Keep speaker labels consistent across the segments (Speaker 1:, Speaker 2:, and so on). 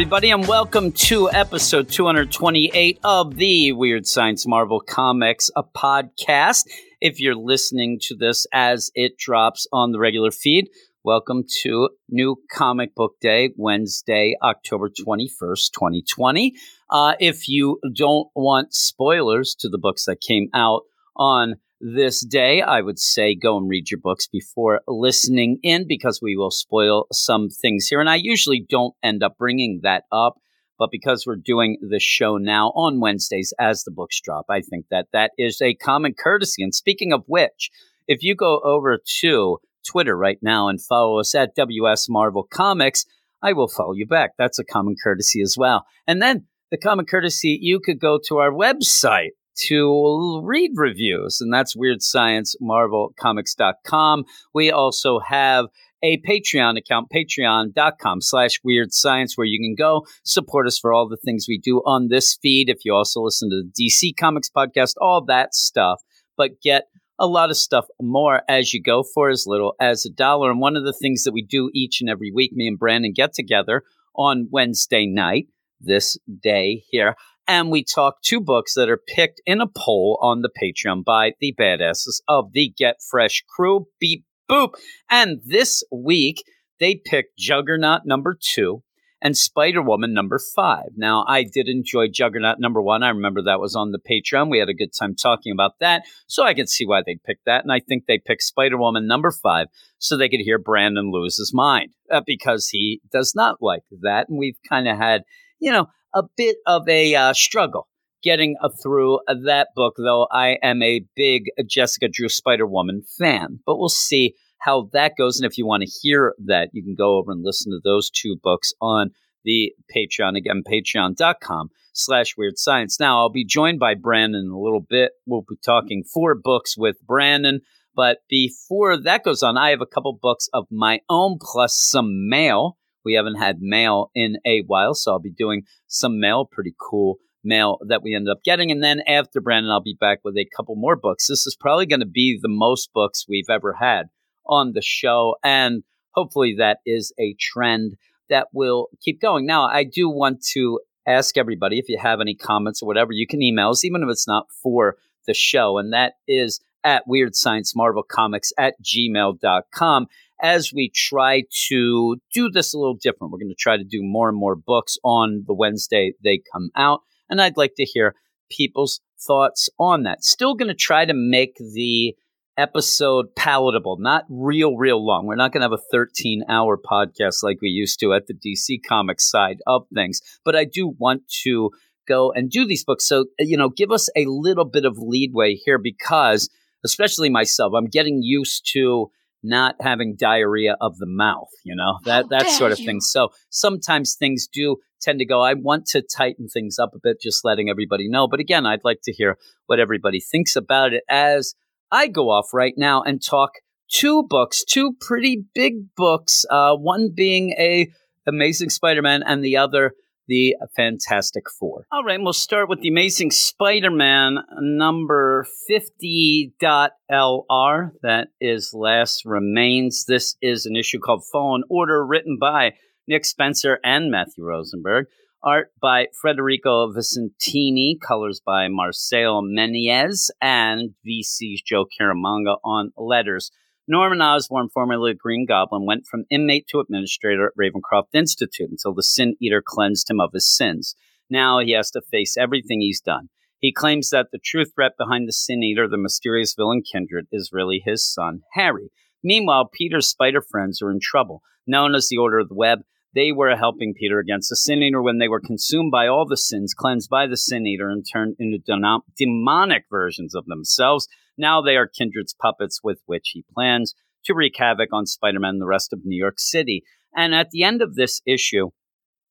Speaker 1: everybody, and welcome to episode 228 of the Weird Science Marvel Comics, a podcast. If you're listening to this as it drops on the regular feed, welcome to New Comic Book Day, Wednesday, October 21st, 2020. Uh, if you don't want spoilers to the books that came out on this day, I would say go and read your books before listening in because we will spoil some things here. And I usually don't end up bringing that up, but because we're doing the show now on Wednesdays as the books drop, I think that that is a common courtesy. And speaking of which, if you go over to Twitter right now and follow us at WS Marvel Comics, I will follow you back. That's a common courtesy as well. And then the common courtesy, you could go to our website to read reviews, and that's weirdsciencemarvelcomics.com. We also have a Patreon account, patreon.com slash weird science, where you can go support us for all the things we do on this feed. If you also listen to the DC Comics podcast, all that stuff, but get a lot of stuff more as you go for as little as a dollar. And one of the things that we do each and every week, me and Brandon get together on Wednesday night, this day here, and we talk two books that are picked in a poll on the Patreon by the badasses of the Get Fresh crew. Beep boop. And this week they picked Juggernaut number two and Spider Woman number five. Now, I did enjoy Juggernaut number one. I remember that was on the Patreon. We had a good time talking about that. So I could see why they picked that. And I think they picked Spider Woman number five so they could hear Brandon lose his mind uh, because he does not like that. And we've kind of had, you know, a bit of a uh, struggle getting uh, through that book, though I am a big Jessica Drew Spider Woman fan. But we'll see how that goes. And if you want to hear that, you can go over and listen to those two books on the Patreon. Again, patreon.com slash weird science. Now, I'll be joined by Brandon in a little bit. We'll be talking four books with Brandon. But before that goes on, I have a couple books of my own plus some mail. We haven't had mail in a while, so I'll be doing some mail, pretty cool mail that we ended up getting. And then after Brandon, I'll be back with a couple more books. This is probably going to be the most books we've ever had on the show. And hopefully that is a trend that will keep going. Now, I do want to ask everybody if you have any comments or whatever, you can email us, even if it's not for the show. And that is at Weird Science at gmail.com as we try to do this a little different. We're going to try to do more and more books on the Wednesday they come out. And I'd like to hear people's thoughts on that. Still going to try to make the episode palatable, not real, real long. We're not going to have a 13 hour podcast like we used to at the DC Comics side of things, but I do want to go and do these books. So, you know, give us a little bit of leadway here because, especially myself, I'm getting used to not having diarrhea of the mouth, you know, that, that sort of thing. So sometimes things do tend to go, I want to tighten things up a bit, just letting everybody know. But again, I'd like to hear what everybody thinks about it as I go off right now and talk two books, two pretty big books. Uh, one being a Amazing Spider-Man, and the other the Fantastic Four. All right, we'll start with the Amazing Spider-Man number 50.LR. That is Last Remains. This is an issue called Fallen Order, written by Nick Spencer and Matthew Rosenberg. Art by Federico Vicentini, colors by Marcelo Menyz, and VC's Joe Caramagna on letters. Norman Osborn, formerly Green Goblin, went from inmate to administrator at Ravencroft Institute until the Sin Eater cleansed him of his sins. Now he has to face everything he's done. He claims that the true threat behind the Sin Eater, the mysterious villain Kindred, is really his son, Harry. Meanwhile, Peter's spider friends are in trouble. Known as the Order of the Web, they were helping Peter against the Sin Eater when they were consumed by all the sins, cleansed by the Sin Eater, and turned into demonic versions of themselves. Now they are Kindred's puppets with which he plans to wreak havoc on Spider Man and the rest of New York City. And at the end of this issue,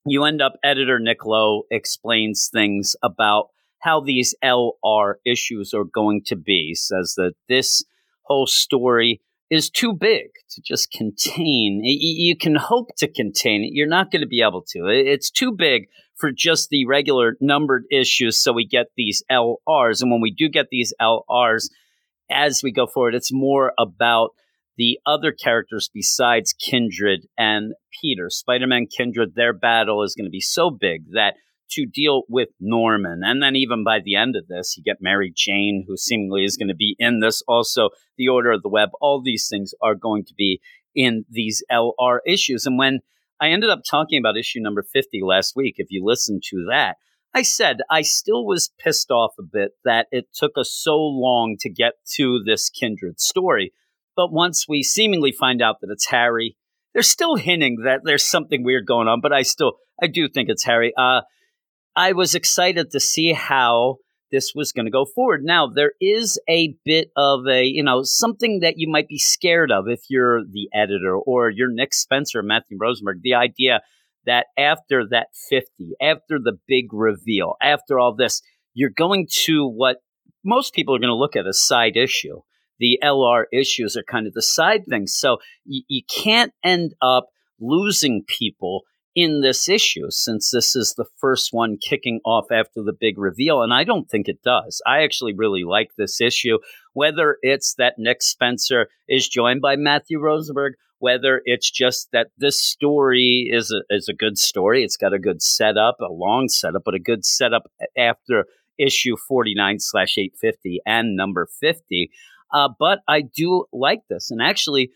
Speaker 1: you end up editor Nick Lowe explains things about how these LR issues are going to be. Says that this whole story is too big to just contain. You can hope to contain it. You're not going to be able to. It's too big for just the regular numbered issues. So we get these LRs. And when we do get these LRs, as we go forward, it's more about the other characters besides Kindred and Peter. Spider Man Kindred, their battle is going to be so big that to deal with Norman. And then even by the end of this, you get Mary Jane, who seemingly is going to be in this. Also, the Order of the Web. All these things are going to be in these LR issues. And when I ended up talking about issue number 50 last week, if you listen to that, I said I still was pissed off a bit that it took us so long to get to this kindred story. But once we seemingly find out that it's Harry, they're still hinting that there's something weird going on, but I still I do think it's Harry. Uh, I was excited to see how this was going to go forward. Now, there is a bit of a, you know, something that you might be scared of if you're the editor or you're Nick Spencer, Matthew Rosenberg, the idea that after that 50, after the big reveal, after all this, you're going to what most people are going to look at a side issue. The LR issues are kind of the side things. So you, you can't end up losing people in this issue since this is the first one kicking off after the big reveal. And I don't think it does. I actually really like this issue, whether it's that Nick Spencer is joined by Matthew Rosenberg, whether it's just that this story is a, is a good story. It's got a good setup, a long setup, but a good setup after issue 49 slash 850 and number 50. Uh, but I do like this. And actually,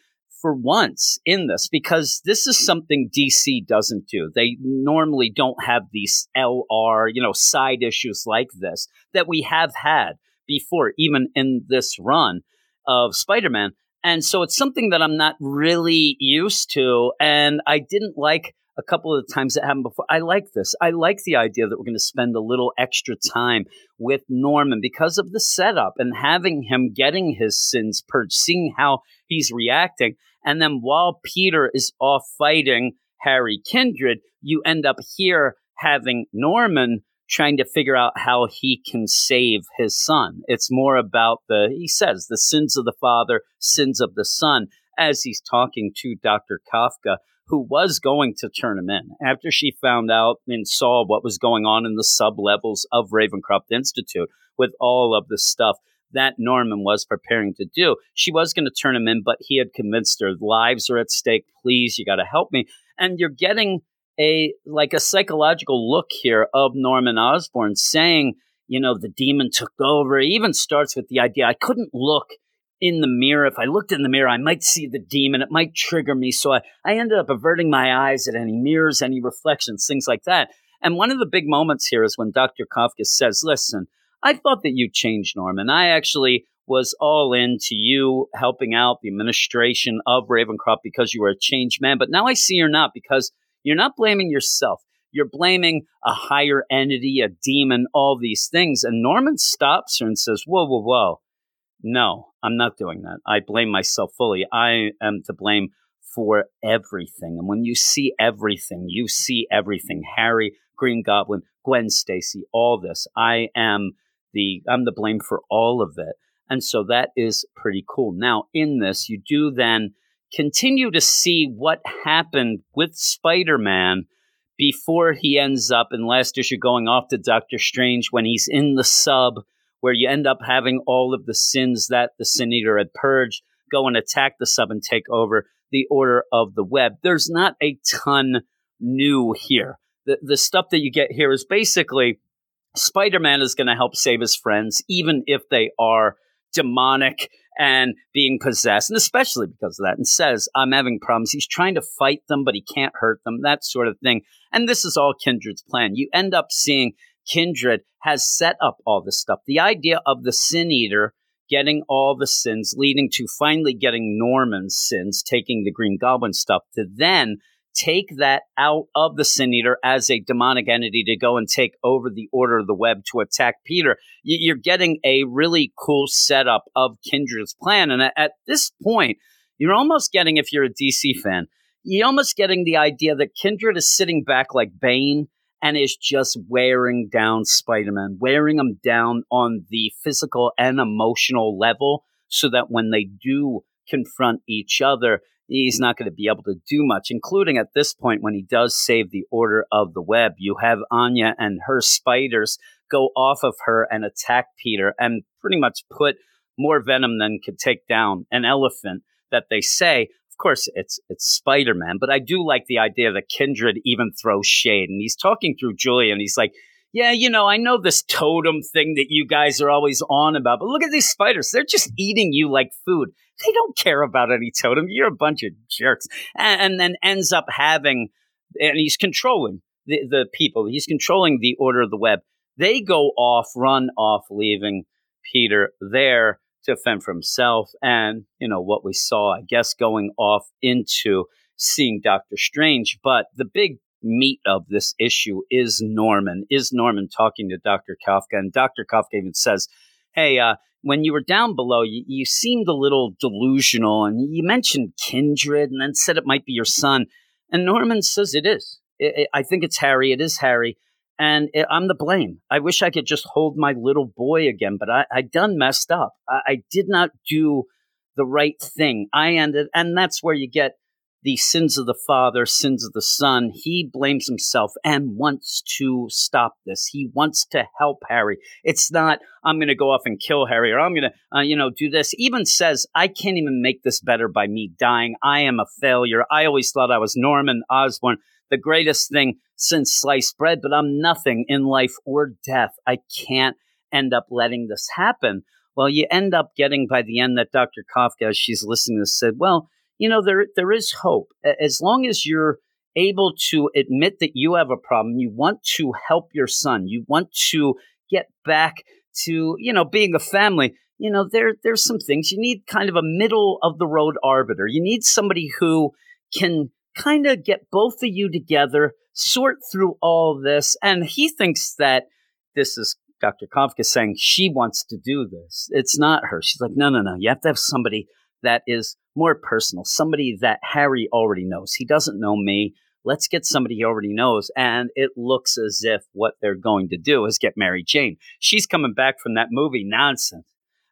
Speaker 1: for once in this because this is something DC doesn't do. They normally don't have these LR, you know, side issues like this that we have had before, even in this run of Spider Man. And so it's something that I'm not really used to. And I didn't like a couple of the times that happened before. I like this. I like the idea that we're going to spend a little extra time with Norman because of the setup and having him getting his sins purged, seeing how he's reacting. And then while Peter is off fighting Harry Kindred, you end up here having Norman trying to figure out how he can save his son. It's more about the, he says, the sins of the father, sins of the son, as he's talking to Dr. Kafka, who was going to turn him in. After she found out and saw what was going on in the sub levels of Ravencroft Institute with all of the stuff that Norman was preparing to do. She was going to turn him in, but he had convinced her lives are at stake. Please, you got to help me. And you're getting a like a psychological look here of Norman Osborn saying, you know, the demon took over. Even starts with the idea I couldn't look in the mirror. If I looked in the mirror, I might see the demon. It might trigger me. So I, I ended up averting my eyes at any mirrors, any reflections, things like that. And one of the big moments here is when Dr. Kafka says, listen, I thought that you changed, Norman. I actually was all into you helping out the administration of Ravencroft because you were a changed man. But now I see you're not because you're not blaming yourself. You're blaming a higher entity, a demon, all these things. And Norman stops her and says, Whoa, whoa, whoa. No, I'm not doing that. I blame myself fully. I am to blame for everything. And when you see everything, you see everything. Harry, Green Goblin, Gwen Stacy, all this. I am the I'm the blame for all of it. And so that is pretty cool. Now, in this, you do then continue to see what happened with Spider Man before he ends up in last issue going off to Doctor Strange when he's in the sub, where you end up having all of the sins that the Sin Eater had purged go and attack the sub and take over the Order of the Web. There's not a ton new here. The, the stuff that you get here is basically Spider Man is going to help save his friends, even if they are demonic and being possessed, and especially because of that, and says, I'm having problems. He's trying to fight them, but he can't hurt them, that sort of thing. And this is all Kindred's plan. You end up seeing Kindred has set up all this stuff. The idea of the Sin Eater getting all the sins, leading to finally getting Norman's sins, taking the Green Goblin stuff, to then take that out of the Sin Eater as a demonic entity to go and take over the Order of the Web to attack Peter. You're getting a really cool setup of Kindred's plan. And at this point, you're almost getting, if you're a DC fan, you're almost getting the idea that Kindred is sitting back like Bane and is just wearing down Spider Man, wearing him down on the physical and emotional level so that when they do confront each other, he's not going to be able to do much, including at this point when he does save the Order of the Web. You have Anya and her spiders go off of her and attack Peter and pretty much put more venom than could take down an elephant that they say of course it's it's spider-man but i do like the idea that kindred even throws shade and he's talking through julia and he's like yeah you know i know this totem thing that you guys are always on about but look at these spiders. They're just eating you like food. They don't care about any totem. You're a bunch of jerks. And, and then ends up having and he's controlling the, the people. He's controlling the order of the web. They go off run off leaving peter there to fend for himself. And, you know, what we saw, I guess, going off into seeing Doctor Strange. But the big meat of this issue is Norman. Is Norman talking to Dr. Kafka? And Dr. Kafka even says, Hey, uh, when you were down below, you, you seemed a little delusional and you mentioned kindred and then said it might be your son. And Norman says it is. It, it, I think it's Harry. It is Harry and it, I'm the blame. I wish I could just hold my little boy again, but I, I done messed up. I, I did not do the right thing. I ended, and that's where you get the sins of the father, sins of the son. He blames himself and wants to stop this. He wants to help Harry. It's not, I'm going to go off and kill Harry or I'm going to, uh, you know, do this. Even says, I can't even make this better by me dying. I am a failure. I always thought I was Norman Osborn the greatest thing since sliced bread, but I'm nothing in life or death. I can't end up letting this happen. Well, you end up getting by the end that Dr. Kafka, as she's listening to this, said, well, you know, there there is hope. As long as you're able to admit that you have a problem, you want to help your son, you want to get back to, you know, being a family, you know, there there's some things you need kind of a middle of the road arbiter. You need somebody who can kind of get both of you together, sort through all this. And he thinks that this is Dr. Kafka saying she wants to do this. It's not her. She's like, no, no, no. You have to have somebody that is more personal, somebody that Harry already knows. He doesn't know me. Let's get somebody he already knows. And it looks as if what they're going to do is get Mary Jane. She's coming back from that movie nonsense.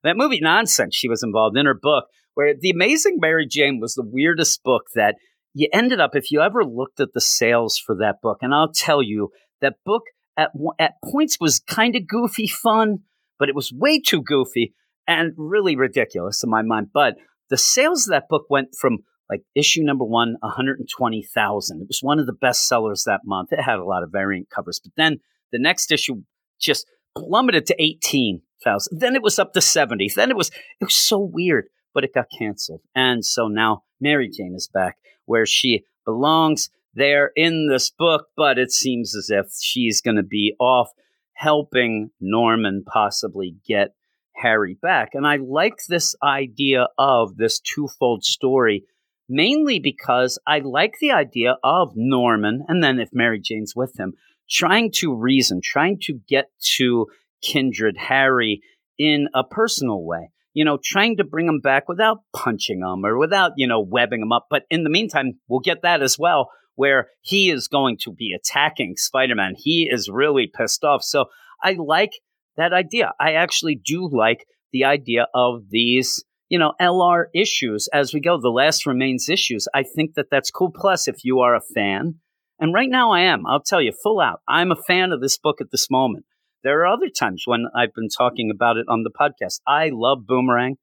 Speaker 1: That movie nonsense she was involved in her book, where The Amazing Mary Jane was the weirdest book that you ended up, if you ever looked at the sales for that book, and I'll tell you, that book at, at points was kind of goofy fun, but it was way too goofy and really ridiculous in my mind. But the sales of that book went from like issue number one, 120,000. It was one of the best sellers that month. It had a lot of variant covers, but then the next issue just plummeted to 18,000. Then it was up to 70. Then it was, it was so weird, but it got canceled. And so now Mary Jane is back where she belongs there in this book, but it seems as if she's going to be off helping Norman possibly get Harry back. And I like this idea of this twofold story, mainly because I like the idea of Norman, and then if Mary Jane's with him, trying to reason, trying to get to kindred Harry in a personal way you know, trying to bring him back without punching him or without, you know, webbing him up. But in the meantime, we'll get that as well, where he is going to be attacking Spider Man. He is really pissed off. So I like that idea. I actually do like the idea of these, you know, LR issues as we go, the last remains issues. I think that that's cool. Plus, if you are a fan, and right now I am, I'll tell you full out, I'm a fan of this book at this moment. There are other times when I've been talking about it on the podcast. I love Boomerang.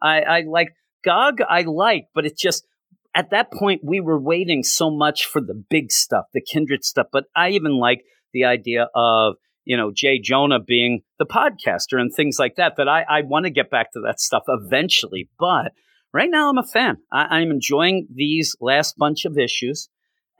Speaker 1: I, I like Gog, I like, but it's just at that point we were waiting so much for the big stuff, the kindred stuff. But I even like the idea of, you know, Jay Jonah being the podcaster and things like that, that I, I want to get back to that stuff eventually. But right now I'm a fan. I, I'm enjoying these last bunch of issues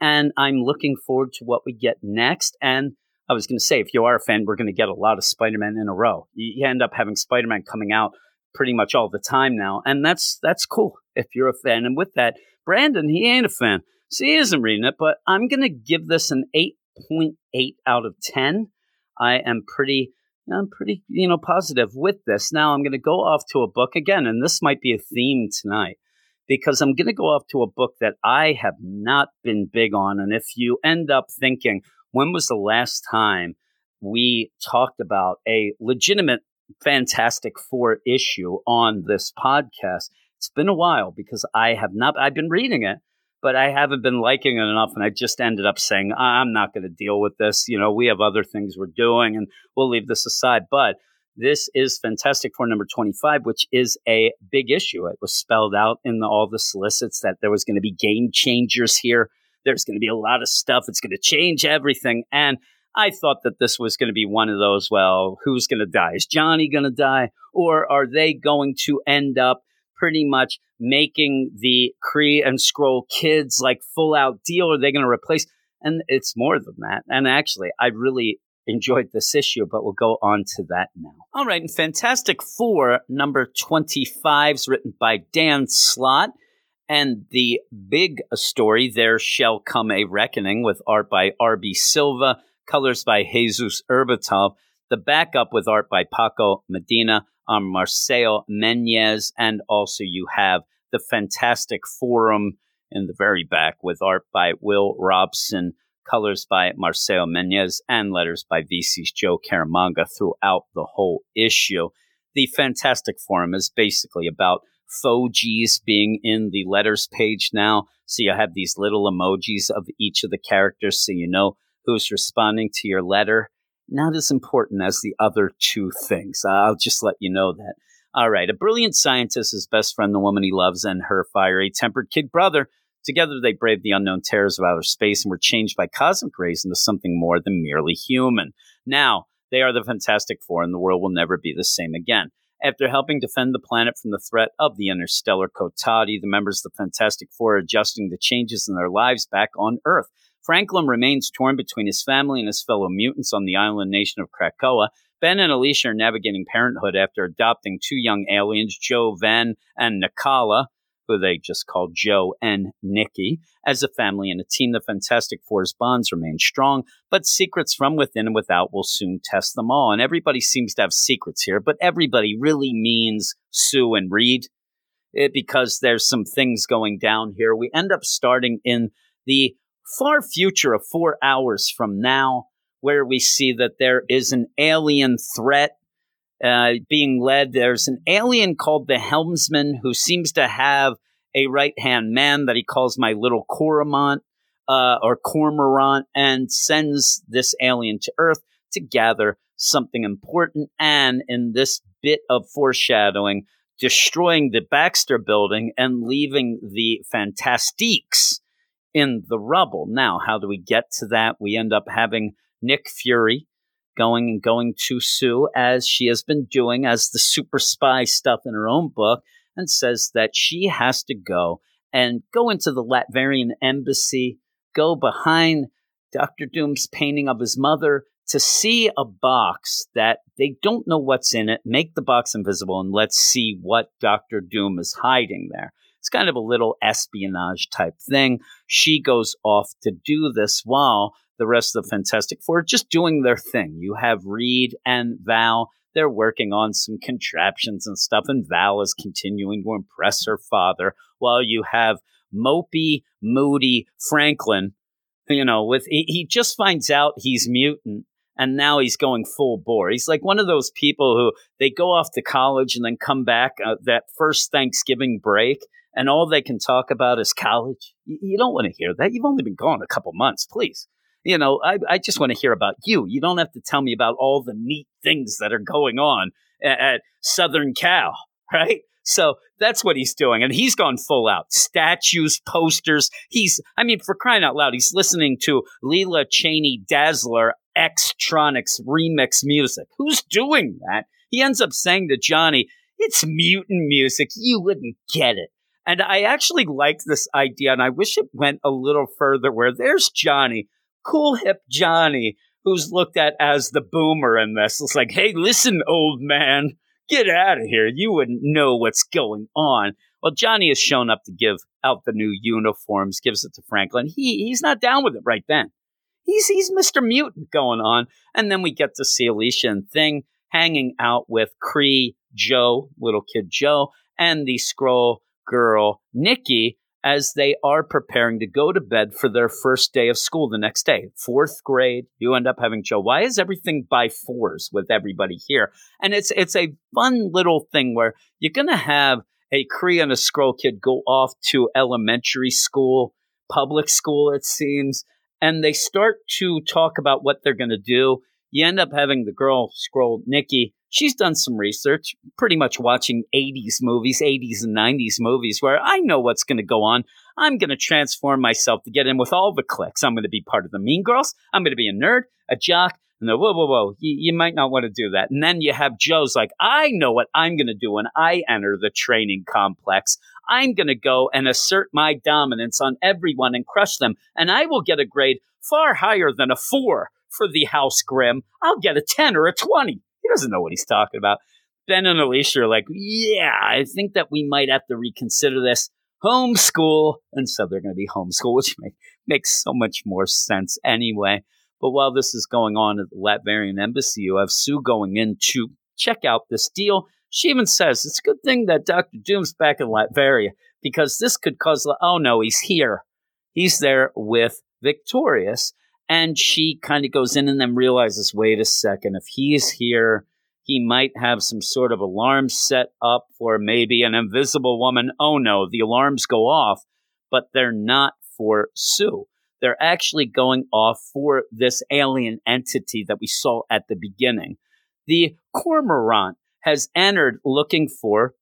Speaker 1: and I'm looking forward to what we get next. And I was going to say, if you are a fan, we're going to get a lot of Spider Man in a row. You end up having Spider Man coming out pretty much all the time now, and that's that's cool if you're a fan. And with that, Brandon, he ain't a fan, so he isn't reading it. But I'm going to give this an eight point eight out of ten. I am pretty. I'm pretty, you know, positive with this. Now I'm going to go off to a book again, and this might be a theme tonight. because I'm going to go off to a book that I have not been big on. And if you end up thinking, when was the last time we talked about a legitimate Fantastic Four issue on this podcast? It's been a while because I have not, I've been reading it, but I haven't been liking it enough. And I just ended up saying, I'm not going to deal with this. You know, we have other things we're doing and we'll leave this aside. But this is Fantastic Four number 25, which is a big issue. It was spelled out in the, all the solicits that there was going to be game changers here. There's going to be a lot of stuff. It's going to change everything. And I thought that this was going to be one of those, well, who's going to die? Is Johnny going to die? Or are they going to end up pretty much making the Kree and Skrull kids like full out deal? Are they going to replace? And it's more than that. And actually, I really enjoyed this issue, but we'll go on to that now. All right, and Fantastic Four, number 25 is written by Dan Slott. And the big story, There Shall Come a Reckoning, with art by R.B. Silva, colors by Jesus Aburtov, the backup with art by Paco Medina, um, Marcelo Menyz, and also you have the Fantastic Forum in the very back with art by Will Robson, colors by Marcelo Menyz, and letters by VC's Joe Caramagna throughout the whole issue. The Fantastic Forum is basically about Fojis being in the letters page now. So you have these little emojis of each of the characters so you know who's responding to your letter. Not as important as the other two things. I'll just let you know that. All right, a brilliant scientist, his best friend, the woman he loves, and her fiery tempered kid brother Together, they braved the unknown terrors of outer space and were changed by cosmic rays into something more than merely human. Now, they are the Fantastic Four, and the world will never be the same again. After helping defend the planet from the threat of the interstellar Kotati, the members of the Fantastic Four are adjusting to changes in their lives back on Earth. Franklin remains torn between his family and his fellow mutants on the island nation of Krakoa. Ben and Alicia are navigating parenthood after adopting two young aliens, Jo-Venn and N'Kalla who they just call Joe and Nikki. As a family and a team, the Fantastic Four's bonds remain strong, but secrets from within and without will soon test them all. And everybody seems to have secrets here, but everybody really means Sue and Reed it, because there's some things going down here. We end up starting in the far future of four hours from now, where we see that there is an alien threat uh, being led. There's an alien called the Helmsman who seems to have a right hand man that he calls my little Coromant uh, or Cormorant and sends this alien to Earth to gather something important. And in this bit of foreshadowing, destroying the Baxter building and leaving the Fantastiques in the rubble. Now, how do we get to that? We end up having Nick Fury going and going to Sue as she has been doing as the super spy stuff in her own book and says that she has to go and go into the Latverian embassy, go behind Dr. Doom's painting of his mother to see a box that they don't know what's in it, make the box invisible, and let's see what Dr. Doom is hiding there. It's kind of a little espionage type thing. She goes off to do this while the rest of the Fantastic Four just doing their thing. You have Reed and Val. They're working on some contraptions and stuff, and Val is continuing to impress her father, while you have mopey, moody Franklin, you know, with he, he just finds out he's mutant and now he's going full bore. He's like one of those people who they go off to college and then come back uh, that first Thanksgiving break, and all they can talk about is college. You, don't want to hear that. You've only been gone a couple months, please you know, I, I just want to hear about you. You don't have to tell me about all the neat things that are going on at, at Southern Cal, right? So that's what he's doing. And he's gone full out statues, posters. He's, I mean, for crying out loud, he's listening to Lila Cheney Dazzler Xtronics remix music. Who's doing that? He ends up saying to Johnny, It's mutant music. You wouldn't get it. And I actually like this idea, and I wish it went a little further where there's Johnny cool hip Johnny, who's looked at as the boomer in this. It's like, hey, listen, old man, get out of here. You wouldn't know what's going on. Well, Johnny has shown up to give out the new uniforms, gives it to Franklin. He he's not down with it right then. He's he's Mr. Mutant going on. And then we get to see Alicia and Thing hanging out with Kree Joe, little kid Joe, and the Skrull girl, Nikki, as they are preparing to go to bed for their first day of school the next day. Fourth grade, you end up having Joe. Why is everything by fours with everybody here? And it's it's a fun little thing where you're gonna have a Kree and a Skrull kid go off to elementary school, public school, it seems, and they start to talk about what they're gonna do. You end up having the girl Skrull Nikki, she's done some research, pretty much watching 80s movies, 80s and 90s movies, where I know what's going to go on. I'm going to transform myself to get in with all the cliques. I'm going to be part of the Mean Girls. I'm going to be a nerd, a jock, and the whoa, whoa, whoa. You, you might not want to do that. And then you have Joe's like, I know what I'm going to do when I enter the training complex. I'm going to go and assert my dominance on everyone and crush them, and I will get a grade far higher than a four for the House Grimm, I'll get a 10 or a 20. He doesn't know what he's talking about. Ben and Alicia are like, yeah, I think that we might have to reconsider this homeschool. And so they're going to be homeschool, which make, makes so much more sense anyway. But while this is going on at the Latverian embassy, you have Sue going in to check out this deal. She even says it's a good thing that Dr. Doom's back in Latveria because this could cause, oh no, he's here. He's there with Victorious. And she kind of goes in and then realizes wait a second, if he's here, he might have some sort of alarm set up for maybe an invisible woman. Oh no, the alarms go off, but they're not for Sue. They're actually going off for this alien entity that we saw at the beginning. The cormorant has entered looking for,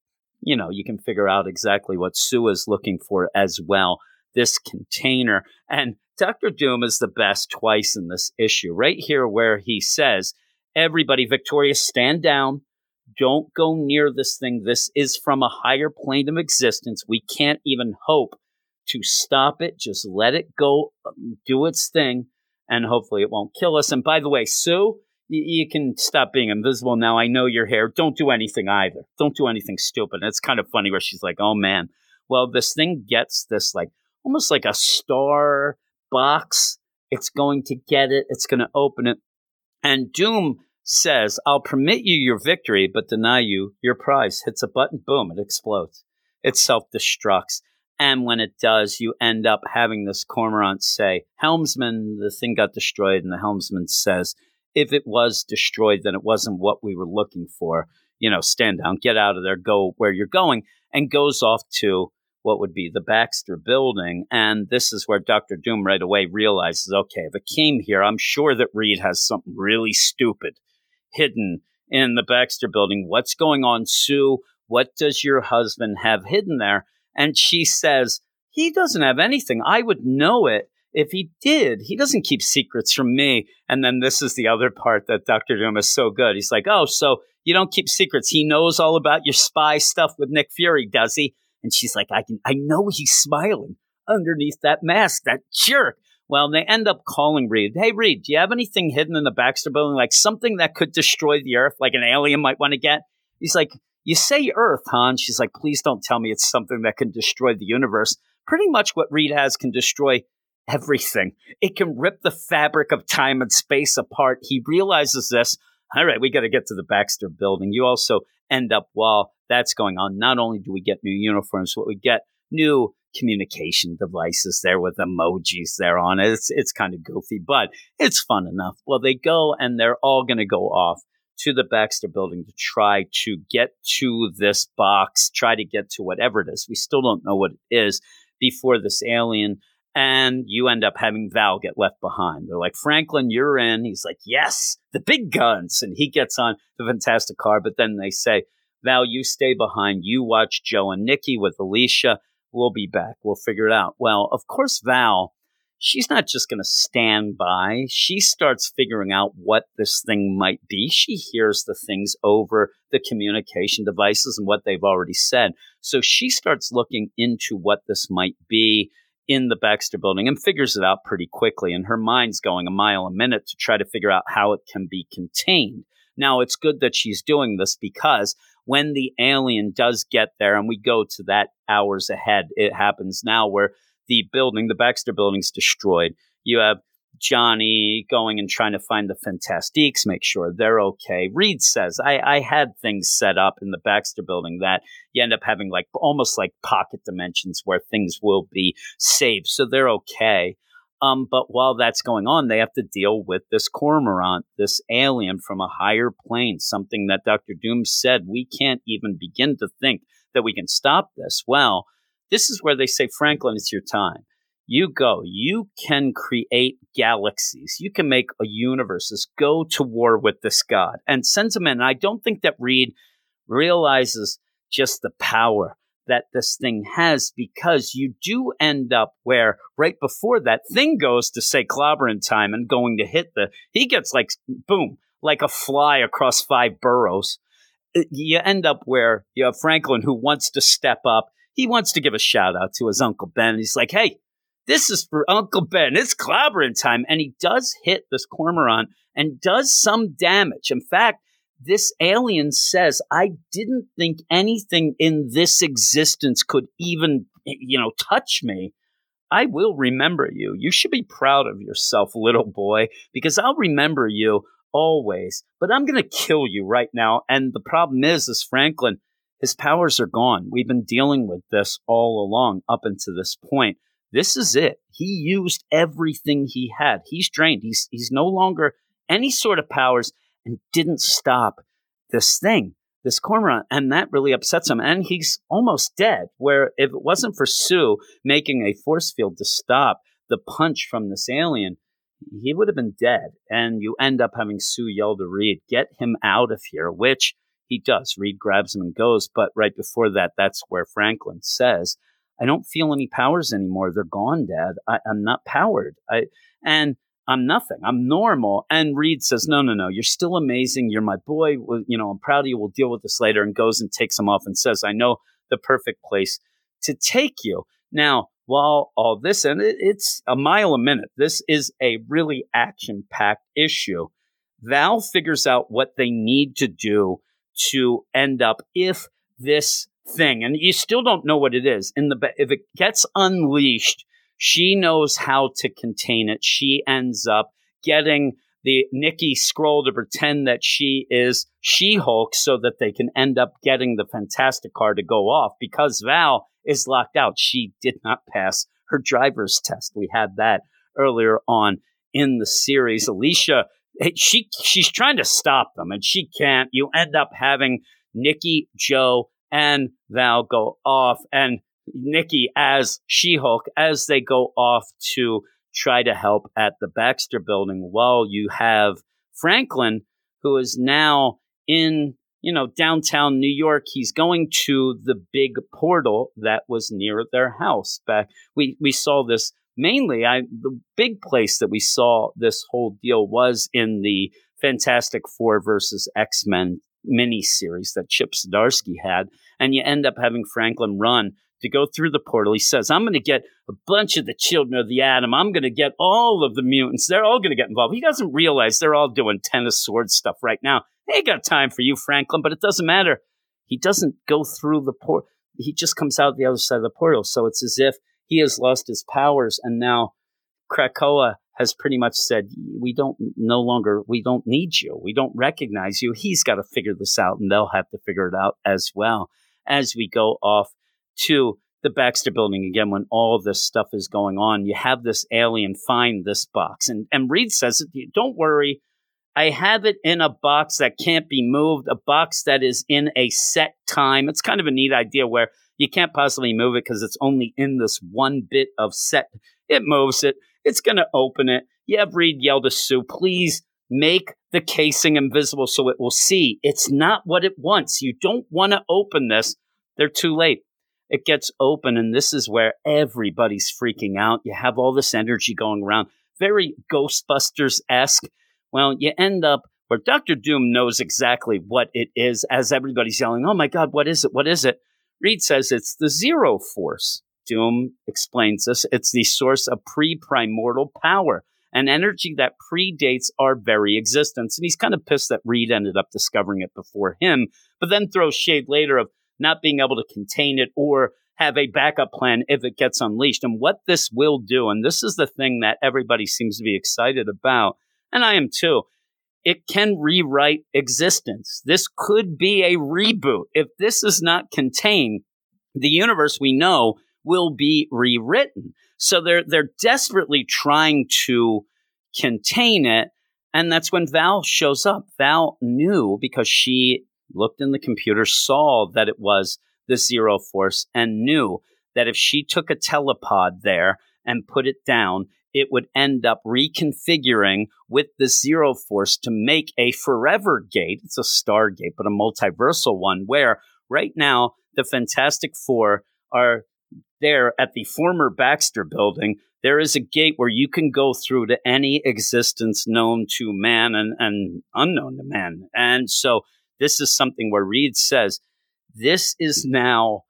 Speaker 1: you know, you can figure out exactly what Sue is looking for as well this container. And Dr. Doom is the best twice in this issue, right here where he says, Everybody, Victoria, stand down. Don't go near this thing. This is from a higher plane of existence. We can't even hope to stop it. Just let it go, um, do its thing, and hopefully it won't kill us. And by the way, Sue, you can stop being invisible now. I know you're here. Don't do anything either. Don't do anything stupid. And it's kind of funny where she's like, oh man. Well, this thing gets this like almost like a star box. It's going to get it, it's going to open it. And Doom says, I'll permit you your victory, but deny you your prize. Hits a button, boom, it explodes. It self destructs. And when it does, you end up having this cormorant say, Helmsman, the thing got destroyed. And the helmsman says, if it was destroyed, then it wasn't what we were looking for. You know, stand down, get out of there, go where you're going, and goes off to what would be the Baxter building. And this is where Dr. Doom right away realizes okay, if it came here, I'm sure that Reed has something really stupid hidden in the Baxter building. What's going on, Sue? What does your husband have hidden there? And she says, He doesn't have anything. I would know it if he did. He doesn't keep secrets from me. And then this is the other part that Dr. Doom is so good. He's like, Oh, so you don't keep secrets. He knows all about your spy stuff with Nick Fury, does he? And she's like, I can, I know he's smiling underneath that mask, that jerk. Well, they end up calling Reed. Hey, Reed, do you have anything hidden in the Baxter building, like something that could destroy the Earth, like an alien might want to get? He's like, You say Earth, huh? And she's like, Please don't tell me it's something that can destroy the universe. Pretty much what Reed has can destroy everything. It can rip the fabric of time and space apart. He realizes this. All right, we got to get to the Baxter building. You also end up while that's going on. Not only do we get new uniforms, but we get new communication devices there with emojis there on it. It's it's kind of goofy, but it's fun enough. Well, they go and they're all going to go off to the Baxter building to try to get to this box, try to get to whatever it is. We still don't know what it is before this alien. And you end up having Val get left behind. They're like, Franklin, you're in. He's like, yes, the big guns. And he gets on the fantastic car. But then they say, Val, you stay behind. You watch Joe and Nikki with Alicia. We'll be back. We'll figure it out. Well, of course, Val, she's not just going to stand by. She starts figuring out what this thing might be. She hears the things over the communication devices and what they've already said. So she starts looking into what this might be in the Baxter building and figures it out pretty quickly. And her mind's going a mile a minute to try to figure out how it can be contained. Now, it's good that she's doing this because when the alien does get there, and we go to that hours ahead, it happens now where the building, the Baxter building's destroyed. You have Johnny going and trying to find the Fantastiques, make sure they're okay. Reed says, I, I had things set up in the Baxter building that you end up having like almost like pocket dimensions where things will be saved. So they're okay. Um, but while that's going on, they have to deal with this cormorant, this alien from a higher plane, something that Dr. Doom said we can't even begin to think that we can stop this. Well, this is where they say, Franklin, it's your time. You go. You can create galaxies. You can make a universes. Go to war with this god and sends him in. And I don't think that Reed realizes just the power that this thing has because you do end up where right before that thing goes to say clobbering time and going to hit the he gets like boom like a fly across five boroughs uh, you end up where you have franklin who wants to step up he wants to give a shout out to his uncle ben he's like hey this is for uncle ben it's clobbering time and he does hit this cormorant and does some damage in fact this alien says, I didn't think anything in this existence could even, you know, touch me. I will remember you. You should be proud of yourself, little boy, because I'll remember you always. But I'm going to kill you right now. And the problem is, is Franklin, his powers are gone. We've been dealing with this all along up until this point. This is it. He used everything he had. He's drained. He's he's no longer any sort of powers and didn't stop this thing, this cormorant. And that really upsets him. And he's almost dead. Where if it wasn't for Sue making a force field to stop the punch from this alien, he would have been dead. And you end up having Sue yell to Reed, get him out of here, which he does. Reed grabs him and goes. But right before that, that's where Franklin says, I don't feel any powers anymore. They're gone, Dad. I, am not powered. I and I'm nothing. I'm normal. And Reed says, No, no, no. You're still amazing. You're my boy. You know, I'm proud of you. We'll deal with this later. And goes and takes him off and says, I know the perfect place to take you. Now, while all this, and it's a mile a minute, this is a really action packed issue. Val figures out what they need to do to end up if this thing, and you still don't know what it is, in the if it gets unleashed she knows how to contain it. She ends up getting the Nikki Skrull to pretend that she is She Hulk so that they can end up getting the Fantastic car to go off because Val is locked out. She did not pass her driver's test. We had that earlier on in the series. Alicia, eh, she she's trying to stop them and she can't. You end up having Nikki, Joe, and Val go off and Nikki as She Hulk as they go off to try to help at the Baxter building while you have Franklin, who is now in, you know, downtown New York. He's going to the big portal that was near their house. Back we, we saw this mainly I the big place that we saw this whole deal was in the Fantastic Four versus X-Men miniseries that Chip Zdarsky had. And you end up having Franklin run to go through the portal. He says, I'm going to get a bunch of the children of the atom. I'm going to get all of the mutants. They're all going to get involved. He doesn't realize they're all doing tennis sword stuff right now. They ain't got time for you, Franklin, but it doesn't matter. He doesn't go through the portal. He just comes out the other side of the portal. So it's as if he has lost his powers and now Krakoa has pretty much said, we don't no longer, we don't need you. We don't recognize you. He's got to figure this out and they'll have to figure it out as well as we go off to the Baxter building again when all this stuff is going on. You have this alien find this box. And, and Reed says, Don't worry. I have it in a box that can't be moved, a box that is in a set time. It's kind of a neat idea where you can't possibly move it because it's only in this one bit of set. It moves it. It's going to open it. Yeah, Reed yell to Sue, please make the casing invisible so it will see. It's not what it wants. You don't want to open this. They're too late it gets open, and this is where everybody's freaking out. You have all this energy going around, very Ghostbusters esque. Well, you end up where Doctor Doom knows exactly what it is as everybody's yelling, Oh my God, what is it? What is it? Reed says it's the Zero Force. Doom explains this. It's the source of pre primordial power, an energy that predates our very existence. And he's kind of pissed that Reed ended up discovering it before him, but then throws shade later of not being able to contain it or have a backup plan if it gets unleashed. And what this will do, and this is the thing that everybody seems to be excited about, and I am too, it can rewrite existence. This could be a reboot. If this is not contained, the universe we know will be rewritten. So they're they're desperately trying to contain it. And that's when Val shows up. Val knew because she looked in the computer, saw that it was the zero force, and knew that if she took a telepod there and put it down, it would end up reconfiguring with the zero force to make a forever gate. It's a stargate, but a multiversal one where right now the Fantastic Four are there at the former Baxter building. There is a gate where you can go through to any existence known to man and, and unknown to man. And so this is something where Reed says, this is now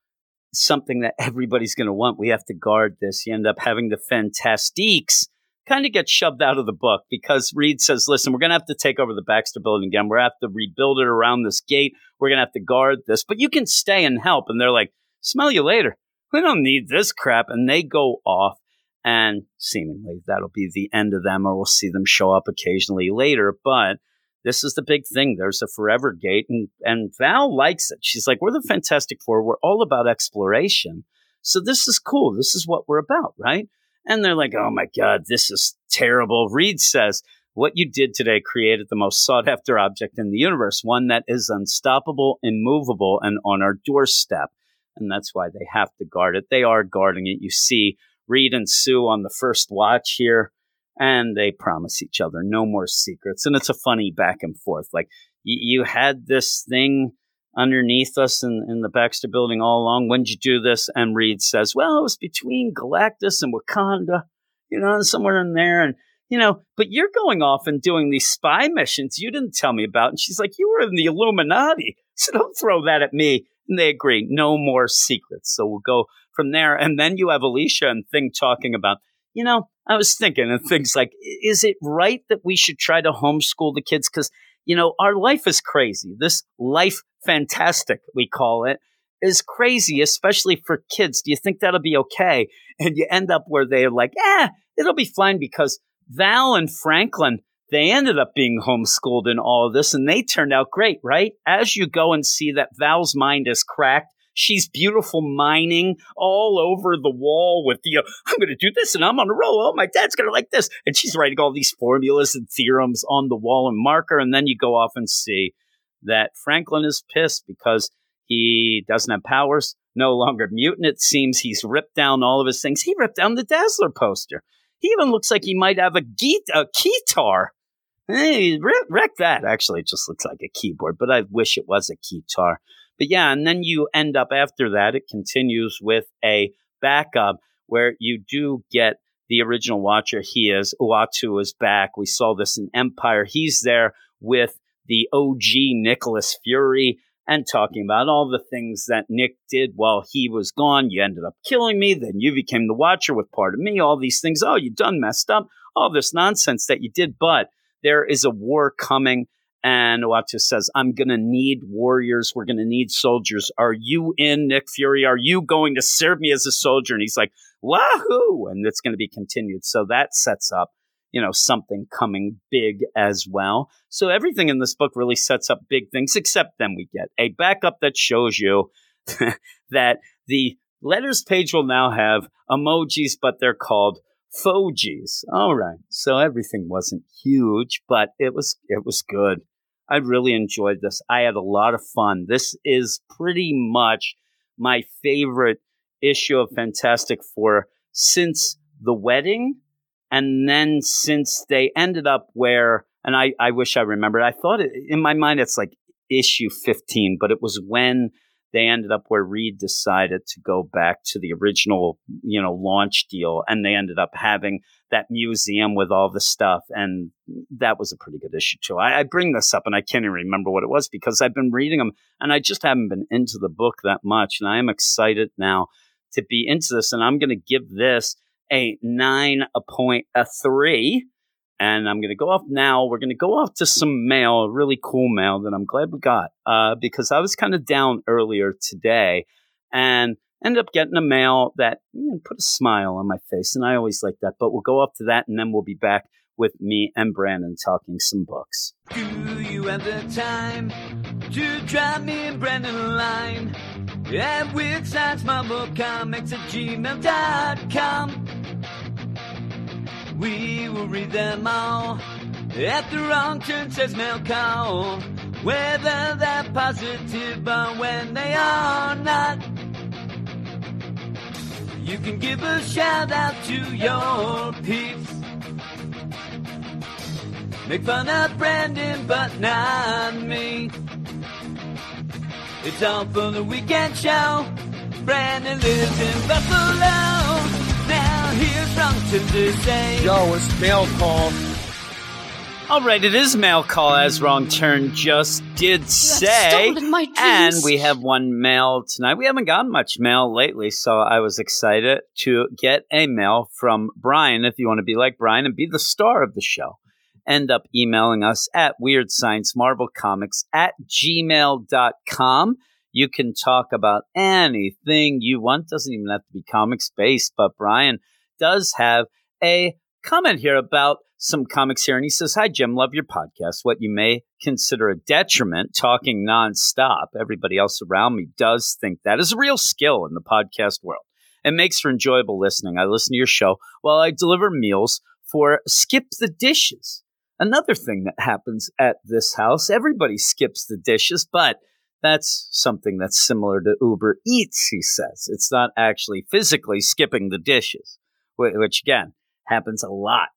Speaker 1: something that everybody's going to want. We have to guard this. You end up having the Fantastix kind of get shoved out of the book because Reed says, listen, we're going to have to take over the Baxter building again. We're going to have to rebuild it around this gate. We're going to have to guard this, but you can stay and help. And they're like, smell you later. We don't need this crap. And they go off. And seemingly that'll be the end of them, or we'll see them show up occasionally later. But this is the big thing. There's a forever gate, and and Val likes it. She's like, we're the Fantastic Four. We're all about exploration. So this is cool. This is what we're about, right? And they're like, oh my God, this is terrible. Reed says, what you did today created the most sought after object in the universe, one that is unstoppable, immovable, and on our doorstep. And that's why they have to guard it. They are guarding it. You see Reed and Sue on the first watch here, and they promise each other no more secrets. And it's a funny back and forth. Like, y- you had this thing underneath us in, in the Baxter building all along. When'd you do this? And Reed says, Well, it was between Galactus and Wakanda, you know, somewhere in there. And, you know, but you're going off and doing these spy missions you didn't tell me about. And she's like, You were in the Illuminati. So don't throw that at me. And they agree, no more secrets. So we'll go from there. And then you have Alicia and Thing talking about, you know, I was thinking and things like, is it right that we should try to homeschool the kids? Because, you know, our life is crazy. This life fantastic, we call it, is crazy, especially for kids. Do you think that'll be okay? And you end up where they're like, eh, it'll be fine because Val and Franklin, they ended up being homeschooled in all of this and they turned out great, right? As you go and see that Val's mind is cracked, she's beautiful mining all over the wall with the, I'm going to do this and I'm on a roll. Oh, my dad's going to like this. And she's writing all these formulas and theorems on the wall and marker. And then you go off and see that Franklin is pissed because he doesn't have powers, no longer mutant. It seems he's ripped down all of his things. He ripped down the Dazzler poster. He even looks like he might have a, ge- a. Hey, wreck that. Actually, it just looks like a keyboard, but I wish it was a guitar. But yeah, and then you end up after that, it continues with a backup where you do get the original Watcher. He is, Uatu is back. We saw this in Empyre. He's there with the OG Nicholas Fury and talking about all the things that Nick did while he was gone. You ended up killing me. Then you became the Watcher with part of me. All these things. Oh, you done messed up. All this nonsense that you did. But there is a war coming. And Uatu says, I'm going to need warriors. We're going to need soldiers. Are you in, Nick Fury? Are you going to serve me as a soldier? And he's like, Wahoo! And it's going to be continued. So that sets up you know, something coming big as well. So everything in this book really sets up big things, except then we get a backup that shows you that the letters page will now have emojis, but they're called fojis. All right. So everything wasn't huge, but it was it was good. I really enjoyed this. I had a lot of fun. This is pretty much my favorite issue of Fantastic Four since the wedding and then since they ended up where, and I, I wish I remembered, I thought it, in my mind it's like issue 15, but it was when they ended up where Reed decided to go back to the original, you know, launch deal, and they ended up having that museum with all the stuff, and that was a pretty good issue too. I, I, bring this up, and I can't even remember what it was because I've been reading them, and I just haven't been into the book that much, and I am excited now to be into this, and I'm going to give this a nine a point a three. And I'm going to go off now. We're going to go off to some mail, a really cool mail that I'm glad we got uh, because I was kind of down earlier today. And Ended up getting a mail that you know, put a smile on my face, and I always like that. But we'll go off to that, and then we'll be back with me and Brandon talking some books.
Speaker 2: Do you have the time to drop me and Brandon a line? At Weird Science Marvel Comics at gmail.com. We will read them all. At the wrong turn says call. Whether they're positive or when they are not. You can give a shout out to your peeps. Make fun of Brandon, but not me. It's all for the weekend show. Brandon lives in Buffalo. Now here's Wrongton to say.
Speaker 3: Yo, it's mail call.
Speaker 1: All right, it is mail call as wrong turn just did say.
Speaker 4: my
Speaker 1: And we have one mail tonight. We haven't gotten much mail lately, so I was excited to get a mail from Brian. If you want to be like Brian and be the star of the show, end up emailing us at Weird Science Marvel Comics at gmail.com. You can talk about anything you want. Doesn't even have to be comics based, but Brian does have a comment here about some comics here. And he says, Hi, Jim, love your podcast. What you may consider a detriment, talking nonstop. Everybody else around me does think that is a real skill in the podcast world. It makes for enjoyable listening. I listen to your show while I deliver meals for Skip the Dishes. Another thing that happens at this house, everybody skips the dishes, but that's something that's similar to Uber Eats, he says. It's not actually physically skipping the dishes, which again happens a lot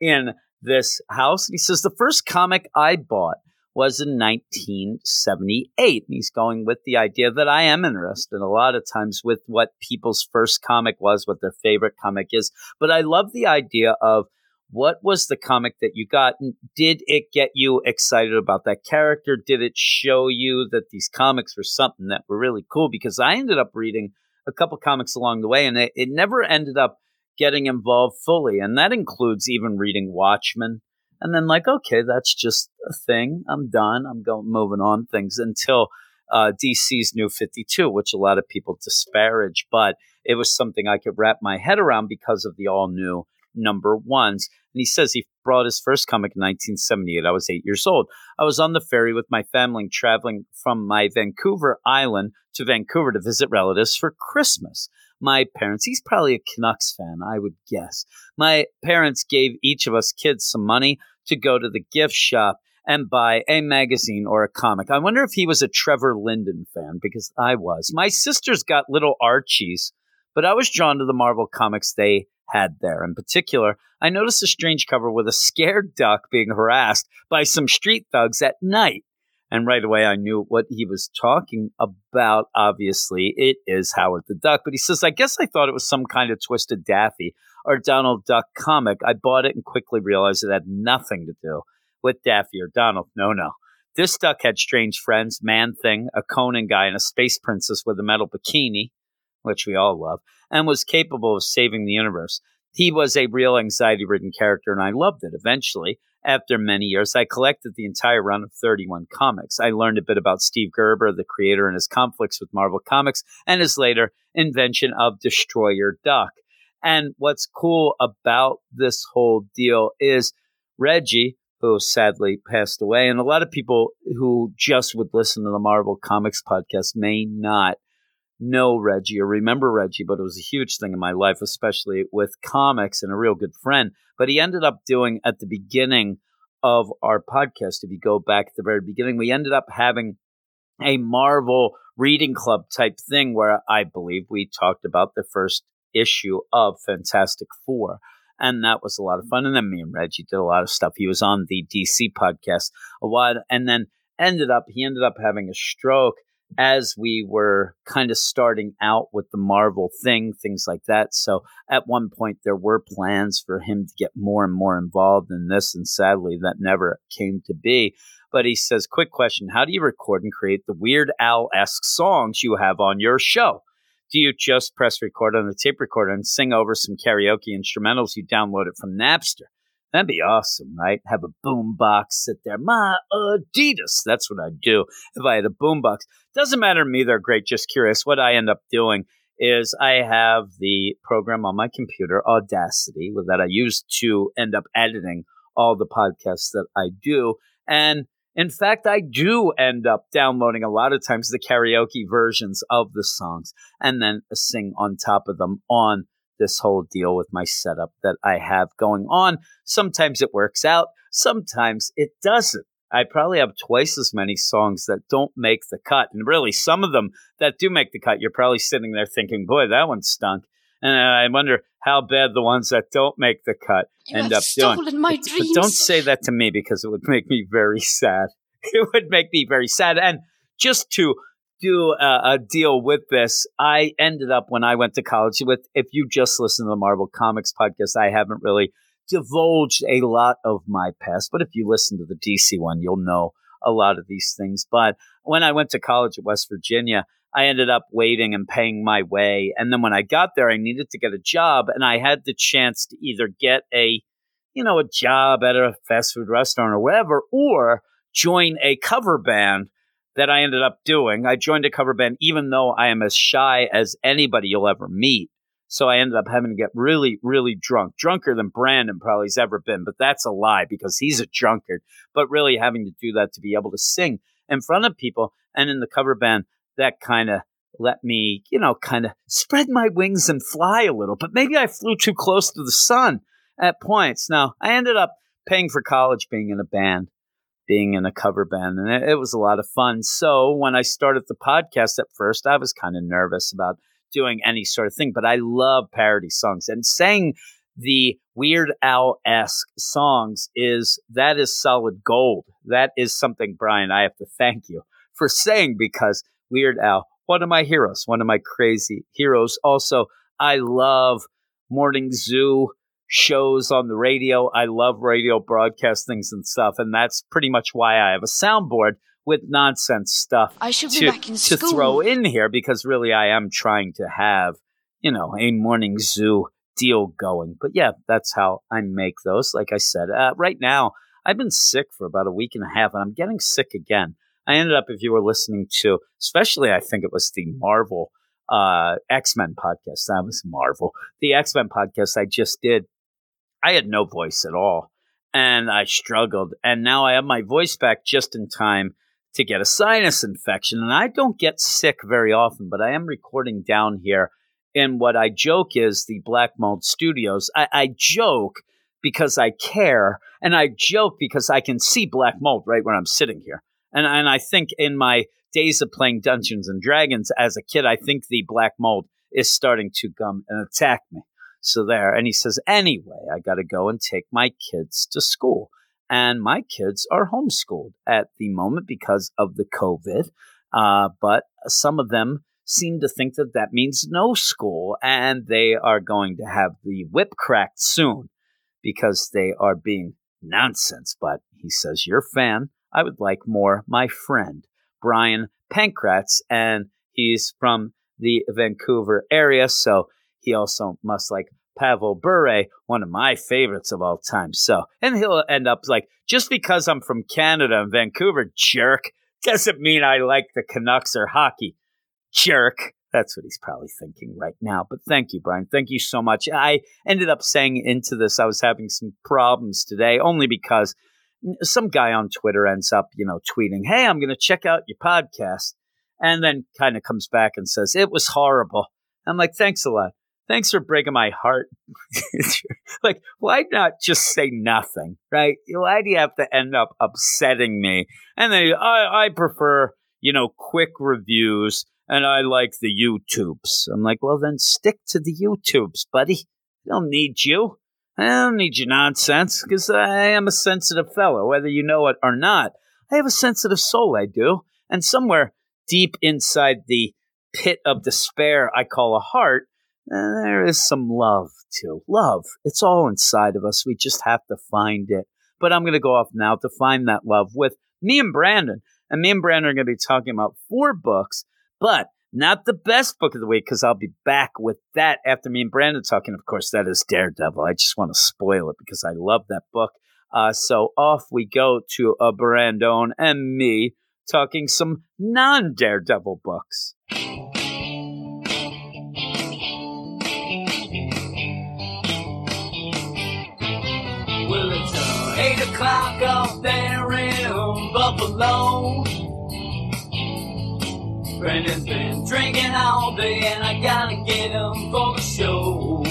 Speaker 1: in this house. And he says the first comic I bought was in 1978. And he's going with the idea that I am interested a lot of times with what people's first comic was, what their favorite comic is. But I love the idea of what was the comic that you got? And did it get you excited about that character? Did it show you that these comics were something that were really cool? Because I ended up reading a couple comics along the way and it, it never ended up getting involved fully. And that includes even reading Watchmen. And then like, okay, that's just a thing. I'm done. I'm going moving on things until uh, DC's New 52, which a lot of people disparage, but it was something I could wrap my head around because of the all new number ones. And he says he brought his first comic in 1978. I was eight years old. I was on the ferry with my family traveling from my Vancouver island to Vancouver to visit relatives for Christmas. My parents, he's probably a Canucks fan, I would guess. My parents gave each of us kids some money to go to the gift shop and buy a magazine or a comic. I wonder if he was a Trevor Linden fan because I was. My sisters got little Archies, but I was drawn to the Marvel comics they had there. In particular, I noticed a strange cover with a scared duck being harassed by some street thugs at night. And right away, I knew what he was talking about. Obviously, it is Howard the Duck. But he says, I guess I thought it was some kind of Twisted Daffy or Donald Duck comic. I bought it and quickly realized it had nothing to do with Daffy or Donald. No, no. This duck had strange friends, Man Thing, a Conan guy, and a space princess with a metal bikini, which we all love, and was capable of saving the universe. He was a real anxiety ridden character, and I loved it. Eventually, after many years, I collected the entire run of 31 comics. I learned a bit about Steve Gerber, the creator, and his conflicts with Marvel Comics, and his later invention of Destroyer Duck. And what's cool about this whole deal is Reggie, who sadly passed away, and a lot of people who just would listen to the Marvel Comics podcast may not know Reggie or remember Reggie, but it was a huge thing in my life, especially with comics and a real good friend. But he ended up doing at the beginning of our podcast, if you go back at the very beginning, we ended up having a Marvel reading club type thing where I believe we talked about the first issue of Fantastic Four. And that was a lot of fun. And then me and Reggie did a lot of stuff. He was on the DC podcast a while and then ended up, he ended up having a stroke as we were kind of starting out with the Marvel thing, things like that. So at one point, there were plans for him to get more and more involved in this. And sadly, that never came to be. But he says, quick question How do you record and create the Weird Al esque songs you have on your show? Do you just press record on the tape recorder and sing over some karaoke instrumentals you downloaded from Napster? That'd be awesome, right? Have a boombox sit there. My Adidas. That's what I'd do if I had a boombox. Doesn't matter to me, they're great. Just curious. What I end up doing is I have the program on my computer, Audacity, that I use to end up editing all the podcasts that I do. And in fact, I do end up downloading a lot of times the karaoke versions of the songs and then sing on top of them on this whole deal with my setup that I have going on. Sometimes it works out, sometimes it doesn't. I probably have twice as many songs that don't make the cut. And really, some of them that do make the cut, you're probably sitting there thinking, boy, that one stunk. And I wonder how bad the ones that don't make the cut
Speaker 3: You
Speaker 1: end up doing.
Speaker 3: my
Speaker 1: But
Speaker 3: dreams.
Speaker 1: don't say that to me because it would make me very sad. It would make me very sad. And just to do a, a deal with this, I ended up when I went to college with, if you just listen to the Marvel Comics podcast, I haven't really divulged a lot of my past. But if you listen to the DC one, you'll know a lot of these things. But when I went to college at West Virginia, I ended up waiting and paying my way. And then when I got there, I needed to get a job, and I had the chance to either get a, you know, a job at a fast food restaurant or whatever, or join a cover band that I ended up doing. I joined a cover band, even though I am as shy as anybody you'll ever meet. So I ended up having to get really, really drunk, drunker than Brandon probably has ever been. But that's a lie because he's a drunkard. But really having to do that to be able to sing in front of people and in the cover band, that kind of let me, you know, kind of spread my wings and fly a little. But maybe I flew too close to the sun at points. Now, I ended up paying for college being in a band, being in a cover band, and it, it was a lot of fun. So when I started the podcast at first, I was kind of nervous about doing any sort of thing, but I love parody songs and saying the Weird Al esque songs is that is solid gold. That is something, Brian, I have to thank you for saying because Weird Al, one of my heroes, one of my crazy heroes. Also, I love Morning Zoo shows on the radio. I love radio broadcastings and stuff, and that's pretty much why I have a soundboard with nonsense stuff
Speaker 3: I should be
Speaker 1: to,
Speaker 3: back in
Speaker 1: to
Speaker 3: school.
Speaker 1: throw in here because really I am trying to have, you know, a morning zoo deal going. But yeah, that's how I make those. Like I said, uh, right now, I've been sick for about a week and a half and I'm getting sick again. I ended up, if you were listening to, especially I think it was the Marvel uh, X Men podcast. That was Marvel. The X Men podcast I just did. I had no voice at all and I struggled. And now I have my voice back just in time to get a sinus infection. And I don't get sick very often, but I am recording down here in what I joke is the Black Mold Studios. I, I joke because I care, and I joke because I can see black mold right where I'm sitting here. And and I think in my days of playing Dungeons and Dragons as a kid, I think the black mold is starting to come and attack me. So there, and he says, anyway, I got to go and take my kids to school and my kids are homeschooled at the moment because of the COVID. Uh, but some of them seem to think that that means no school, and they are going to have the whip cracked soon because they are being nonsense. But he says, You're a fan. I would like more. My friend, Brian Pankratz, and he's from the Vancouver area, so he also must like Pavel Bure, one of my favorites of all time. So, and he'll end up like, just because I'm from Canada and Vancouver, jerk, doesn't mean I like the Canucks or hockey, jerk. That's what he's probably thinking right now. But thank you, Brian. Thank you so much. I ended up saying into this, I was having some problems today only because some guy on Twitter ends up, you know, tweeting, Hey, I'm going to check out your podcast. And then kind of comes back and says, It was horrible. I'm like, Thanks a lot thanks for breaking my heart. like, why not just say nothing, right? Why do you have to end up upsetting me? And then I, I prefer, you know, quick reviews and I like the YouTubes. I'm like, well, then stick to the YouTubes, buddy. I don't need you. I don't need your nonsense because I am a sensitive fellow, whether you know it or not. I have a sensitive soul, I do. And somewhere deep inside the pit of despair I call a heart, uh, there is some love too. Love. It's all inside of us. We just have to find it. But I'm going to go off now to find that love with me and Brandon. And me and Brandon are going to be talking about four books, but not the best book of the week because I'll be back with that after me and Brandon talking. Of course, that is Daredevil. I just want to spoil it because I love that book. Uh, so off we go to a Brandon and me talking some non Daredevil books.
Speaker 2: O'clock up there in Buffalo. Brandon's been drinking all day and I gotta get him for the show.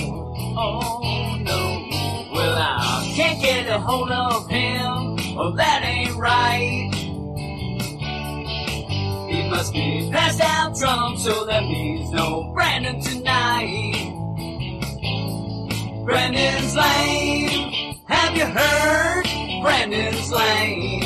Speaker 2: Oh no, well I can't get a hold of him. Well that ain't right. He must be passed out drunk, so that means no Brandon tonight. Brandon's lame. Have you heard? Brandon's lame.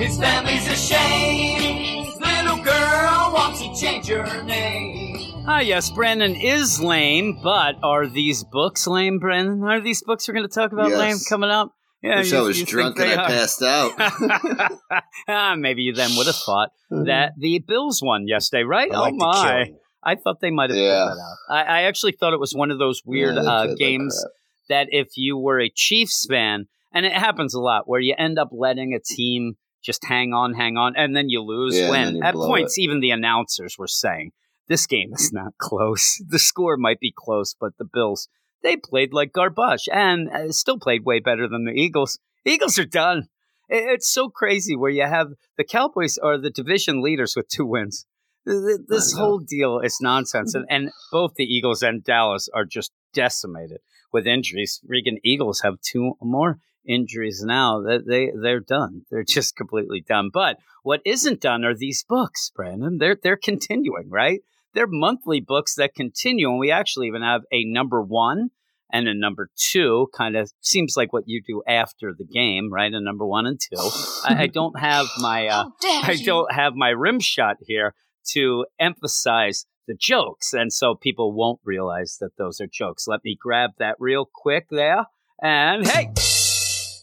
Speaker 2: His family's ashamed. His little girl wants to change her name.
Speaker 1: Ah, yes, Brandon is lame, but are these books lame, Brandon? Are these books we're going to talk about
Speaker 3: Yes.
Speaker 1: lame coming up? Yeah,
Speaker 3: Wish
Speaker 1: you-
Speaker 3: I was drunk and I
Speaker 1: are.
Speaker 3: passed out.
Speaker 1: ah, maybe you then would have thought that the Bills won yesterday, right?
Speaker 3: I
Speaker 1: oh my! I thought they might have
Speaker 3: Yeah.
Speaker 1: that out. I, I actually thought it was one of those weird
Speaker 3: Yeah,
Speaker 1: uh,
Speaker 3: played like
Speaker 1: games
Speaker 3: crap.
Speaker 1: That if you were a Chiefs fan, and it happens a lot, where you end up letting a team just hang on, hang on, and then you lose.
Speaker 3: Yeah,
Speaker 1: when
Speaker 3: you
Speaker 1: at points, even the announcers were saying, "This game is not close. The score might be close, but the Bills." They played like garbage and uh, still played way better than the Eagles. Eagles are done. It's so crazy where you have the Cowboys are the division leaders with two wins. Th- th- This whole deal is nonsense, and, and both the Eagles and Dallas are just decimated with injuries. Regan Eagles have two more injuries now. That they they're done. They're just completely done. But what isn't done are these books, Brandon. They're they're continuing, right? They're monthly books that continue, and we actually even have a number one and a number two. Kind of seems like what you do after the game, right? A number one and two. I, I don't have my uh, I don't have my rim shot here to emphasize the jokes, and so people won't realize that those are jokes. Let me grab that real quick there, and hey,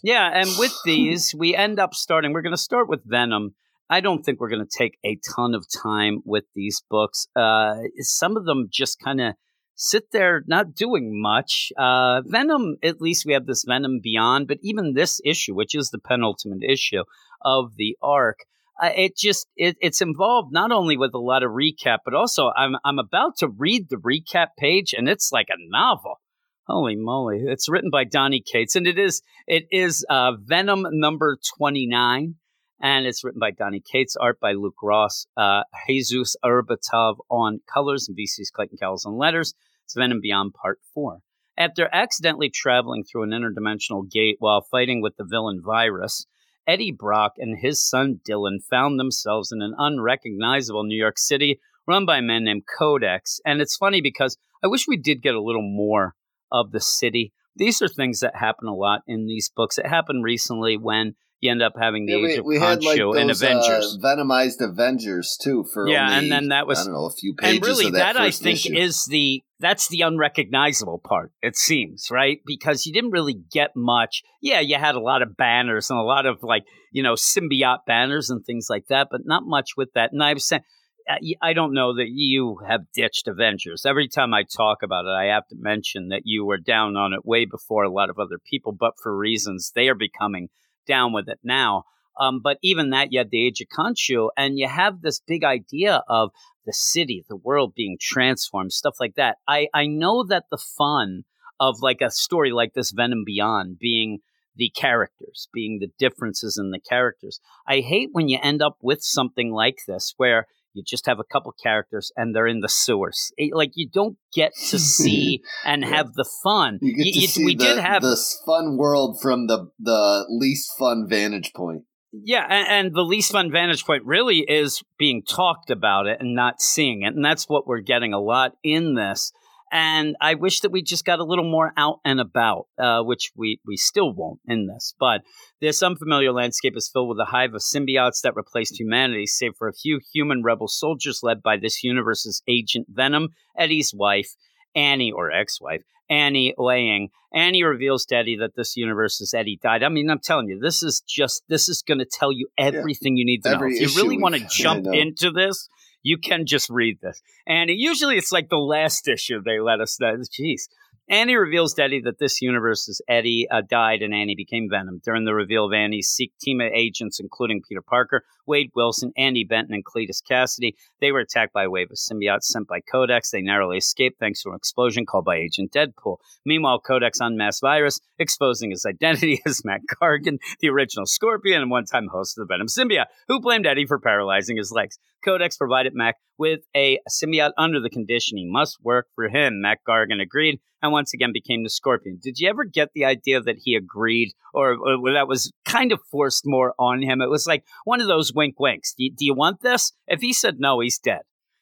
Speaker 1: yeah. And with these, we end up starting. We're going to start with Venom. I don't think we're going to take a ton of time with these books. Uh, some of them just kind of sit there not doing much. Uh, Venom, at least we have this Venom Beyond, but even this issue, which is the penultimate issue of the arc, uh, it just it, it's involved not only with a lot of recap, but also I'm I'm about to read the recap page, and it's like a novel. Holy moly! It's written by Donny Cates, and it is it is uh, Venom number twenty nine, and it's written by Donny Cates, art by Luke Ross, uh, Jesus Aburtov on colors, and VC's Clayton Cowles on letters. It's Venom Beyond Part Four. After accidentally traveling through an interdimensional gate while fighting with the villain Virus, Eddie Brock and his son Dylan found themselves in an unrecognizable New York City run by a man named Codex. And it's funny because I wish we did get a little more of the city. These are things that happen a lot in these books. It happened recently when you end up having the
Speaker 3: Yeah,
Speaker 1: Age
Speaker 3: we,
Speaker 1: of
Speaker 3: we had like
Speaker 1: Khonshu in Avengers.
Speaker 3: uh, Venomized Avengers too for
Speaker 1: Yeah,
Speaker 3: only,
Speaker 1: and then that was-
Speaker 3: I don't know a few pages
Speaker 1: and really
Speaker 3: of that,
Speaker 1: that, I think
Speaker 3: issue.
Speaker 1: is the that's the unrecognizable part it seems right because you didn't really get much yeah you had a lot of banners and a lot of like you know symbiote banners and things like that but not much with that and i was saying uh, I don't know that you have ditched Avengers. Every time I talk about it, I have to mention that you were down on it way before a lot of other people, but for reasons they are becoming down with it now. Um, but even that, you had the Age of Khonshu, and you have this big idea of the city, the world being transformed, stuff like that. I, I know that the fun of like a story like this, Venom Beyond, being the characters, being the differences in the characters. I hate when you end up with something like this where you just have a couple characters and they're in the sewers. It- like you don't get to see and
Speaker 3: Yeah.
Speaker 1: have the fun.
Speaker 3: you get
Speaker 1: You-
Speaker 3: to
Speaker 1: you-
Speaker 3: see
Speaker 1: we
Speaker 3: the,
Speaker 1: did have
Speaker 3: this fun world from the the least fun vantage point.
Speaker 1: Yeah, and, and the least fun vantage point really is being talked about it and not seeing it. And that's what we're getting a lot in this. And I wish that we just got a little more out and about, uh, which we, we still won't in this. But this unfamiliar landscape is filled with a hive of symbiotes that replaced humanity, save for a few human rebel soldiers led by this universe's agent Venom, Eddie's wife, Annie, or ex wife, Annie Lang. Annie reveals to Eddie that this universe is Eddie died. I mean, I'm telling you, this is just this is going to tell you everything you need to
Speaker 3: Every
Speaker 1: know. If you really want to jump into this, you can just read this. And usually it's like the last issue they let us know. Jeez, Annie reveals to Eddie that this universe is Eddie uh, died and Annie became Venom. During the reveal of Annie's Seek team of agents, including Peter Parker, Wade Wilson, Andi Benton, and Cletus Cassidy, they were attacked by a wave of symbiotes sent by Codex. They narrowly escaped thanks to an explosion called by Agent Deadpool. Meanwhile, Codex unmasked Virus, exposing his identity as Mac Gargan, the original Scorpion and one-time host of the Venom symbiote, who blamed Eddie for paralyzing his legs. Codex provided Mac with a symbiote under the condition he must work for him. Mac Gargan agreed and once again became the Scorpion. Did you ever get the idea that he agreed or, or that was kind of forced more on him? It was like one of those wink winks. Do you, do you want this? If he said no, he's dead.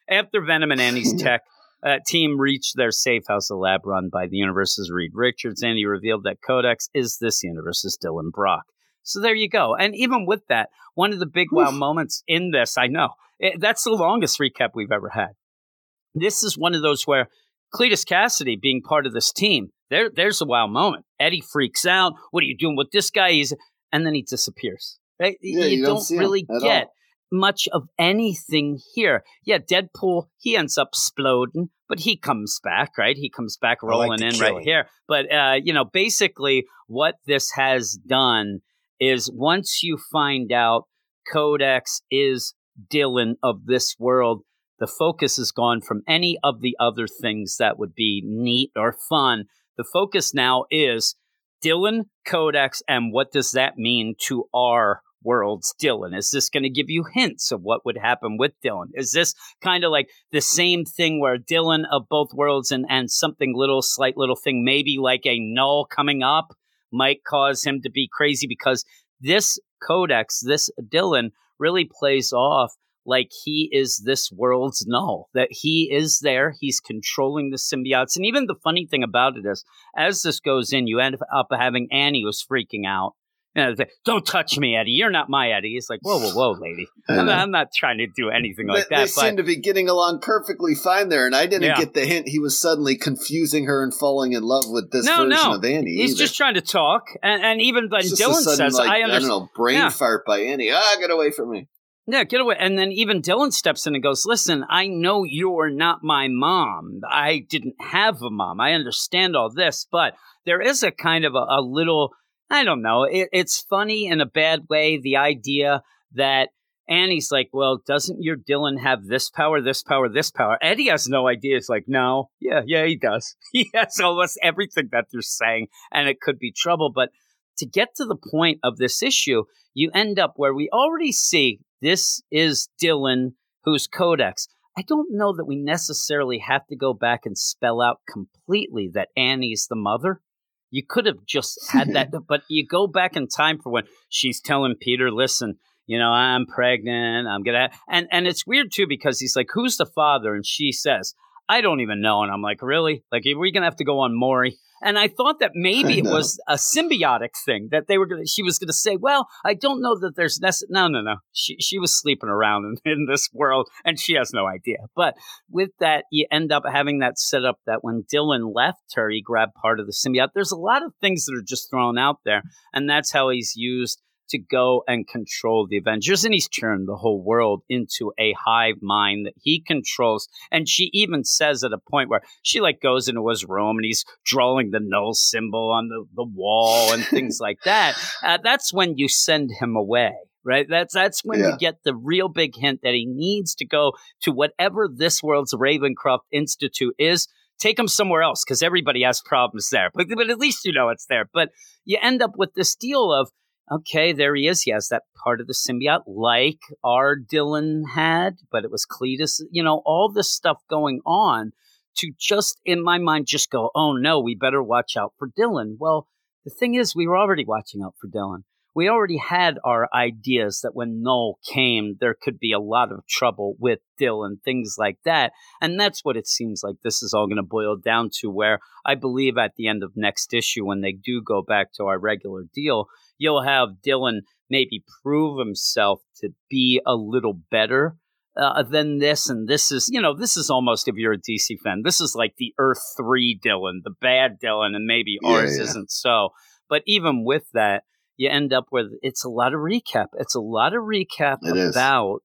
Speaker 1: After Venom and Annie's tech uh, team reached their safe house, a lab run by the universe's Reed Richards, Annie revealed that Codex is this universe's Dylan Brock. So there you go. And even with that, one of the big wow moments in this, I know, it, that's the longest recap we've ever had. This is one of those where Cletus Cassidy being part of this team, there, there's a wow moment. Eddie freaks out. What are you doing with this guy? He's, and then he disappears. Right?
Speaker 3: Yeah,
Speaker 1: you,
Speaker 3: you
Speaker 1: don't,
Speaker 3: don't
Speaker 1: really get
Speaker 3: all.
Speaker 1: much of anything here. Yeah, Deadpool, he ends up exploding, but he comes back, right? He comes back
Speaker 4: I like
Speaker 1: rolling in right
Speaker 4: killing.
Speaker 1: here. But, uh, you know, basically what this has done is once you find out Codex is Dylan of this world, the focus has gone from any of the other things that would be neat or fun. The focus now is Dylan, Codex, and what does that mean to our world's Dylan? Is this going to give you hints of what would happen with Dylan? Is this kind of like the same thing where Dylan of both worlds and, and something little, slight little thing, maybe like a Knull coming up, might cause him to be crazy because this Codex, this Dylan, really plays off like he is this world's Knull, that he is there, he's controlling the symbiotes. And even the funny thing about it is, as this goes in, you end up having Annie who's freaking out. Know, say, don't touch me, Eddie. You're not my Eddie. He's like, whoa, whoa, whoa, lady.
Speaker 3: I
Speaker 1: I'm not, I'm not trying to do anything like
Speaker 3: they,
Speaker 1: that.
Speaker 3: they seem to be getting along perfectly fine there, and I didn't
Speaker 1: Yeah.
Speaker 3: get the hint he was suddenly confusing her and falling in love with this
Speaker 1: No,
Speaker 3: version
Speaker 1: no.
Speaker 3: of Annie.
Speaker 1: he's
Speaker 3: either.
Speaker 1: just trying to talk. And, and even when
Speaker 3: It's
Speaker 1: Dylan
Speaker 3: sudden,
Speaker 1: says,
Speaker 3: like,
Speaker 1: I
Speaker 3: don't
Speaker 1: understand.
Speaker 3: know, brain
Speaker 1: Yeah.
Speaker 3: fart by Annie. Ah, get away from me.
Speaker 1: Yeah, get away. And then even Dylan steps in and goes, Listen, I know you're not my mom. I didn't have a mom. I understand all this, but there is a kind of a, a little, I don't know, it, it's funny in a bad way, the idea that Annie's like, Well, doesn't your Dylan have this power, this power, this power? Eddie has no idea. It's like, No, yeah, yeah, he does. He has almost everything that they're saying, and it could be trouble. But to get to the point of this issue, you end up where we already see this is Dylan who's Codex. I don't know that we necessarily have to go back and spell out completely that Annie's the mother. You could have just had that, but you go back in time for when she's telling Peter, "Listen, you know, I'm pregnant. I'm gonna," and and it's weird too because he's like, "Who's the father?" And she says, "I don't even know." And I'm like, "Really? Like, are we gonna have to go on Maury?" And I thought that maybe it was a symbiotic thing that they were gonna. She was gonna say, "Well, I don't know that there's nece-. No, no, no. She she was sleeping around in, in this world, and she has no idea. But with that, you end up having that set up that when Dylan left her, he grabbed part of the symbiote. There's a lot of things that are just thrown out there, and that's how he's used to go and control the Avengers, and he's turned the whole world into a hive mind that he controls. And she even says at a point where she like goes into his room and he's drawing the Knull symbol on the, the wall and things like that. Uh, that's when you send him away. Right, that's that's when
Speaker 3: Yeah.
Speaker 1: you get the real big hint that he needs to go to whatever this world's Ravencroft Institute is. Take him somewhere else because everybody has problems there. But but at least you know it's there. But you end up with this deal of okay, there he is. He has that part of the symbiote like our Dylan had, but it was Cletus. You know, all this stuff going on to just, in my mind, just go, oh no, we better watch out for Dylan. Well, the thing is, we were already watching out for Dylan. We already had our ideas that when Knull came, there could be a lot of trouble with Dylan, things like that. And that's what it seems like this is all going to boil down to, where I believe at the end of next issue, when they do go back to our regular deal, you'll have Dylan maybe prove himself to be a little better uh, than this. And this is, you know, this is almost, if you're a DC fan, this is like the Earth 3 Dylan, the bad Dylan, and maybe
Speaker 3: Yeah,
Speaker 1: ours
Speaker 3: yeah.
Speaker 1: isn't so. But even with that, you end up with it's a lot of recap. It's a lot of recap
Speaker 3: It is.
Speaker 1: about,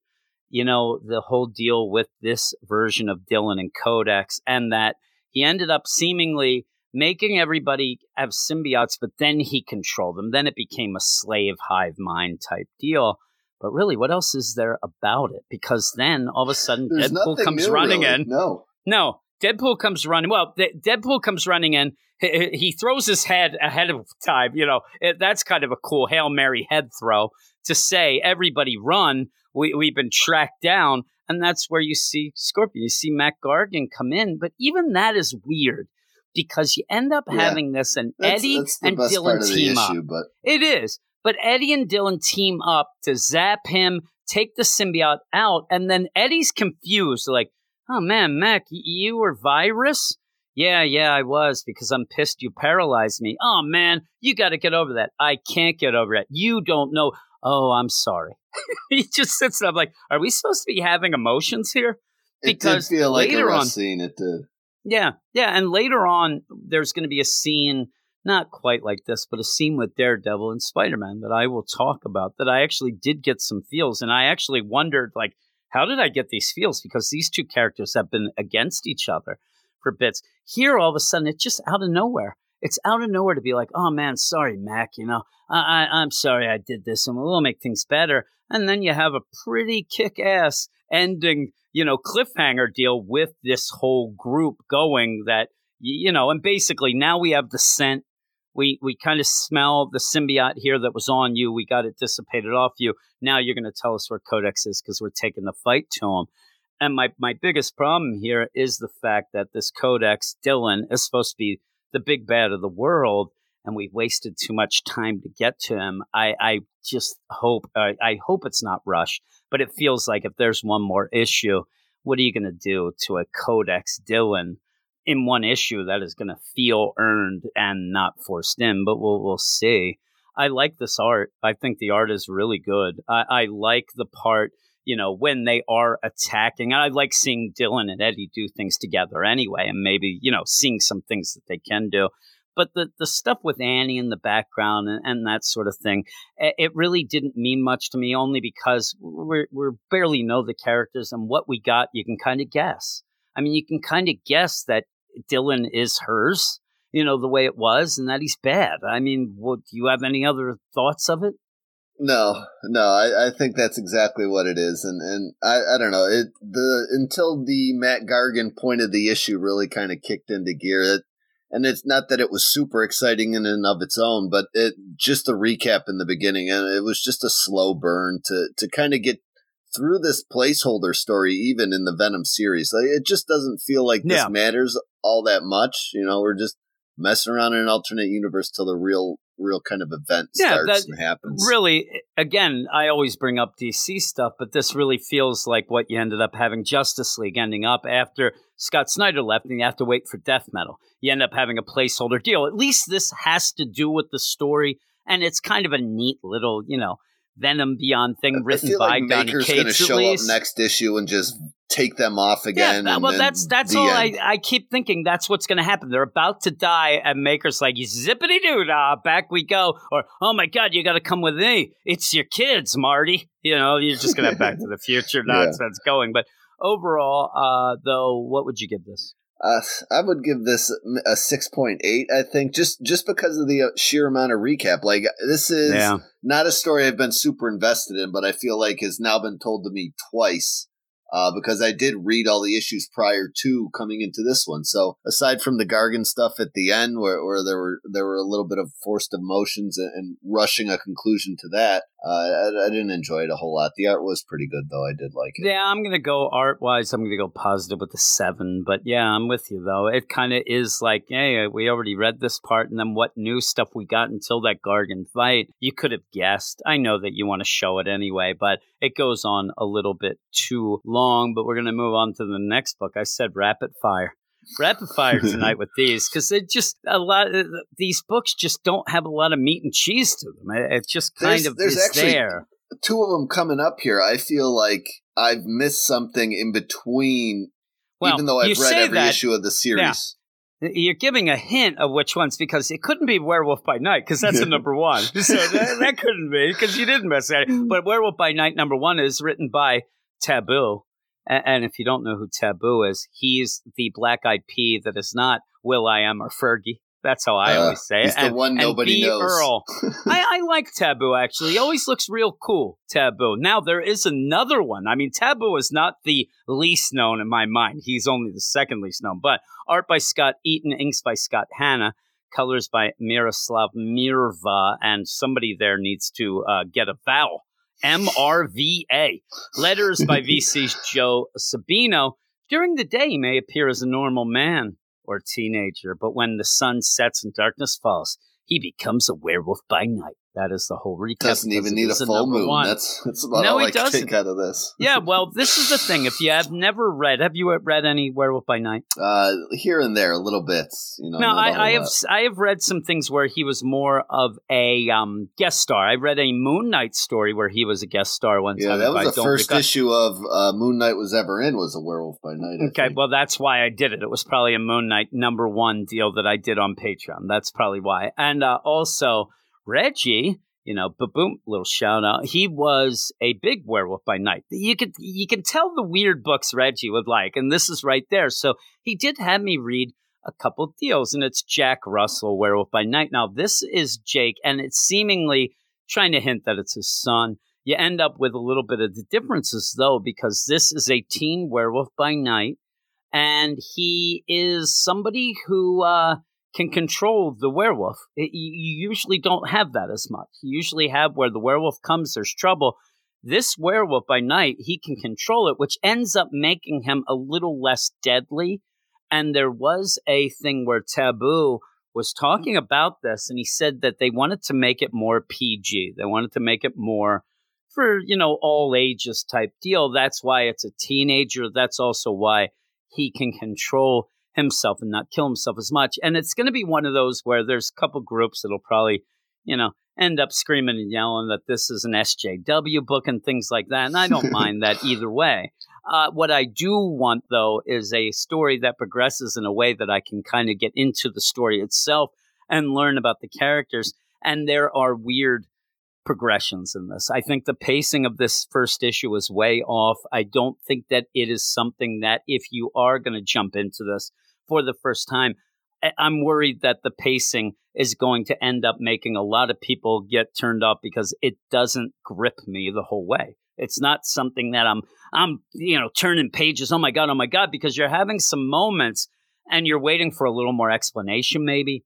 Speaker 1: you know, the whole deal with this version of Dylan and Codex, and that he ended up seemingly making everybody have symbiotes, but then he controlled them. Then it became a slave hive mind type deal. But really, what else is there about it? Because then all of a sudden,
Speaker 3: There's
Speaker 1: Deadpool comes
Speaker 3: new,
Speaker 1: running
Speaker 3: really.
Speaker 1: in.
Speaker 3: No.
Speaker 1: No, Deadpool comes running. Well, the, Deadpool comes running in. He, throws his head ahead of time. You know, it, that's kind of a cool Hail Mary head throw to say, everybody run. We, we've been tracked down. And that's where you see Scorpion. You see Mac Gargan come in. But even that is weird because you end up
Speaker 3: Yeah.
Speaker 1: having this and
Speaker 3: That's,
Speaker 1: Eddie
Speaker 3: that's
Speaker 1: and Dylan
Speaker 3: part of the
Speaker 1: team up.
Speaker 3: but
Speaker 1: It is. But Eddie and Dylan team up to zap him, take the symbiote out, and then Eddie's confused, like, oh man, Mac, you were virus? Yeah, yeah, I was because I'm pissed you paralyzed me. Oh man, you got to get over that. I can't get over it. You don't know. Oh, I'm sorry. he just sits there like, are we supposed to be having emotions here?
Speaker 3: it
Speaker 1: Because
Speaker 3: did feel like a rough
Speaker 1: on-
Speaker 3: scene. It did.
Speaker 1: Yeah, yeah, and later on, there's going to be a scene, not quite like this, but a scene with Daredevil and Spider Man that I will talk about. That I actually did get some feels, and I actually wondered, like, how did I get these feels? Because these two characters have been against each other for bits. Here, all of a sudden, it's just out of nowhere. It's out of nowhere to be like, oh man, sorry, Mac. You know, I, I I'm sorry I did this, and we'll make things better. And then you have a pretty kick-ass ending you know, cliffhanger deal with this whole group going that, you know, and basically now we have the scent. We, we kind of smell the symbiote here that was on you. We got it dissipated off you. Now you're going to tell us where Codex is because we're taking the fight to him. And my, my biggest problem here is the fact that this Codex, Dylan, is supposed to be the big bad of the world. And we've wasted too much time to get to him. I, I just hope, I, I hope it's not rushed but it feels like if there's one more issue, what are you going to do to a Codex Dylan in one issue that is going to feel earned and not forced in? But we'll we'll see. I like this art. I think the art is really good. I, I like the part, you know, when they are attacking. I like seeing Dylan and Eddie do things together anyway, and maybe you know seeing some things that they can do. But the, the stuff with Annie in the background and, and that sort of thing, it really didn't mean much to me only because we're, we're barely know the characters and what we got you can kind of guess i mean you can kind of guess that dylan is hers you know the way it was and that he's bad i mean what, do you have any other thoughts of it
Speaker 3: No, no, I, I think that's exactly what it is, and and I, I don't know it the until the Mac Gargan point of the issue really kind of kicked into gear. It, and it's not that it was super exciting in and of its own, but it just a recap in the beginning, and it was just a slow burn to to kind of get through this placeholder story, even in the Venom series. Like it just doesn't feel like this
Speaker 1: Yeah.
Speaker 3: matters all that much. You know, we're just messing around in an alternate universe till the real real kind of event
Speaker 1: Yeah,
Speaker 3: starts
Speaker 1: that-
Speaker 3: and happens.
Speaker 1: really again i always bring up dc stuff but this really feels like what you ended up having justice league ending up after scott snyder left and you have to wait for death metal. You end up having a placeholder deal. At least this has to do with the story and it's kind of a neat little you know venom beyond thing
Speaker 3: I
Speaker 1: written
Speaker 3: feel
Speaker 1: by
Speaker 3: like
Speaker 1: donny
Speaker 3: Maker's going to show up next issue and just take them off again. and
Speaker 1: well, that's that's all
Speaker 3: end.
Speaker 1: I, I keep thinking. That's what's going to happen. They're about to die, and Maker's like, "Zippity doo dah, back we go." Or, "Oh my God, you got to come with me. It's your kids, Marty." You know, you're just going to have Back to the Future
Speaker 3: Yeah.
Speaker 1: nonsense going. But overall, uh, though, what would you give this?
Speaker 3: Uh, I would give this a six point eight. I think just just because of the uh, sheer amount of recap. Like this is
Speaker 1: Yeah.
Speaker 3: not a story I've been super invested in, but I feel like has now been told to me twice. Uh, because I did read all the issues prior to coming into this one. So aside from the Gargan stuff at the end, where, where there were there were a little bit of forced emotions and, and rushing a conclusion to that, uh, I, I didn't enjoy it a whole lot. The art was pretty good, though. I did like it.
Speaker 1: Yeah, I'm gonna go art wise. I'm gonna go positive with the seven. But yeah, I'm with you though. It kind of is like, hey, we already read this part, and then what new stuff we got until that Gargan fight? You could have guessed. I know that you want to show it anyway, but it goes on a little bit too long. But we're gonna move on to the next book. I said rapid fire. Rapid fire tonight with these because it just a lot. Of, these books just don't have a lot of meat and cheese to them. It, it just kind
Speaker 3: There's-
Speaker 1: of
Speaker 3: there's
Speaker 1: is
Speaker 3: actually-
Speaker 1: there.
Speaker 3: two of them coming up here. I feel like I've missed something in between,
Speaker 1: Well,
Speaker 3: even though I've read every
Speaker 1: that,
Speaker 3: issue of the series.
Speaker 1: You're giving a hint of which ones because it couldn't be Werewolf by Night because that's the number one. So that, that couldn't be because you didn't miss it. Mm. But Werewolf by Night number one is written by Taboo, And if you don't know who Taboo is, he's the black eyed pea that is not will.i.am or Fergie. That's how I
Speaker 3: Uh,
Speaker 1: always say it.
Speaker 3: he's
Speaker 1: the
Speaker 3: one nobody
Speaker 1: B.
Speaker 3: knows.
Speaker 1: Earl. I, I like Taboo actually. He always looks real cool. Taboo. Now there is another one. I mean, Taboo is not the least known in my mind. He's only the second least known. But art by Scott Eaton, inks by Scott Hanna, colors by Miroslav Mrva, and somebody there needs to uh, get a vowel. M R V A. Letters by VC's Joe Sabino. During the day, he may appear as a normal man or teenager, but when the sun sets and darkness falls, he becomes a werewolf by night. That is the whole recap.
Speaker 3: Doesn't even need a full moon.
Speaker 1: one.
Speaker 3: That's that's about
Speaker 1: No,
Speaker 3: all I
Speaker 1: doesn't.
Speaker 3: take out of this.
Speaker 1: yeah, well, this is the thing. If you have never read, have you read any Werewolf by Night?
Speaker 3: Uh, here and there, a little bits. You know.
Speaker 1: No,
Speaker 3: not a whole
Speaker 1: I, I have. I have read some things where he was more of a um, guest star. I read a Moon Knight story where he was a guest star one
Speaker 3: Yeah, that was the first issue of uh, Moon Knight was ever in. Was a Werewolf by Night. I
Speaker 1: Okay,
Speaker 3: think.
Speaker 1: well, that's why I did it. It was probably a Moon Knight number one deal that I did on Patreon. That's probably why. And uh, also, Reggie, you know, boom, little shout out. He was a big werewolf by night. You could you can tell the weird books Reggie would like, and this is right there. So he did have me read a couple deals, and it's Jack Russell, Werewolf by Night. Now this is Jake, and it's seemingly trying to hint that it's his son. You end up with a little bit of the differences though, because this is a teen werewolf by night and he is somebody who uh, can control the werewolf. It, you you usually don't have that as much. You usually have where the werewolf comes, there's trouble. This werewolf by night, he can control it, which ends up making him a little less deadly. And there was a thing where Taboo was talking about this, and he said that they wanted to make it more PG. They wanted to make it more for, you know, all ages type deal. That's why it's a teenager. That's also why he can control himself and not kill himself as much. And it's going to be one of those where there's a couple groups that'll probably, you know, end up screaming and yelling that this is an SJW book and things like that. And I don't mind that either way. Uh, what I do want, though, is a story that progresses in a way that I can kind of get into the story itself and learn about the characters. And there are weird progressions in this. I think the pacing of this first issue is way off. I don't think that it is something that if you are going to jump into this for the first time, I'm worried that the pacing is going to end up making a lot of people get turned off because it doesn't grip me the whole way. It's not something that I'm I'm you know turning pages. Oh my god, oh my god, because you're having some moments and you're waiting for a little more explanation maybe.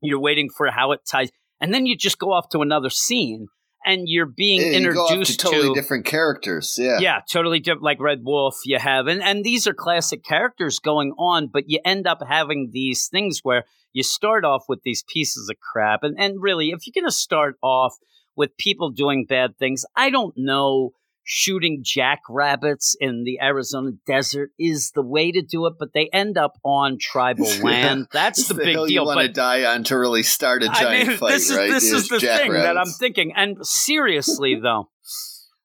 Speaker 1: You're waiting for how it ties and then you just go off to another scene and you're being
Speaker 3: Yeah, you go off
Speaker 1: introduced
Speaker 3: to totally different characters. Yeah.
Speaker 1: yeah, totally different. Like Red Wolf, you have, and and these are classic characters going on, but you end up having these things where you start off with these pieces of crap, and and really, if you're gonna start off with people doing bad things, I don't know. Shooting jackrabbits in the Arizona desert is the way to do it, but they end up on tribal land. That's the,
Speaker 3: the
Speaker 1: big deal.
Speaker 3: you want to die on to really start a giant
Speaker 1: I mean,
Speaker 3: fight,
Speaker 1: this is
Speaker 3: right?
Speaker 1: this is the thing that I'm thinking. And seriously, though,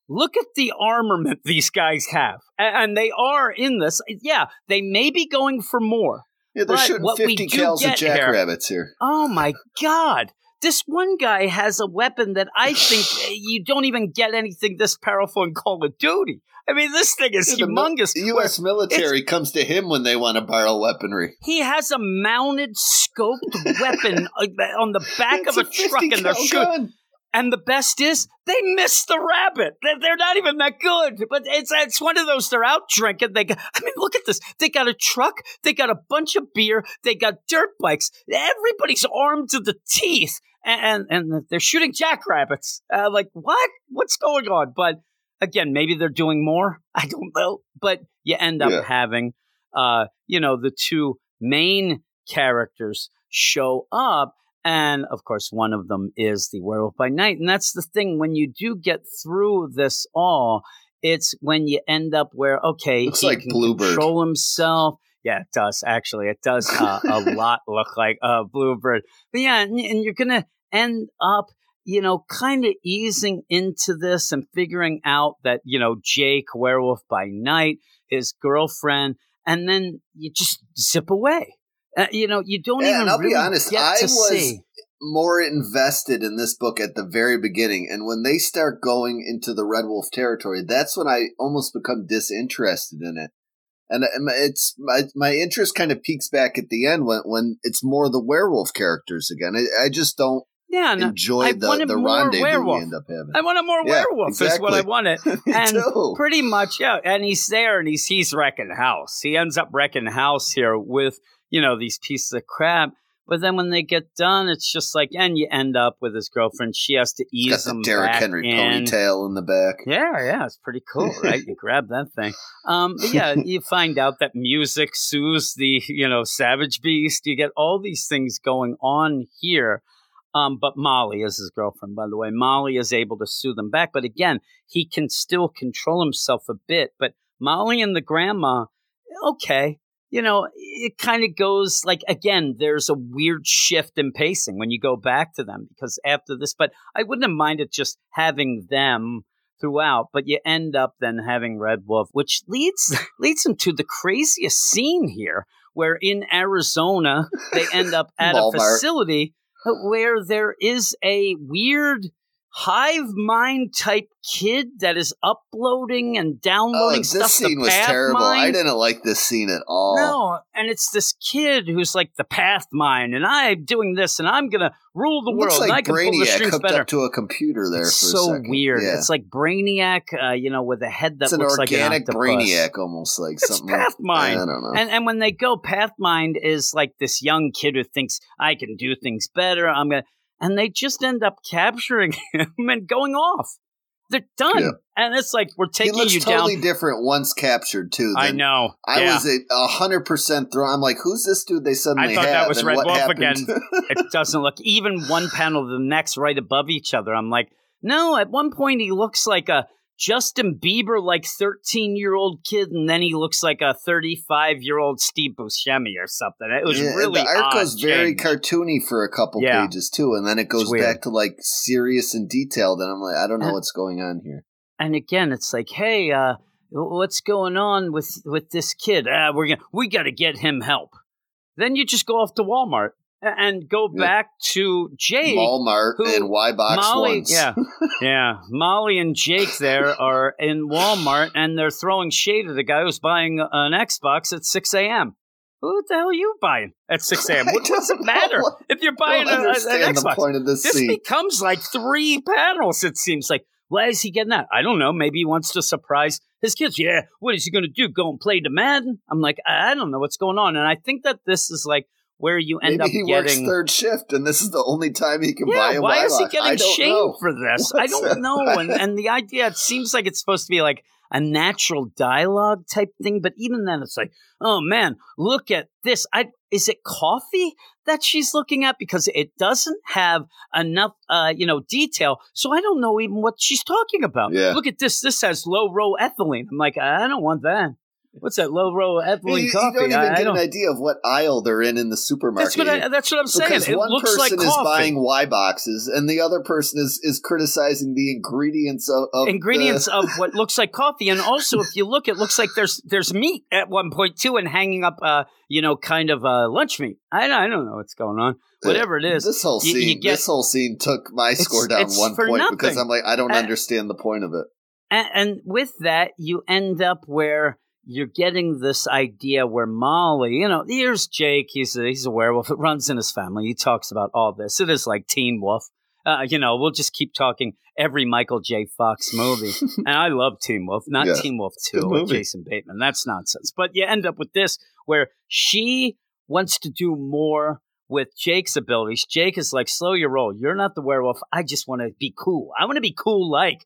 Speaker 1: look at the armament these guys have, and they are in this. Yeah, they may be going for more.
Speaker 3: Yeah, they're shooting 50
Speaker 1: do
Speaker 3: cals of
Speaker 1: get here-
Speaker 3: jackrabbits here.
Speaker 1: Oh my god! This one guy has a weapon that I think uh, you don't even get anything this powerful in Call of Duty. I mean, this thing is
Speaker 3: Yeah,
Speaker 1: humongous.
Speaker 3: The U.S. military comes to him when they want to borrow weaponry.
Speaker 1: He has a mounted, scoped weapon uh, on the back
Speaker 3: It's
Speaker 1: of a, truck, and they're shooting. And the best is they missed the rabbit. They're, they're not even that good. But it's it's one of those. They're out drinking. They got. I mean, look at this. They got a truck. They got a bunch of beer. They got dirt bikes. Everybody's armed to the teeth, and and, they're shooting jackrabbits. Uh, like what? What's going on? But again, maybe they're doing more. I don't know. But you end up
Speaker 3: Yeah.
Speaker 1: having, uh, you know, the two main characters show up. And of course, one of them is the werewolf by night. And that's the thing when you do get through this all, it's when you end up where, okay,
Speaker 3: Looks
Speaker 1: he
Speaker 3: like
Speaker 1: can
Speaker 3: Bluebird.
Speaker 1: control himself. Yeah, it does actually. It does uh, a lot look like uh, Bluebird. But yeah, and, and you're going to end up, you know, kind of easing into this and figuring out that, you know, Jake, werewolf by night, his girlfriend, and then you just zip away. Uh, you know, you don't
Speaker 3: Yeah,
Speaker 1: even
Speaker 3: and I'll be honest, I was-
Speaker 1: see.
Speaker 3: more invested in this book at the very beginning, and when they start going into the Red Wolf territory, that's when I almost become disinterested in it. And it's my my interest kind of peaks back at the end when when it's more the werewolf characters again. I, I just don't
Speaker 1: yeah, no,
Speaker 3: enjoy
Speaker 1: I
Speaker 3: the,
Speaker 1: wanted
Speaker 3: the
Speaker 1: more
Speaker 3: rendezvous
Speaker 1: werewolf.
Speaker 3: we end up having.
Speaker 1: I wanted more
Speaker 3: Yeah,
Speaker 1: werewolf is what I wanted. And pretty much, yeah. And he's there and he's he's wrecking house. He ends up wrecking house here with, you know, these pieces of crap. But then when they get done, it's just like, and you end up with his girlfriend. She has to ease
Speaker 3: got
Speaker 1: him
Speaker 3: the Derrick
Speaker 1: back
Speaker 3: Henry
Speaker 1: in.
Speaker 3: ponytail in the back.
Speaker 1: Yeah, yeah, it's pretty cool, right? you grab that thing. Um, yeah, you find out that music soothes the, you know, savage beast. You get all these things going on here. Um, but Molly is his girlfriend, by the way. Molly is able to soothe him back. But again, he can still control himself a bit. But Molly and the grandma, okay. You know, it kind of goes like, again, there's a weird shift in pacing when you go back to them because after this, but I wouldn't have minded just having them throughout, but you end up then having Red Wolf, which leads leads him to the craziest scene here, where in Arizona they end up at a facility where there is a weird hive mind type kid that is uploading and
Speaker 3: Oh,
Speaker 1: downloading
Speaker 3: this
Speaker 1: stuff
Speaker 3: scene
Speaker 1: to
Speaker 3: was terrible. I didn't like this scene at all.
Speaker 1: No, and it's this kid who's like the path mind, and I'm doing this, and I'm gonna rule the world,
Speaker 3: looks
Speaker 1: and I
Speaker 3: like
Speaker 1: can pull the
Speaker 3: Brainiac
Speaker 1: strings better.
Speaker 3: up to a computer there
Speaker 1: it's so weird.
Speaker 3: Yeah.
Speaker 1: It's like Brainiac, uh, you know, with a head that
Speaker 3: it's
Speaker 1: looks like an
Speaker 3: organic
Speaker 1: octopus.
Speaker 3: Brainiac, almost like
Speaker 1: It's
Speaker 3: something.
Speaker 1: Pathmind.
Speaker 3: I don't know.
Speaker 1: And and when they go, path mind is like this young kid who thinks I can do things better. I'm gonna, and they just end up capturing him and going off. They're done,
Speaker 3: Yeah.
Speaker 1: and it's like we're
Speaker 3: he
Speaker 1: taking
Speaker 3: looks
Speaker 1: you
Speaker 3: totally
Speaker 1: down.
Speaker 3: different once captured too.
Speaker 1: I know.
Speaker 3: I
Speaker 1: yeah.
Speaker 3: was a hundred percent thrown. I'm like, who's this dude? They suddenly
Speaker 1: I thought that was Red Wolf
Speaker 3: happened?
Speaker 1: again. it doesn't look even one panel to the next right above each other. I'm like, no, at one point he looks like a Justin Bieber like 13 year old kid, and then he looks like a 35 year old Steve Buscemi or something. It was
Speaker 3: Yeah,
Speaker 1: really
Speaker 3: the art goes very cartoony for a couple
Speaker 1: Yeah.
Speaker 3: pages too, and then it goes back to like serious and detailed. And I'm like, I don't know
Speaker 1: And-
Speaker 3: what's going on here.
Speaker 1: and again, it's like, hey, uh, what's going on with with this kid? Uh, we're gonna we got to get him help. Then you just go off to Walmart and go
Speaker 3: Yeah.
Speaker 1: back to Jake.
Speaker 3: Walmart
Speaker 1: who-
Speaker 3: and Y box
Speaker 1: Molly,
Speaker 3: ones.
Speaker 1: yeah, yeah. Molly and Jake there are in Walmart, and they're throwing shade at the guy who's buying an Xbox at six a.m. Who the hell are you buying at six a.m.?
Speaker 3: I
Speaker 1: What does it matter
Speaker 3: know.
Speaker 1: if you're buying
Speaker 3: don't
Speaker 1: a, a- an
Speaker 3: the
Speaker 1: Xbox?
Speaker 3: point of this
Speaker 1: This becomes like three panels. It seems like. Why is he getting that? I don't know. Maybe he wants to surprise his kids. Yeah. What is he going to do? Go and play the Madden? I'm like, I don't know what's going on. And I think that this is like where you end
Speaker 3: Maybe
Speaker 1: up
Speaker 3: he
Speaker 1: getting.
Speaker 3: works third shift, and this is the only time he can buy
Speaker 1: Yeah,
Speaker 3: a
Speaker 1: why is he getting shamed for this? I don't know. And and the idea it seems like it's supposed to be like a natural dialogue type thing, but even then it's like, oh man, look at this. I is it coffee that she's looking at because it doesn't have enough uh, you know, detail. So I don't know even what she's talking about.
Speaker 3: Yeah.
Speaker 1: Look at this. This has low row ethylene. I'm like, I don't want that. What's that low row
Speaker 3: You,
Speaker 1: ethylene
Speaker 3: you
Speaker 1: coffee?
Speaker 3: don't even
Speaker 1: I, I
Speaker 3: get
Speaker 1: don't.
Speaker 3: an idea of what aisle they're in in the supermarket.
Speaker 1: That's what I, that's what I'm saying.
Speaker 3: because
Speaker 1: It
Speaker 3: one
Speaker 1: looks like
Speaker 3: person is
Speaker 1: coffee.
Speaker 3: buying Y boxes, and the other person is is criticizing the ingredients of, of
Speaker 1: ingredients
Speaker 3: the-
Speaker 1: of what looks like coffee and also if you look it looks like there's there's meat at one point too and hanging up uh you know kind of uh lunch meat i, I don't know what's going on whatever it is
Speaker 3: This whole scene,
Speaker 1: you get-
Speaker 3: this whole scene took my score down one point because. I'm like, I don't understand the point of it.
Speaker 1: and, and with that you end up where you're getting this idea where Molly, you know, here's Jake. He's a, he's a werewolf. It runs in his family. He talks about all this. It is like Teen Wolf. Uh, you know, we'll just keep talking every Michael J. Fox movie. and I love Teen Wolf, not
Speaker 3: Yeah.
Speaker 1: Teen Wolf 2 with. Jason Bateman. That's nonsense. But you end up with this where she wants to do more with Jake's abilities. Jake is like, slow your roll. You're not the werewolf. I just want to be cool. I want to be cool like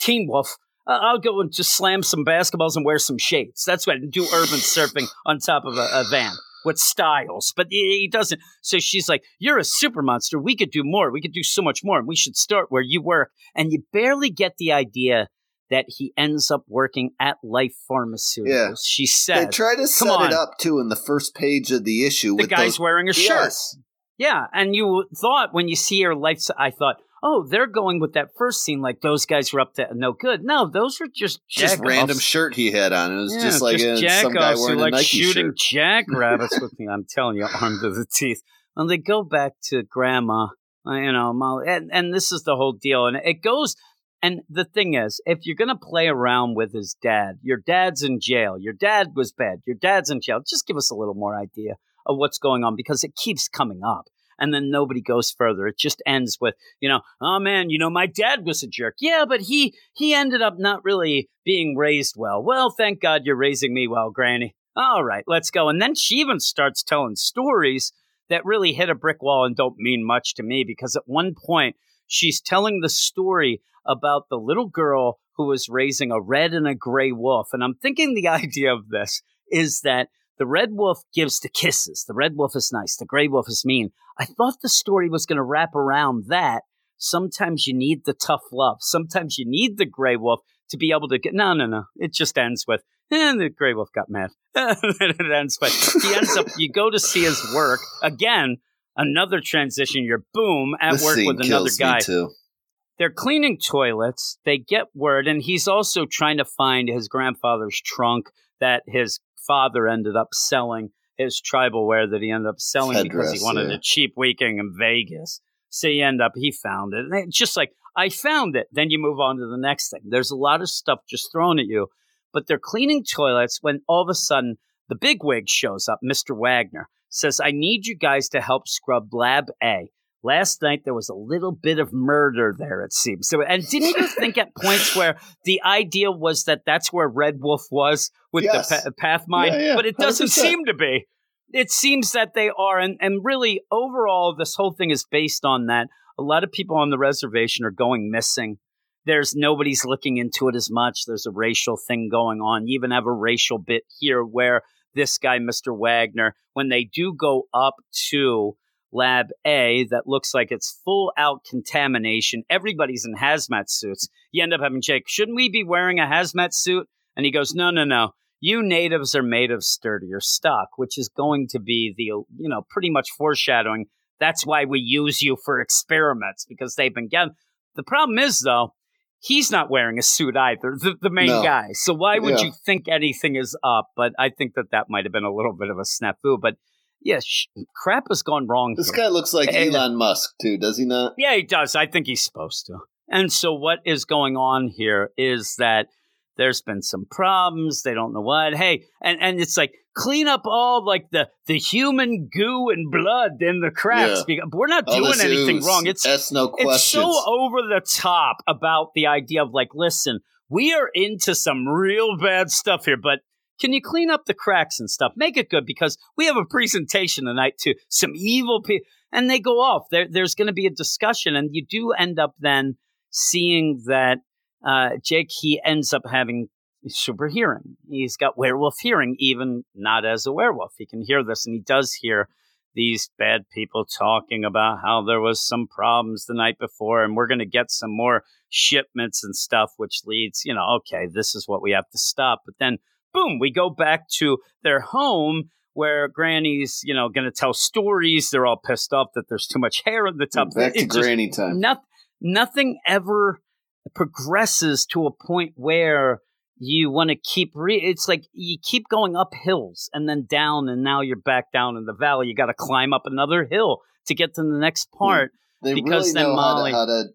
Speaker 1: Teen Wolf. I'll go and just slam some basketballs and wear some shades. That's what I do urban surfing on top of a, a van with styles. But he, doesn't. So she's like, "You're a super monster. We could do more. We could do so much more. And we should start where you work." And you barely get the idea that he ends up working at Life Pharmaceuticals.
Speaker 3: Yeah.
Speaker 1: She said, They
Speaker 3: try to set
Speaker 1: on.
Speaker 3: it up too in the first page of the issue.
Speaker 1: "The
Speaker 3: with
Speaker 1: guy's
Speaker 3: those,
Speaker 1: wearing a shirt."
Speaker 3: Yes.
Speaker 1: Yeah, and you thought when you see her life, I thought, oh, they're going with that first scene, like those guys were up to no good. No, those are just
Speaker 3: Just
Speaker 1: jack-offs.
Speaker 3: random shirt he had on. It was
Speaker 1: Yeah,
Speaker 3: just like uh, some guy wearing a
Speaker 1: like
Speaker 3: Nike
Speaker 1: shooting
Speaker 3: shirt.
Speaker 1: jackrabbits with me. I'm telling you, armed to the teeth. And they go back to grandma, uh, you know, Molly, and, and this is the whole deal. And it goes, and the thing is, if you're going to play around with his dad, your dad's in jail, your dad was bad, your dad's in jail, just give us a little more idea of what's going on because it keeps coming up. And then nobody goes further. It just ends with, you know, oh man, you know, my dad was a jerk. Yeah, but he he ended up not really being raised well. Well, thank God you're raising me well, Granny. All right, let's go. And then she even starts telling stories that really hit a brick wall and don't mean much to me because at one point she's telling the story about the little girl who was raising a red and a gray wolf. And I'm thinking the idea of this is that the red wolf gives the kisses. The red wolf is nice. The gray wolf is mean. I thought the story was going to wrap around that. Sometimes you need the tough love. Sometimes you need the gray wolf to be able to get. No, no, no. It just ends with, and the gray wolf got mad. it ends, but he ends up, you go to see his work. Again, another transition. You're boom at
Speaker 3: This
Speaker 1: work with another guy
Speaker 3: too.
Speaker 1: they're cleaning toilets. They get word, and he's also trying to find his grandfather's trunk that his father ended up selling, his tribal wear that he ended up selling because he wanted
Speaker 3: yeah.
Speaker 1: a cheap weekend in Vegas. So he end up, he found it. And it's just like, I found it. Then you move on to the next thing. There's a lot of stuff just thrown at you, but they're cleaning toilets when all of a sudden the big wig shows up, Mr. Wagner, says, I need you guys to help scrub Lab A. Last night there was a little bit of murder there, it seems. So, and didn't you think at points where the idea was that that's where Red Wolf was with
Speaker 3: Yes.
Speaker 1: the pa- path mine,
Speaker 3: Yeah, yeah,
Speaker 1: but it doesn't
Speaker 3: 100%.
Speaker 1: seem to be. It seems that they are, and and really overall, this whole thing is based on that. A lot of people on the reservation are going missing. There's nobody's looking into it as much. There's a racial thing going on. You even have a racial bit here where this guy, Mr. Wagner, when they do go up to Lab A that looks like it's full out contamination. Everybody's in hazmat suits. You end up having Jake, shouldn't we be wearing a hazmat suit? And he goes, no, no, no. You natives are made of sturdier stock, which is going to be the, you know, pretty much foreshadowing. That's why we use you for experiments because they've been getting. The problem is, though, he's not wearing a suit either, the, the main
Speaker 3: No.
Speaker 1: guy. So why would
Speaker 3: Yeah.
Speaker 1: you think anything is up? But I think that that might have been a little bit of a snafu. But yeah, sh- crap has gone wrong.
Speaker 3: This guy looks like
Speaker 1: Hey,
Speaker 3: Elon Musk too, does he not?
Speaker 1: Yeah, he does. I think he's supposed to. And so what is going on here is that there's been some problems. They don't know what. Hey, and, and it's like clean up all like the the human goo and blood in the cracks.
Speaker 3: Yeah.
Speaker 1: We're not
Speaker 3: All
Speaker 1: doing anything
Speaker 3: ooze.
Speaker 1: wrong. It's
Speaker 3: Ask no
Speaker 1: it's so over the top about the idea of like, listen, we are into some real bad stuff here, but can you clean up the cracks and stuff? Make it good because we have a presentation tonight to some evil people, and they go off. There, there's going to be a discussion, and you do end up then seeing that uh, Jake he ends up having super hearing. He's got werewolf hearing, even not as a werewolf. He can hear this, and he does hear these bad people talking about how there was some problems the night before and we're going to get some more shipments and stuff which leads you know okay this is what we have to stop but then boom we go back to their home where granny's you know going to tell stories they're all pissed off that there's too much hair in the tub
Speaker 3: Back to granny time.
Speaker 1: noth- nothing ever progresses to a point where you want to keep re- it's like you keep going up hills and then down and now you're back down in the valley you got to climb up another hill to get to the next hmm. part
Speaker 3: They
Speaker 1: because
Speaker 3: really
Speaker 1: then
Speaker 3: know
Speaker 1: Molly-
Speaker 3: how, to, how to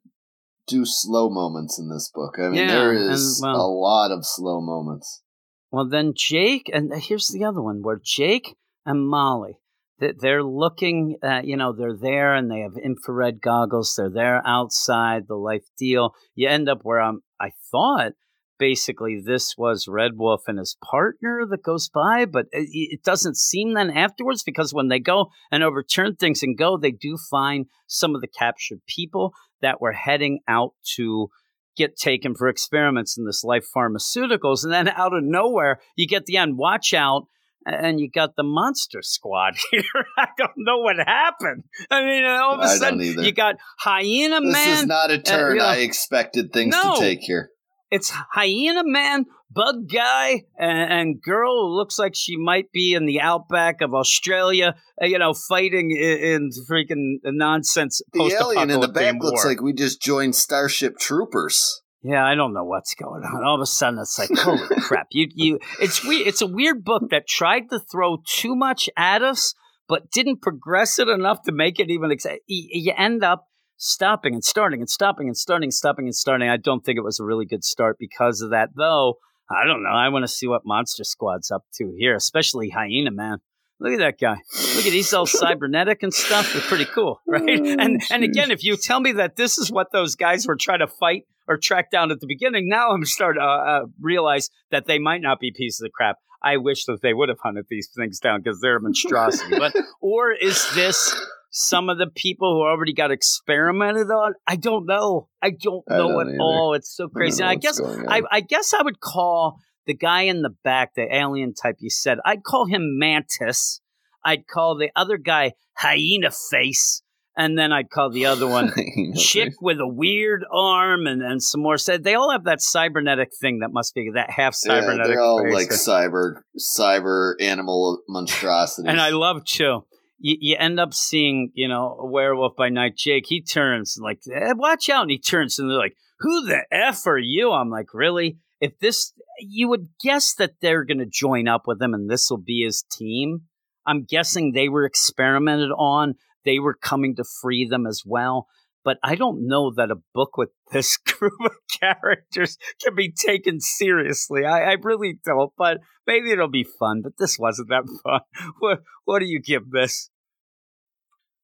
Speaker 3: do slow moments in this book. I mean,
Speaker 1: Yeah,
Speaker 3: there
Speaker 1: and, well-
Speaker 3: a lot of slow moments.
Speaker 1: Well then jake and here's the other one where jake and molly they're looking at you know they're there and they have infrared goggles they're there outside the life deal. You end up where i'm i thought basically this was red wolf and his partner that goes by but it, it doesn't seem then afterwards because when they go and overturn things and go they do find some of the captured people that were heading out to get taken for experiments in this life pharmaceuticals and then out of nowhere you get the end watch out and you got the monster squad here. I don't know what happened. I mean, uh, all of a
Speaker 3: I
Speaker 1: sudden you got hyena
Speaker 3: This
Speaker 1: man.
Speaker 3: This is not a uh, turn
Speaker 1: you know-
Speaker 3: I expected things
Speaker 1: No.
Speaker 3: to take here.
Speaker 1: It's hyena man, bug guy, and, and girl looks like she might be in the outback of Australia. uh, You know, fighting in, in freaking nonsense.
Speaker 3: The alien in the back looks like we just joined Starship Troopers.
Speaker 1: Yeah, I don't know what's going on. All of a sudden, it's like, holy crap! You, you, it's weird. It's a weird book that tried to throw too much at us, but didn't progress it enough to make it even. Ex- you end up stopping and starting and stopping and starting, stopping and starting. I don't think it was a really good start because of that, though. I don't know. I want to see what Monster Squad's up to here, especially Hyena Man. Look at that guy. Look at he's all cybernetic and stuff. They're pretty cool, right?
Speaker 3: Oh,
Speaker 1: and and again, if you tell me that this is what those guys were trying to fight or track down at the beginning, now I'm starting to uh, uh, realize that they might not be pieces of crap. I wish that they would have hunted these things down because they're a monstrosity. but or is this some of the people who already got experimented on? I don't know. I don't
Speaker 3: I
Speaker 1: know
Speaker 3: don't
Speaker 1: at
Speaker 3: either.
Speaker 1: all. It's so crazy. And I guess I. I guess I would call the guy in the back, the alien type you said, I'd call him Mantis. I'd call the other guy Hyena Face. And then I'd call the other one Chick with a weird arm and, and some more. Said they all have that cybernetic thing that must be that half
Speaker 3: yeah,
Speaker 1: cybernetic.
Speaker 3: they're all
Speaker 1: face.
Speaker 3: like cyber, cyber animal monstrosity.
Speaker 1: and I love Chill. You, you end up seeing, you know, a werewolf by night. Jake, he turns like, eh, watch out. And he turns and they're like, who the F are you? I'm like, really? If this, you would guess that they're going to join up with him and this will be his team. I'm guessing they were experimented on. They were coming to free them as well. But I don't know that a book with this group of characters can be taken seriously. I, I really don't. But maybe it'll be fun. But this wasn't that fun. What What do you give this?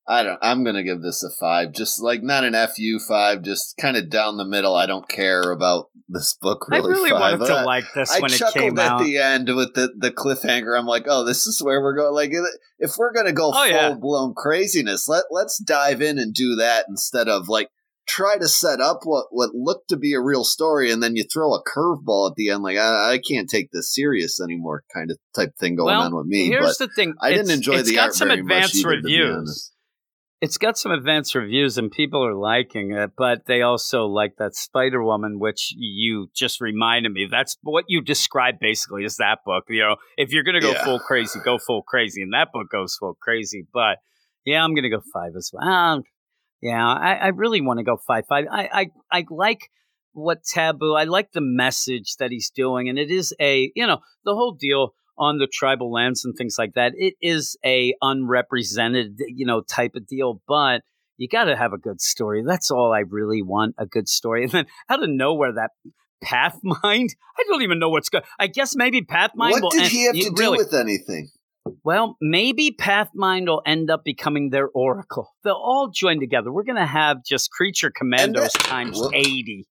Speaker 3: I don't. I'm gonna give this a five. Just like not an fu five. Just kind of down the middle. I don't care about this book really.
Speaker 1: I really
Speaker 3: five.
Speaker 1: wanted to
Speaker 3: I-
Speaker 1: like this
Speaker 3: I
Speaker 1: when it
Speaker 3: chuckled
Speaker 1: came
Speaker 3: at
Speaker 1: out.
Speaker 3: the end with the, the cliffhanger. I'm like, oh, this is where we're going. Like, if we're gonna go
Speaker 1: Oh,
Speaker 3: full
Speaker 1: yeah.
Speaker 3: blown craziness, let let's dive in and do that instead of like try to set up what what looked to be a real story and then you throw a curveball at the end. Like, I, I can't take this serious anymore, kind of type thing going
Speaker 1: well,
Speaker 3: on with me.
Speaker 1: here's
Speaker 3: But
Speaker 1: the thing.
Speaker 3: I didn't enjoy
Speaker 1: it's
Speaker 3: the
Speaker 1: got
Speaker 3: art
Speaker 1: some
Speaker 3: very
Speaker 1: advanced
Speaker 3: much
Speaker 1: reviews. It's got some advanced reviews and people are liking it, but they also like that Spider Woman, which you just reminded me. That's what you described basically is that book. You know, if you're going to go
Speaker 3: Yeah.
Speaker 1: full crazy, go full crazy. And that book goes full crazy. But yeah, I'm going to go five as well. Um, yeah, I, I really want to go five. Five. I, I, I like what Taboo, I like the message that he's doing. And it is a, you know, the whole deal on the tribal lands and things like that. It is a unrepresented, you know, type of deal, but you got to have a good story. That's all I really want, a good story. And then out of nowhere, that Pathmind, I don't even know what's good. I guess maybe Pathmind will
Speaker 3: What did
Speaker 1: end-
Speaker 3: he have
Speaker 1: you-
Speaker 3: to do
Speaker 1: really,
Speaker 3: with anything?
Speaker 1: well, maybe Pathmind will end up becoming their oracle. They'll all join together. We're going to have just creature commandos
Speaker 3: that-
Speaker 1: times
Speaker 3: well-
Speaker 1: 80.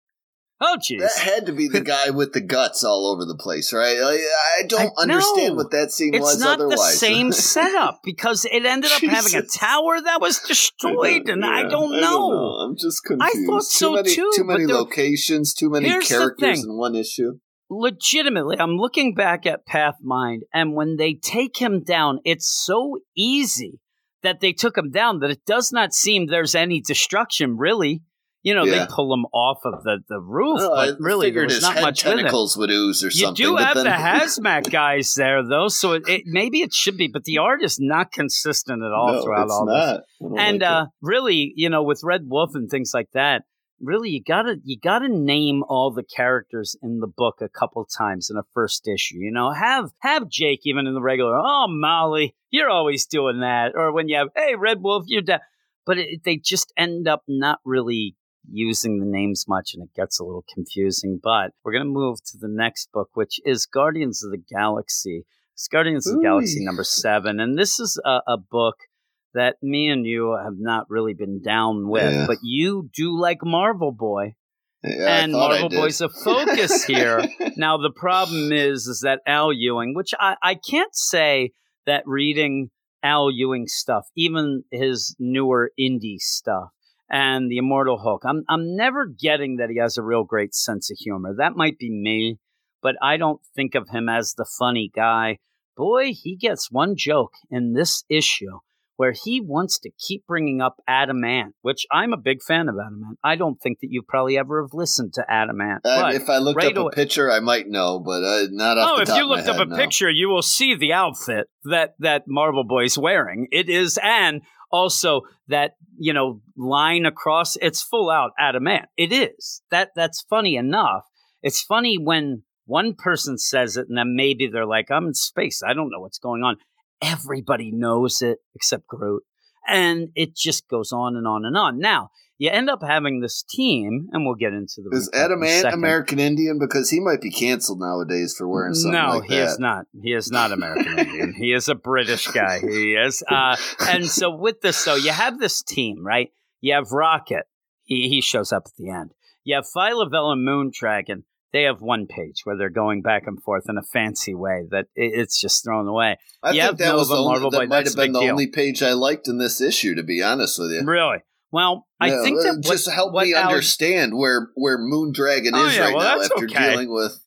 Speaker 1: Oh, jeez.
Speaker 3: That had to be the guy with the guts all over the place, right? Like, I don't
Speaker 1: I-
Speaker 3: understand
Speaker 1: no.
Speaker 3: what that scene
Speaker 1: It's
Speaker 3: was
Speaker 1: not the
Speaker 3: otherwise.
Speaker 1: same setup because it ended up having a tower that was destroyed, and I
Speaker 3: Yeah,
Speaker 1: don't know.
Speaker 3: I'm just confused.
Speaker 1: thought so
Speaker 3: too many,
Speaker 1: too,
Speaker 3: Too many
Speaker 1: there-
Speaker 3: locations, too many characters
Speaker 1: thing.
Speaker 3: in one issue.
Speaker 1: Legitimately, I'm looking back at Pathmind, and when they take him down, it's so easy that they took him down that it does not seem there's any destruction, really. You know,
Speaker 3: Yeah.
Speaker 1: they pull him off of the, the roof,
Speaker 3: Oh, I
Speaker 1: but really, there
Speaker 3: figured
Speaker 1: was
Speaker 3: his
Speaker 1: not much with it.
Speaker 3: tentacles would ooze or
Speaker 1: You
Speaker 3: something.
Speaker 1: You
Speaker 3: do
Speaker 1: have
Speaker 3: then-
Speaker 1: the hazmat guys there, though, so it, it, maybe it should be, but the art is not consistent at all
Speaker 3: no,
Speaker 1: throughout all this.
Speaker 3: not. Don't
Speaker 1: and
Speaker 3: like
Speaker 1: uh, really, you know, with Red Wolf and things like that, really, you gotta you gotta name all the characters in the book a couple times in a first issue. You know, have have Jake even in the regular. Oh, Molly, you're always doing that. Or when you have, hey, Red Wolf, you're dead. But it, they just end up not really using the names much, and it gets a little confusing. But we're gonna move to the next book, which is Guardians of the Galaxy. It's Guardians of the Galaxy number seven, and this is a, a book that me and you have not really been down with,
Speaker 3: Yeah.
Speaker 1: but you do like Marvel Boy.
Speaker 3: Yeah,
Speaker 1: and Marvel. Boy's a focus here. Now the problem is is that Al Ewing, which I, I can't say that reading Al Ewing stuff, even his newer indie stuff and the Immortal Hulk, I'm I'm never getting that he has a real great sense of humor. That might be me, but I don't think of him as the funny guy. Boy, he gets one joke in this issue where he wants to keep bringing up Adam Ant, which I'm a big fan of Adam Ant. I don't think that you probably ever have listened to Adam
Speaker 3: Ant.
Speaker 1: Uh,
Speaker 3: if I looked
Speaker 1: right
Speaker 3: up
Speaker 1: away-
Speaker 3: a picture, I might know, but uh, not off
Speaker 1: Oh, if you looked up a
Speaker 3: no.
Speaker 1: picture, you will see the outfit that that Marvel Boy's wearing. It is, and also that you know line across. It's full out Adam Ant. It is that that's funny enough. It's funny when one person says it, and then maybe they're like, "I'm in space. I don't know what's going on." everybody knows it except Groot. And it just goes on and on and on. Now, you end up having this team, and we'll get into the
Speaker 3: Is Adam Ant
Speaker 1: second.
Speaker 3: American Indian? Because he might be canceled nowadays for wearing something
Speaker 1: no,
Speaker 3: like
Speaker 1: he
Speaker 3: that.
Speaker 1: is not. He is not American Indian. He is a British guy. He is. Uh, and so with this, though, you have this team, right? You have Rocket. He he shows up at the end. You have Phyla-Vell and Moondragon. They have one page where they're going back and forth in a fancy way that it, it's just thrown away.
Speaker 3: I
Speaker 1: Yeah,
Speaker 3: think that was the only, that might
Speaker 1: that's
Speaker 3: have been the
Speaker 1: deal.
Speaker 3: only page I liked in this issue, to be honest with you.
Speaker 1: Really? Well, I think
Speaker 3: uh,
Speaker 1: that what,
Speaker 3: just help
Speaker 1: what
Speaker 3: me understand where where Moondragon
Speaker 1: Oh,
Speaker 3: is
Speaker 1: yeah,
Speaker 3: right
Speaker 1: well,
Speaker 3: now
Speaker 1: that's
Speaker 3: after
Speaker 1: okay.
Speaker 3: dealing with,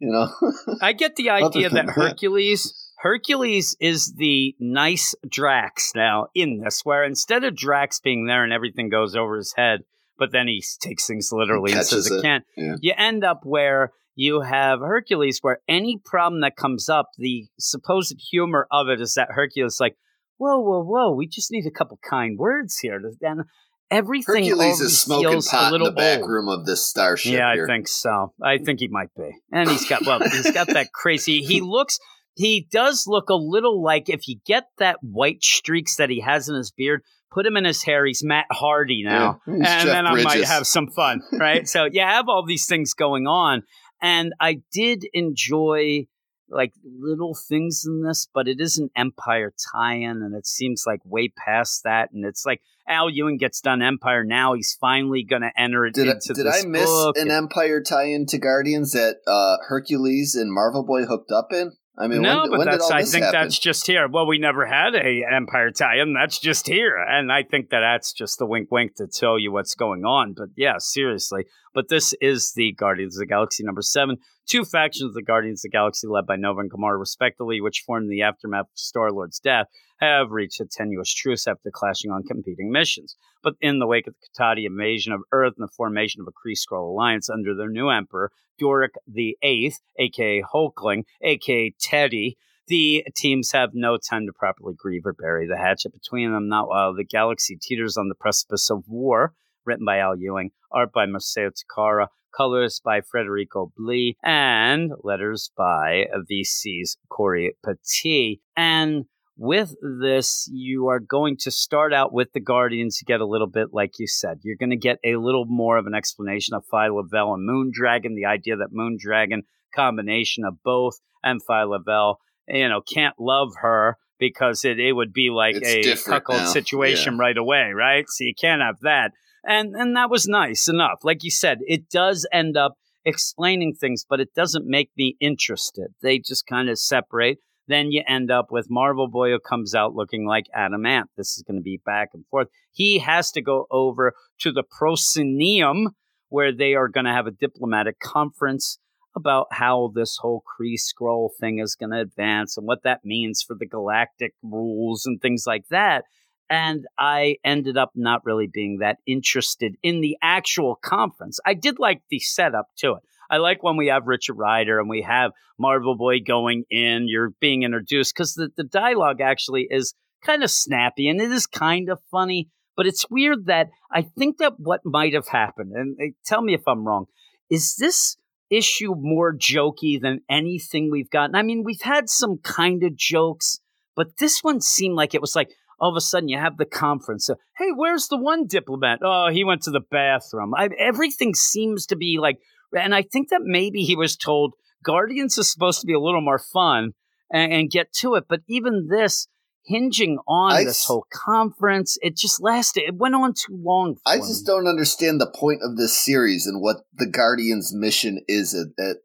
Speaker 3: you know,
Speaker 1: I get the idea that
Speaker 3: that.
Speaker 1: Hercules Hercules is the nice Drax now in this, where instead of Drax being there and everything goes over his head, but then he takes things literally and says it
Speaker 3: it,
Speaker 1: can't.
Speaker 3: yeah.
Speaker 1: You end up where you have Hercules, where any problem that comes up, the supposed humor of it is that Hercules is like, whoa, whoa, whoa, we just need a couple kind words here, and everything
Speaker 3: Hercules is smoking pot in the back
Speaker 1: old.
Speaker 3: room of this starship.
Speaker 1: Yeah,
Speaker 3: here.
Speaker 1: I think so. I think he might be. And he's got well, he's got that crazy. He looks he does look a little like if you get that white streaks that he has in his beard, put him in his hair, he's Matt Hardy now.
Speaker 3: Yeah,
Speaker 1: and
Speaker 3: Jeff
Speaker 1: then I might have some fun, right? so you have all these things going on. And I did enjoy like little things in this, but it is an Empyre tie-in, and it seems like way past that. And it's like Al Ewing gets done Empyre now; he's finally going to enter it
Speaker 3: Did, I,
Speaker 1: into
Speaker 3: did
Speaker 1: this
Speaker 3: I miss an Empyre tie-in to Guardians that uh, Hercules and Marvel Boy hooked up in? I mean,
Speaker 1: no,
Speaker 3: when,
Speaker 1: but
Speaker 3: when did
Speaker 1: that's I think
Speaker 3: happen?
Speaker 1: that's just here. Well, we never had a Empyre tie-in. That's just here, and I think that that's just the wink, wink to tell you what's going on. But yeah, seriously. But this is the Guardians of the Galaxy number seven. Two factions of the Guardians of the Galaxy, led by Nova and Gamora, respectively, which formed in the aftermath of Star Lord's death, have reached a tenuous truce after clashing on competing missions. But in the wake of the Cotati invasion of Earth and the formation of a Kree Skrull alliance under their new emperor, Dorrek the Eighth, aka Hulkling, aka Teddy, the teams have no time to properly grieve or bury the hatchet between them, not while the galaxy teeters on the precipice of war. Written by Al Ewing, art by Marcio Takara, colors by Federico Blee, and letters by VC's Cory Petit. And with this, you are going to start out with the Guardians. You get a little bit, like you said, you're going to get a little more of an explanation of Phyla-Vell and Moondragon, the idea that Moondragon, combination of both, and Phyla-Vell, you know, can't love her because it, it would be like
Speaker 3: It's
Speaker 1: a cuckold
Speaker 3: now.
Speaker 1: situation right away, right? So you can't have that. And and that was nice enough. Like you said, it does end up explaining things, but it doesn't make me interested. They just kind of separate. Then you end up with Marvel Boy who comes out looking like Adam Ant. This is going to be back and forth. He has to go over to the proscenium where they are going to have a diplomatic conference about how this whole Kree Skrull thing is going to advance and what that means for the galactic rules and things like that. And I ended up not really being that interested in the actual conference. I did like the setup to it. I like when we have Richard Rider and we have Marvel Boy going in, you're being introduced because the, the dialogue actually is kind of snappy and it is kind of funny. But it's weird that I think that what might have happened, and uh, tell me if I'm wrong, is this issue more jokey than anything we've gotten? I mean, we've had some kind of jokes, but this one seemed like it was like, all of a sudden you have the conference. Uh, hey, where's the one diplomat? Oh, he went to the bathroom. I, everything seems to be like, and I think that maybe he was told Guardians is supposed to be a little more fun and, and get to it. But even this, hinging on
Speaker 3: I
Speaker 1: this whole conference, it just lasted. It went on too long. For
Speaker 3: I just don't understand the point of this series and what the Guardians' mission is at at,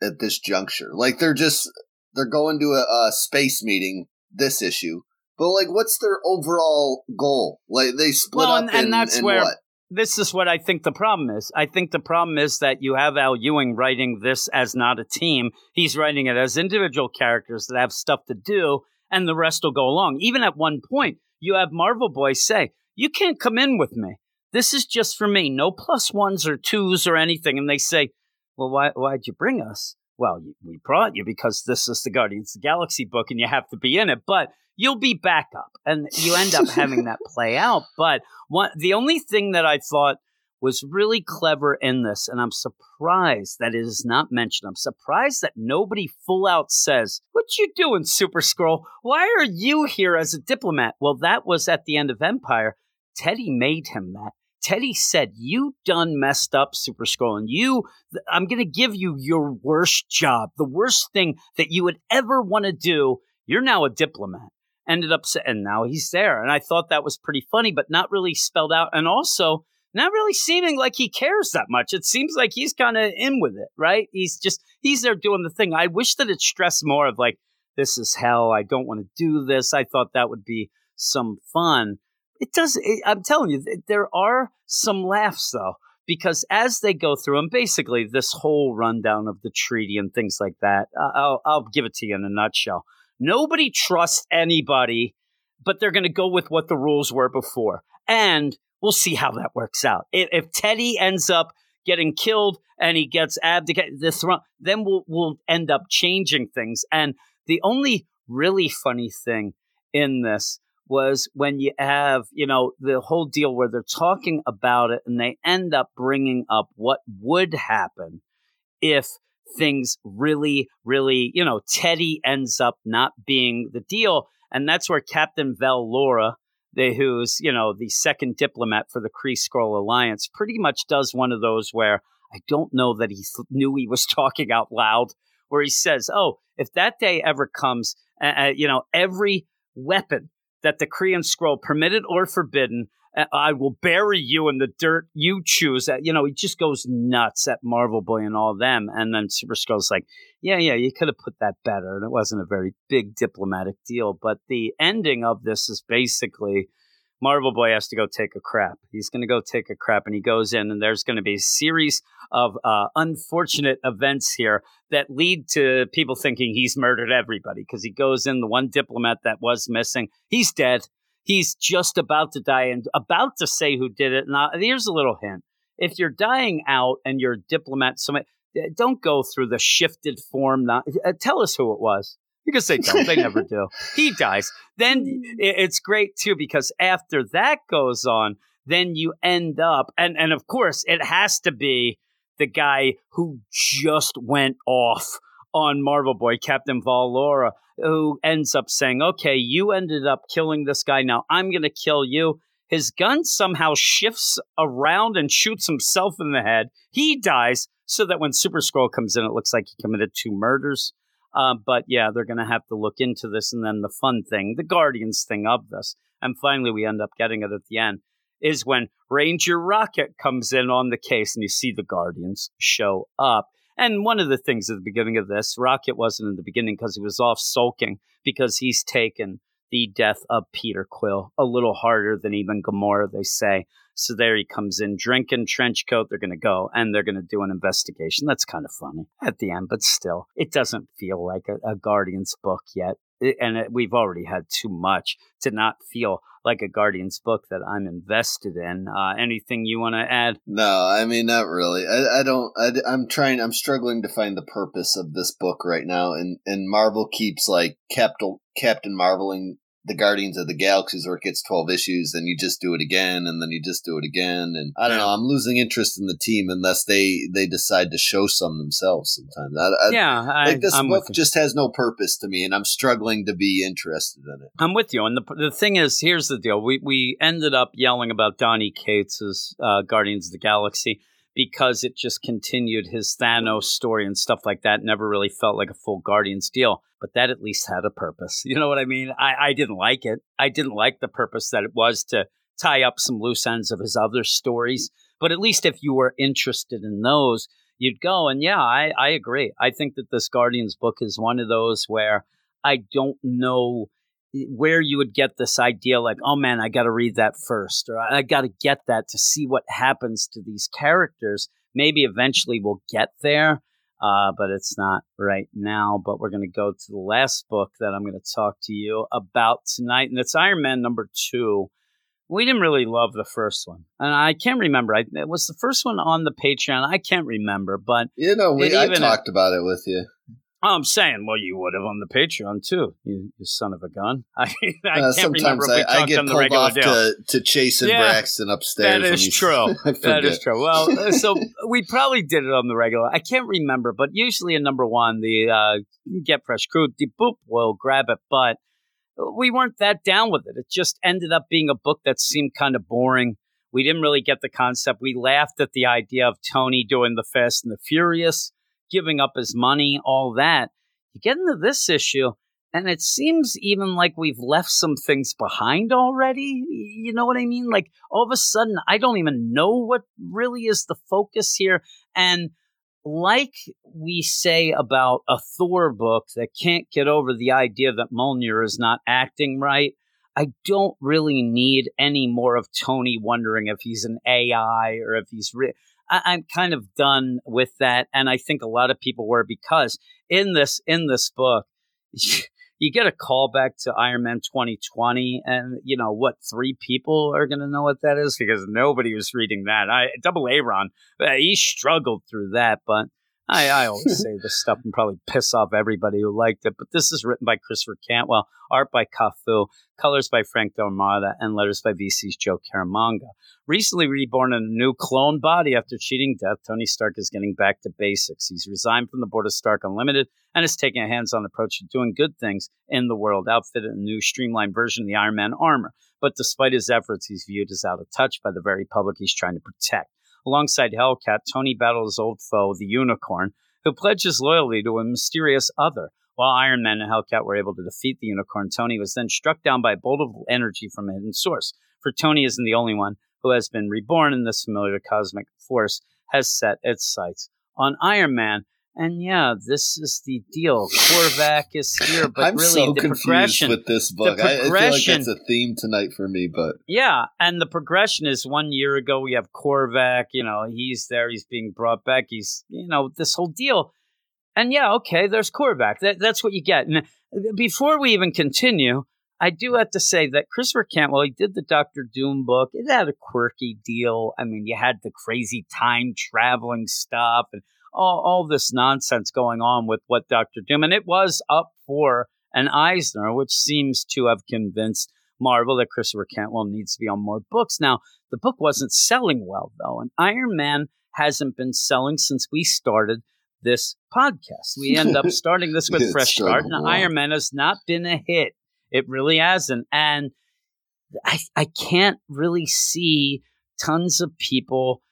Speaker 3: at this juncture. Like they're just they're going to a, a space meeting this issue, but like, what's their overall goal? Like they split
Speaker 1: Well,
Speaker 3: up
Speaker 1: and- and
Speaker 3: in,
Speaker 1: that's
Speaker 3: in
Speaker 1: where-
Speaker 3: what?
Speaker 1: this is what I think the problem is. I think the problem is that you have Al Ewing writing this as not a team. He's writing it as individual characters that have stuff to do, and the rest will go along. Even at one point, you have Marvel Boy say, You can't come in with me. This is just for me. No plus ones or twos or anything. And they say, Well, why, why'd you bring us? Well, you- we brought you because this is the Guardians of the Galaxy book and you have to be in it. But you'll be backup. And you end up having that play out. But one, the only thing that I thought was really clever in this, and I'm surprised that it is not mentioned. I'm surprised that nobody full out says, What you doing, Super Skrull? Why are you here as a diplomat? Well, that was at the end of Empyre. Teddy made him that. Teddy said, You done messed up, Super Skrull, and you, I'm going to give you your worst job, the worst thing that you would ever want to do. You're now a diplomat. Ended up, and now he's there. And I thought that was pretty funny, but not really spelled out. And also, not really seeming like he cares that much. It seems like he's kind of in with it, right? He's just, he's there doing the thing. I wish that it stressed more of like, this is hell. I don't want to do this. I thought that would be some fun. It does. It, I'm telling you, there are some laughs though, because as they go through, and basically this whole rundown of the treaty and things like that, I'll, I'll give it to you in a nutshell. Nobody trusts anybody, but they're going to go with what the rules were before. And we'll see how that works out. If, if Teddy ends up getting killed and he gets abdicated the throne, then we'll we'll end up changing things. And the only really funny thing in this was when you have, you know, the whole deal where they're talking about it and they end up bringing up what would happen if things really, really, you know, Teddy ends up not being the deal. And that's where Captain Vel Lora, the, who's, you know, the second diplomat for the Kree Skrull Alliance, pretty much does one of those where I don't know that he th- knew he was talking out loud, where he says, Oh, if that day ever comes, uh, you know, every weapon that the Kree and Skrull, permitted or forbidden, uh, I will bury you in the dirt you choose. That you know, he just goes nuts at Marvel Boy and all them. And then Super Skrull's like, yeah, yeah, you could have put that better. And it wasn't a very big diplomatic deal. But the ending of this is basically Marvel Boy has to go take a crap. He's going to go take a crap, and he goes in, and there's going to be a series of uh, unfortunate events here that lead to people thinking he's murdered everybody because he goes in. The one diplomat that was missing, he's dead. He's just about to die and about to say who did it. Now, here's a little hint: if you're dying out and you're a diplomat, somebody, don't go through the shifted form. Not, uh, tell us who it was. Because they don't. They never do. He dies. Then hmm. it's great too because after that goes on, then you end up and and of course it has to be the guy who just went off on Marvel Boy, Captain Valora, who ends up saying, "Okay, you ended up killing this guy. Now I'm going to kill you." His gun somehow shifts around and shoots himself in the head. He dies so that when Super Skrull comes in, it looks like he committed two murders. Uh, but yeah, they're going to have to look into this. And then the fun thing, the Guardians thing of this, and finally we end up getting it at the end, is when Ranger Rocket comes in on the case and you see the Guardians show up. And one of the things at the beginning of this, Rocket wasn't in the beginning because he was off sulking because he's taken the death of Peter Quill a little harder than even Gamora, they say. So there he comes in, drinking trench coat. They're going to go and they're going to do an investigation. That's kind of funny at the end, but still, it doesn't feel like a, a Guardians book yet. It, and we've already had too much to not feel like a Guardians book that I'm invested in. Uh, anything you want to add?
Speaker 3: No, I mean not really. I, I don't. I, am trying. I'm struggling to find the purpose of this book right now, and and Marvel keeps like Captain Captain Marveling the Guardians of the Galaxies where it gets 12 issues, then you just do it again, and then you just do it again. And I don't know, I'm losing interest in the team unless they, they decide to show some themselves sometimes. I, I,
Speaker 1: yeah. I,
Speaker 3: like this
Speaker 1: I'm
Speaker 3: book just has no purpose to me, and I'm struggling to be interested in it.
Speaker 1: I'm with you. And the, the thing is, here's the deal. We, we ended up yelling about Donny Cates' uh, Guardians of the Galaxy because it just continued his Thanos story and stuff like that. Never really felt like a full Guardians deal, but that at least had a purpose. You know what I mean? I, I didn't like it. I didn't like the purpose that it was to tie up some loose ends of his other stories. But at least if you were interested in those, you'd go. And yeah, I, I agree. I think that this Guardians book is one of those where I don't know where you would get this idea like, oh man, I got to read that first, or I got to get that to see what happens to these characters. Maybe eventually we'll get there, uh, but it's not right now. But we're going to go to the last book that I'm going to talk to you about tonight, and it's Iron Man number two. We didn't really love the first one, and I can't remember. I, it was the first one on the Patreon. I can't remember, but
Speaker 3: you know, we, I talked about it with you.
Speaker 1: I'm saying, well, you would have on the Patreon too, you, you son of a gun. I, I
Speaker 3: Uh,
Speaker 1: can't remember if we
Speaker 3: I, I get
Speaker 1: on the
Speaker 3: pulled off to, to chasing
Speaker 1: Yeah,
Speaker 3: Braxton upstairs.
Speaker 1: That is true. That is true. Well, uh, so we probably did it on the regular. I can't remember, but usually in number one, the uh, get fresh crew, the boop will grab it, but we weren't that down with it. It just ended up being a book that seemed kind of boring. We didn't really get the concept. We laughed at the idea of Tony doing the Fast and the Furious, giving up his money, all that. You get into this issue, and it seems even like we've left some things behind already. You know what I mean? Like all of a sudden, I don't even know what really is the focus here. And like we say about a Thor book that can't get over the idea that Mjolnir is not acting right, I don't really need any more of Tony wondering if he's an AI or if he's. I- I'm kind of done with that, and I think a lot of people were because in this in this book, you get a callback to Iron Man 2020, and you know what? Three people are going to know what that is because nobody was reading that. I Double Aaron, uh, he struggled through that, but I, I always say this stuff and probably piss off everybody who liked it. But this is written by Christopher Cantwell, art by CAFU, colors by Frank D'Armata, and letters by VC's Joe Caramagna. Recently reborn in a new clone body after cheating death, Tony Stark is getting back to basics. He's resigned from the board of Stark Unlimited and is taking a hands-on approach to doing good things in the world, outfitted in a new streamlined version of the Iron Man armor. But despite his efforts, he's viewed as out of touch by the very public he's trying to protect. Alongside Hellcat, Tony battles his old foe, the Unicorn, who pledges loyalty to a mysterious other. While Iron Man and Hellcat were able to defeat the Unicorn, Tony was then struck down by a bolt of energy from a hidden source. For Tony isn't the only one who has been reborn, and this familiar cosmic force has set its sights on Iron Man. And yeah, this is the deal. Korvac is here, but
Speaker 3: I'm
Speaker 1: really
Speaker 3: so
Speaker 1: the
Speaker 3: confused
Speaker 1: progression.
Speaker 3: with this book. I, I feel like that's a theme tonight for me, but
Speaker 1: Yeah, and the progression is one year ago we have Korvac, you know, he's there, he's being brought back, he's you know, this whole deal. And yeah, okay, there's Korvac. That, that's what you get. And uh, before we even continue, I do have to say that Christopher Cantwell, he did the Doctor Doom book. It had a quirky deal. I mean, you had the crazy time traveling stuff and all, all this nonsense going on with what Doctor Doom, and it was up for an Eisner, which seems to have convinced Marvel that Christopher Cantwell needs to be on more books. Now, the book wasn't selling well, though, and Iron Man hasn't been selling since we started this podcast. We end up starting this with Fresh Start, and. Iron Man has not been a hit. It really hasn't. And I, I can't really see tons of people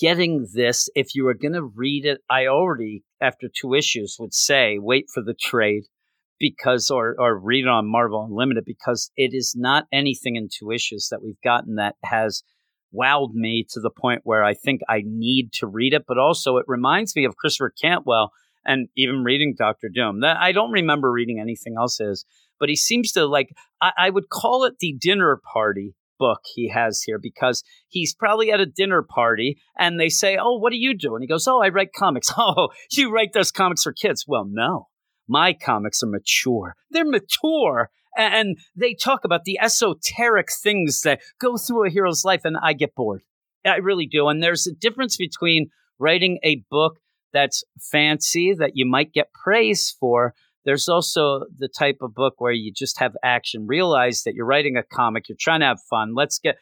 Speaker 1: getting this. If you were going to read it, I already, after two issues, would say wait for the trade because, or, or read it on Marvel Unlimited because it is not anything in two issues that we've gotten that has wowed me to the point where I think I need to read it. But also, it reminds me of Christopher Cantwell and even reading Doctor Doom. That I don't remember reading anything else is, but he seems to like. I, I would call it the dinner party book he has here because he's probably at a dinner party and they say, "Oh, what do you do?" And he goes, "Oh, I write comics." Oh, you write those comics for kids? Well, no, my comics are mature. They're mature. And they talk about the esoteric things that go through a hero's life, and I get bored. I really do. And there's a difference between writing a book that's fancy that you might get praise for. There's also the type of book where you just have action. Realize that you're writing a comic, you're trying to have fun. Let's get.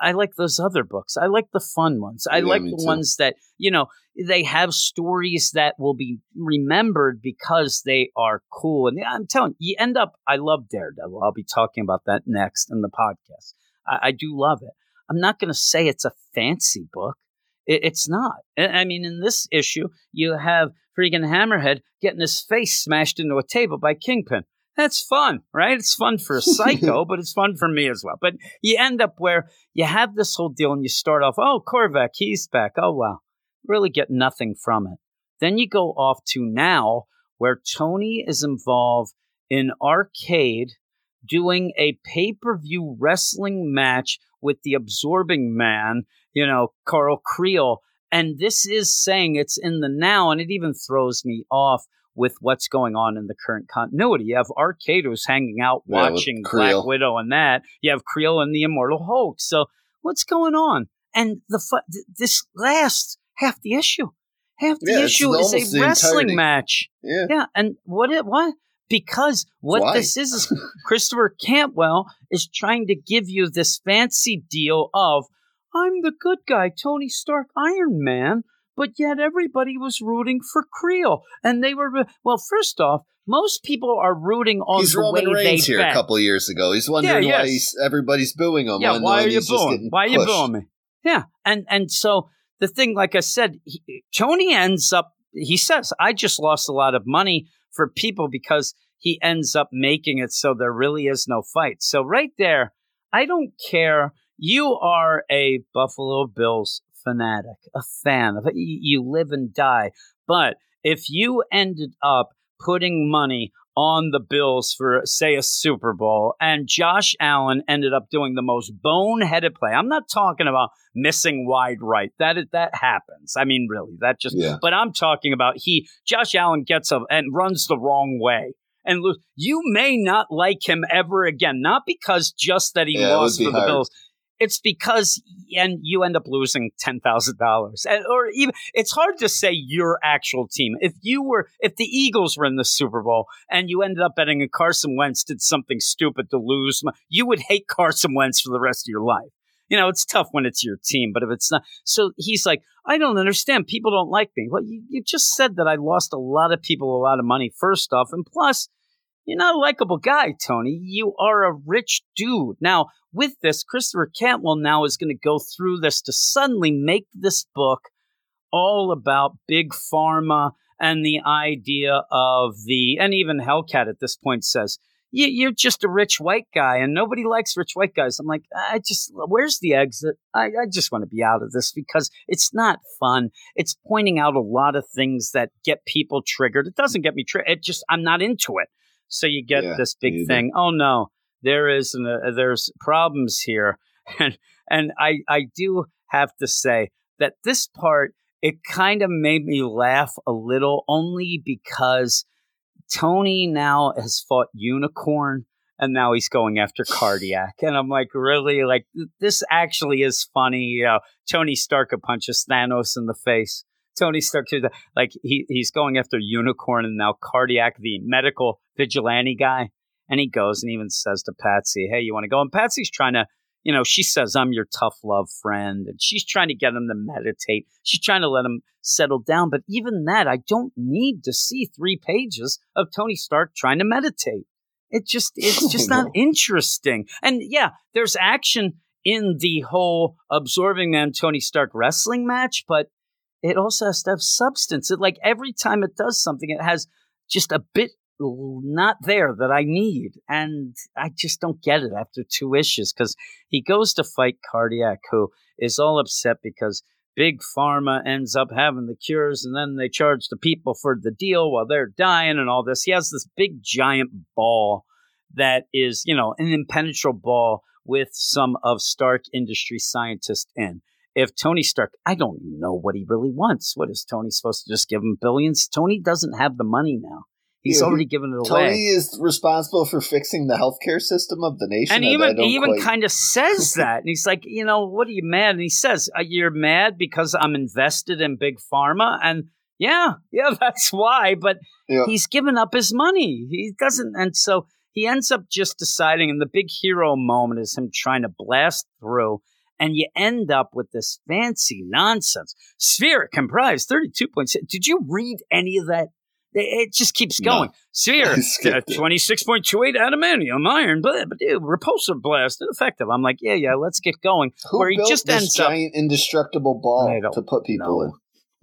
Speaker 1: I like those other books. I like the fun ones. I
Speaker 3: Yeah,
Speaker 1: like the
Speaker 3: too.
Speaker 1: ones that, you know, they have stories that will be remembered because they are cool. And I'm telling you, you end up, I love Daredevil. I'll be talking about that next in the podcast. I, I do love it. I'm not going to say it's a fancy book. It, it's not. I I mean, in this issue, you have freaking Hammerhead getting his face smashed into a table by Kingpin. That's fun, right? It's fun for a psycho, but it's fun for me as well. But you end up where you have this whole deal and you start off, oh, Korvac, he's back. Oh, wow. Really get nothing from it. Then you go off to now where Tony is involved in arcade doing a pay per view wrestling match with the absorbing man, you know, Carl Creel. And this is saying it's in the now, and it even throws me off with what's going on in the current continuity. You have Arcados hanging out
Speaker 3: Yeah,
Speaker 1: watching Black Widow and that. You have Creel and the Immortal Hulk. So what's going on? And the fu- th- this last half the issue, Half the
Speaker 3: Yeah,
Speaker 1: issue is a wrestling match.
Speaker 3: Yeah.
Speaker 1: Yeah, and what it what? Because what
Speaker 3: Why?
Speaker 1: this is is Christopher Cantwell is trying to give you this fancy deal of I'm the good guy, Tony Stark, Iron Man, but yet everybody was rooting for Creel, and they were well. First off, most people are rooting on
Speaker 3: He's
Speaker 1: the
Speaker 3: Roman
Speaker 1: way
Speaker 3: Reigns
Speaker 1: they
Speaker 3: here
Speaker 1: bet.
Speaker 3: a couple years ago. He's wondering
Speaker 1: Yeah,
Speaker 3: why he's, everybody's booing him.
Speaker 1: Yeah, why are you booing? Why are you booing me? Yeah, and and so the thing, like I said, he, Tony ends up. He says, "I just lost a lot of money for people because he ends up making it so there really is no fight." So right there, I don't care. You are a Buffalo Bills fanatic, a fan of it. You live and die. But if you ended up putting money on the Bills for, say, a Super Bowl, and Josh Allen ended up doing the most boneheaded play. I'm not talking about missing wide right. That is, that happens. I mean, really, that just.
Speaker 3: Yeah.
Speaker 1: But I'm talking about he Josh Allen gets up and runs the wrong way. And you may not like him ever again, not because just that he
Speaker 3: Yeah,
Speaker 1: lost for the
Speaker 3: hard.
Speaker 1: Bills. It's because and you end up losing ten thousand dollars, or even it's hard to say your actual team. If you were, if the Eagles were in the Super Bowl and you ended up betting and Carson Wentz did something stupid to lose, you would hate Carson Wentz for the rest of your life. You know, it's tough when it's your team, but if it's not, so he's like, I don't understand. People don't like me. Well, you, you just said that I lost a lot of people a lot of money. First off, and plus, you're not a likable guy, Tony. You are a rich dude. Now, with this, Christopher Cantwell now is going to go through this to suddenly make this book all about big pharma and the idea of the, and even Hellcat at this point says, "You- you're just a rich white guy and nobody likes rich white guys. I'm like, I just, where's the exit? I, I just want to be out of this because it's not fun. It's pointing out a lot of things that get people triggered. It doesn't get me triggered. It just, I'm not into it. So you get
Speaker 3: Yeah,
Speaker 1: this big
Speaker 3: either.
Speaker 1: thing. Oh no, there is an, uh, there's problems here, and and I I do have to say that this part it kind of made me laugh a little, only because Tony now has fought Unicorn. And now he's going after cardiac, and I'm like, really? Like this actually is funny. You know, Tony Stark punches Thanos in the face. Tony Stark too. Like he he's going after Unicorn and now Cardiac, the medical vigilante guy. And he goes and even says to Patsy, "Hey, you want to go?" And Patsy's trying to, you know, she says, "I'm your tough love friend," and she's trying to get him to meditate. She's trying to let him settle down. But even that, I don't need to see three pages of Tony Stark trying to meditate. It just it's just not interesting. And yeah, there's action in the whole absorbing man Tony Stark wrestling match, but it also has to have substance. It like every time it does something, it has just a bit not there that I need, and I just don't get it after two issues because he goes to fight Cardiac, who is all upset because Big Pharma ends up having the cures, and then they charge the people for the deal while they're dying and all this. He has this big giant ball that is, you know, an impenetrable ball with some of Stark Industry scientists in if Tony Stark, I don't know what he really wants. What is Tony supposed to just give him billions? Tony doesn't have the money now. He's
Speaker 3: Yeah,
Speaker 1: already given it
Speaker 3: Tony
Speaker 1: away.
Speaker 3: Tony is responsible for fixing the healthcare system of the nation.
Speaker 1: And he even he even
Speaker 3: quite-
Speaker 1: kind of says that, and he's like, you know, what are you mad? And he says, "Uh, "You're mad because I'm invested in big pharma." And yeah, yeah, that's why. But
Speaker 3: Yeah.
Speaker 1: he's given up his money. He doesn't, and so he ends up just deciding. And the big hero moment is him trying to blast through, and you end up with this fancy nonsense. Sphere comprised thirty-two point six. Did you read any of that? It just keeps
Speaker 3: No.
Speaker 1: going. Sphere,
Speaker 3: I skipped it.
Speaker 1: twenty-six point two eight adamantium, iron, but but dude, repulsor blast, ineffective. I'm like, yeah, yeah, let's get going.
Speaker 3: Who
Speaker 1: where he
Speaker 3: built
Speaker 1: just
Speaker 3: this
Speaker 1: ends up
Speaker 3: giant indestructible ball to put people
Speaker 1: know.
Speaker 3: in?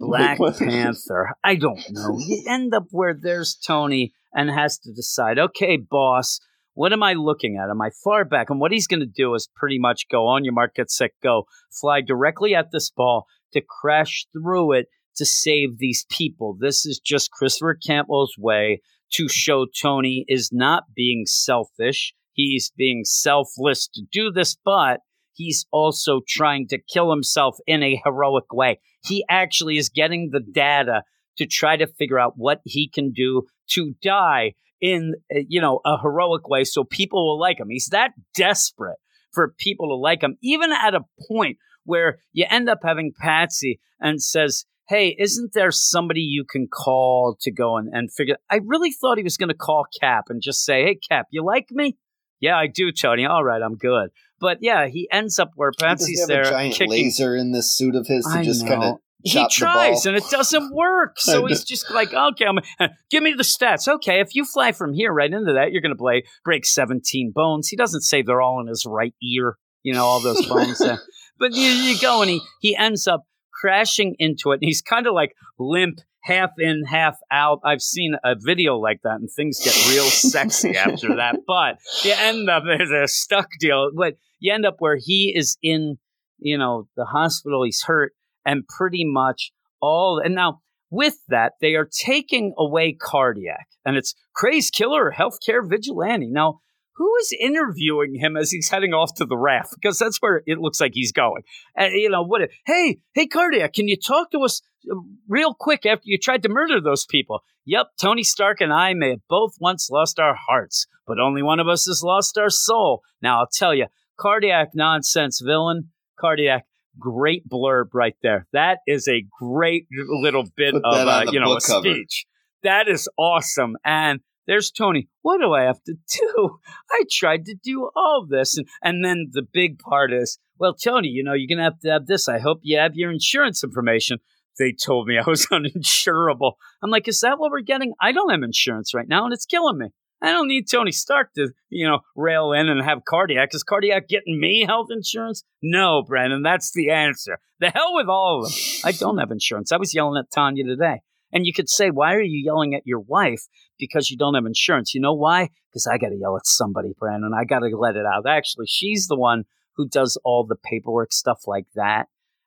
Speaker 1: Black? Panther. I don't know. You end up where there's Tony and has to decide, okay, boss, what am I looking at? Am I far back? And what he's going to do is pretty much go on your mark, get set, go, fly directly at this ball to crash through it to save these people. This is just Christopher Cantwell's way to show Tony is not being selfish. He's being selfless to do this, but he's also trying to kill himself in a heroic way. He actually is getting the data to try to figure out what he can do to die in uh, you know a heroic way so people will like him. He's that desperate for people to like him even at a point where you end up having Patsy and says, hey, isn't there somebody you can call to go and, and figure? I really thought he was going to call Cap and just say, hey, Cap, you like me? Yeah, I do, Tony. All right, I'm good. But yeah, he ends up where
Speaker 3: Patsy's he
Speaker 1: there
Speaker 3: a giant
Speaker 1: kicking.
Speaker 3: laser in this suit of his to
Speaker 1: I
Speaker 3: just kind of
Speaker 1: he tries and it doesn't work. So he's just like, okay, I'm, give me the stats. Okay, if you fly from here right into that, you're going to play break 17 bones. He doesn't say they're all in his right ear, you know, all those bones. there. But you, you go and he, he ends up crashing into it. And he's kind of like limp, half in, half out. I've seen a video like that and things get real sexy after that. But you end up, there's a stuck deal. But you end up where he is in, you know, the hospital. He's hurt and pretty much all. And now with that, they are taking away cardiac, and it's craze killer, healthcare vigilante. Now, who is interviewing him as he's heading off to the raft? Because that's where it looks like he's going. And you know what? Hey, hey, cardiac, can you talk to us uh, real quick after you tried to murder those people? Yep, Tony Stark and I may have both once lost our hearts, but only one of us has lost our soul. Now, I'll tell you, cardiac nonsense villain, cardiac great blurb right there. That is a great little bit
Speaker 3: Put
Speaker 1: of uh, you know a
Speaker 3: cover.
Speaker 1: speech. That is awesome. And there's Tony. What do I have to do? I tried to do all this, and and then the big part is, well, Tony, you know, you're gonna have to have this. I hope you have your insurance information. They told me I was uninsurable. I'm like, is that what we're getting? I don't have insurance right now, and it's killing me. I don't need Tony Stark to, you know, rail in and have cardiac. Is cardiac getting me health insurance? No, Brandon, that's the answer. The hell with all of them. I don't have insurance. I was yelling at Tanya today. And you could say, why are you yelling at your wife because you don't have insurance? You know why? Because I got to yell at somebody, Brandon. I got to let it out. Actually, she's the one who does all the paperwork stuff like that.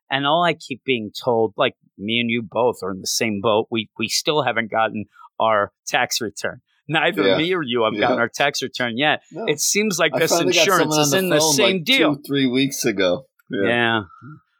Speaker 1: And all I keep being told, like me and you both are in the same boat. We we still haven't gotten our tax return. Neither
Speaker 3: Yeah.
Speaker 1: me or you have
Speaker 3: Yeah.
Speaker 1: gotten our tax return yet.
Speaker 3: No.
Speaker 1: It seems like
Speaker 3: I
Speaker 1: this insurance is in the same
Speaker 3: like,
Speaker 1: deal.
Speaker 3: Two, three weeks ago.
Speaker 1: Yeah.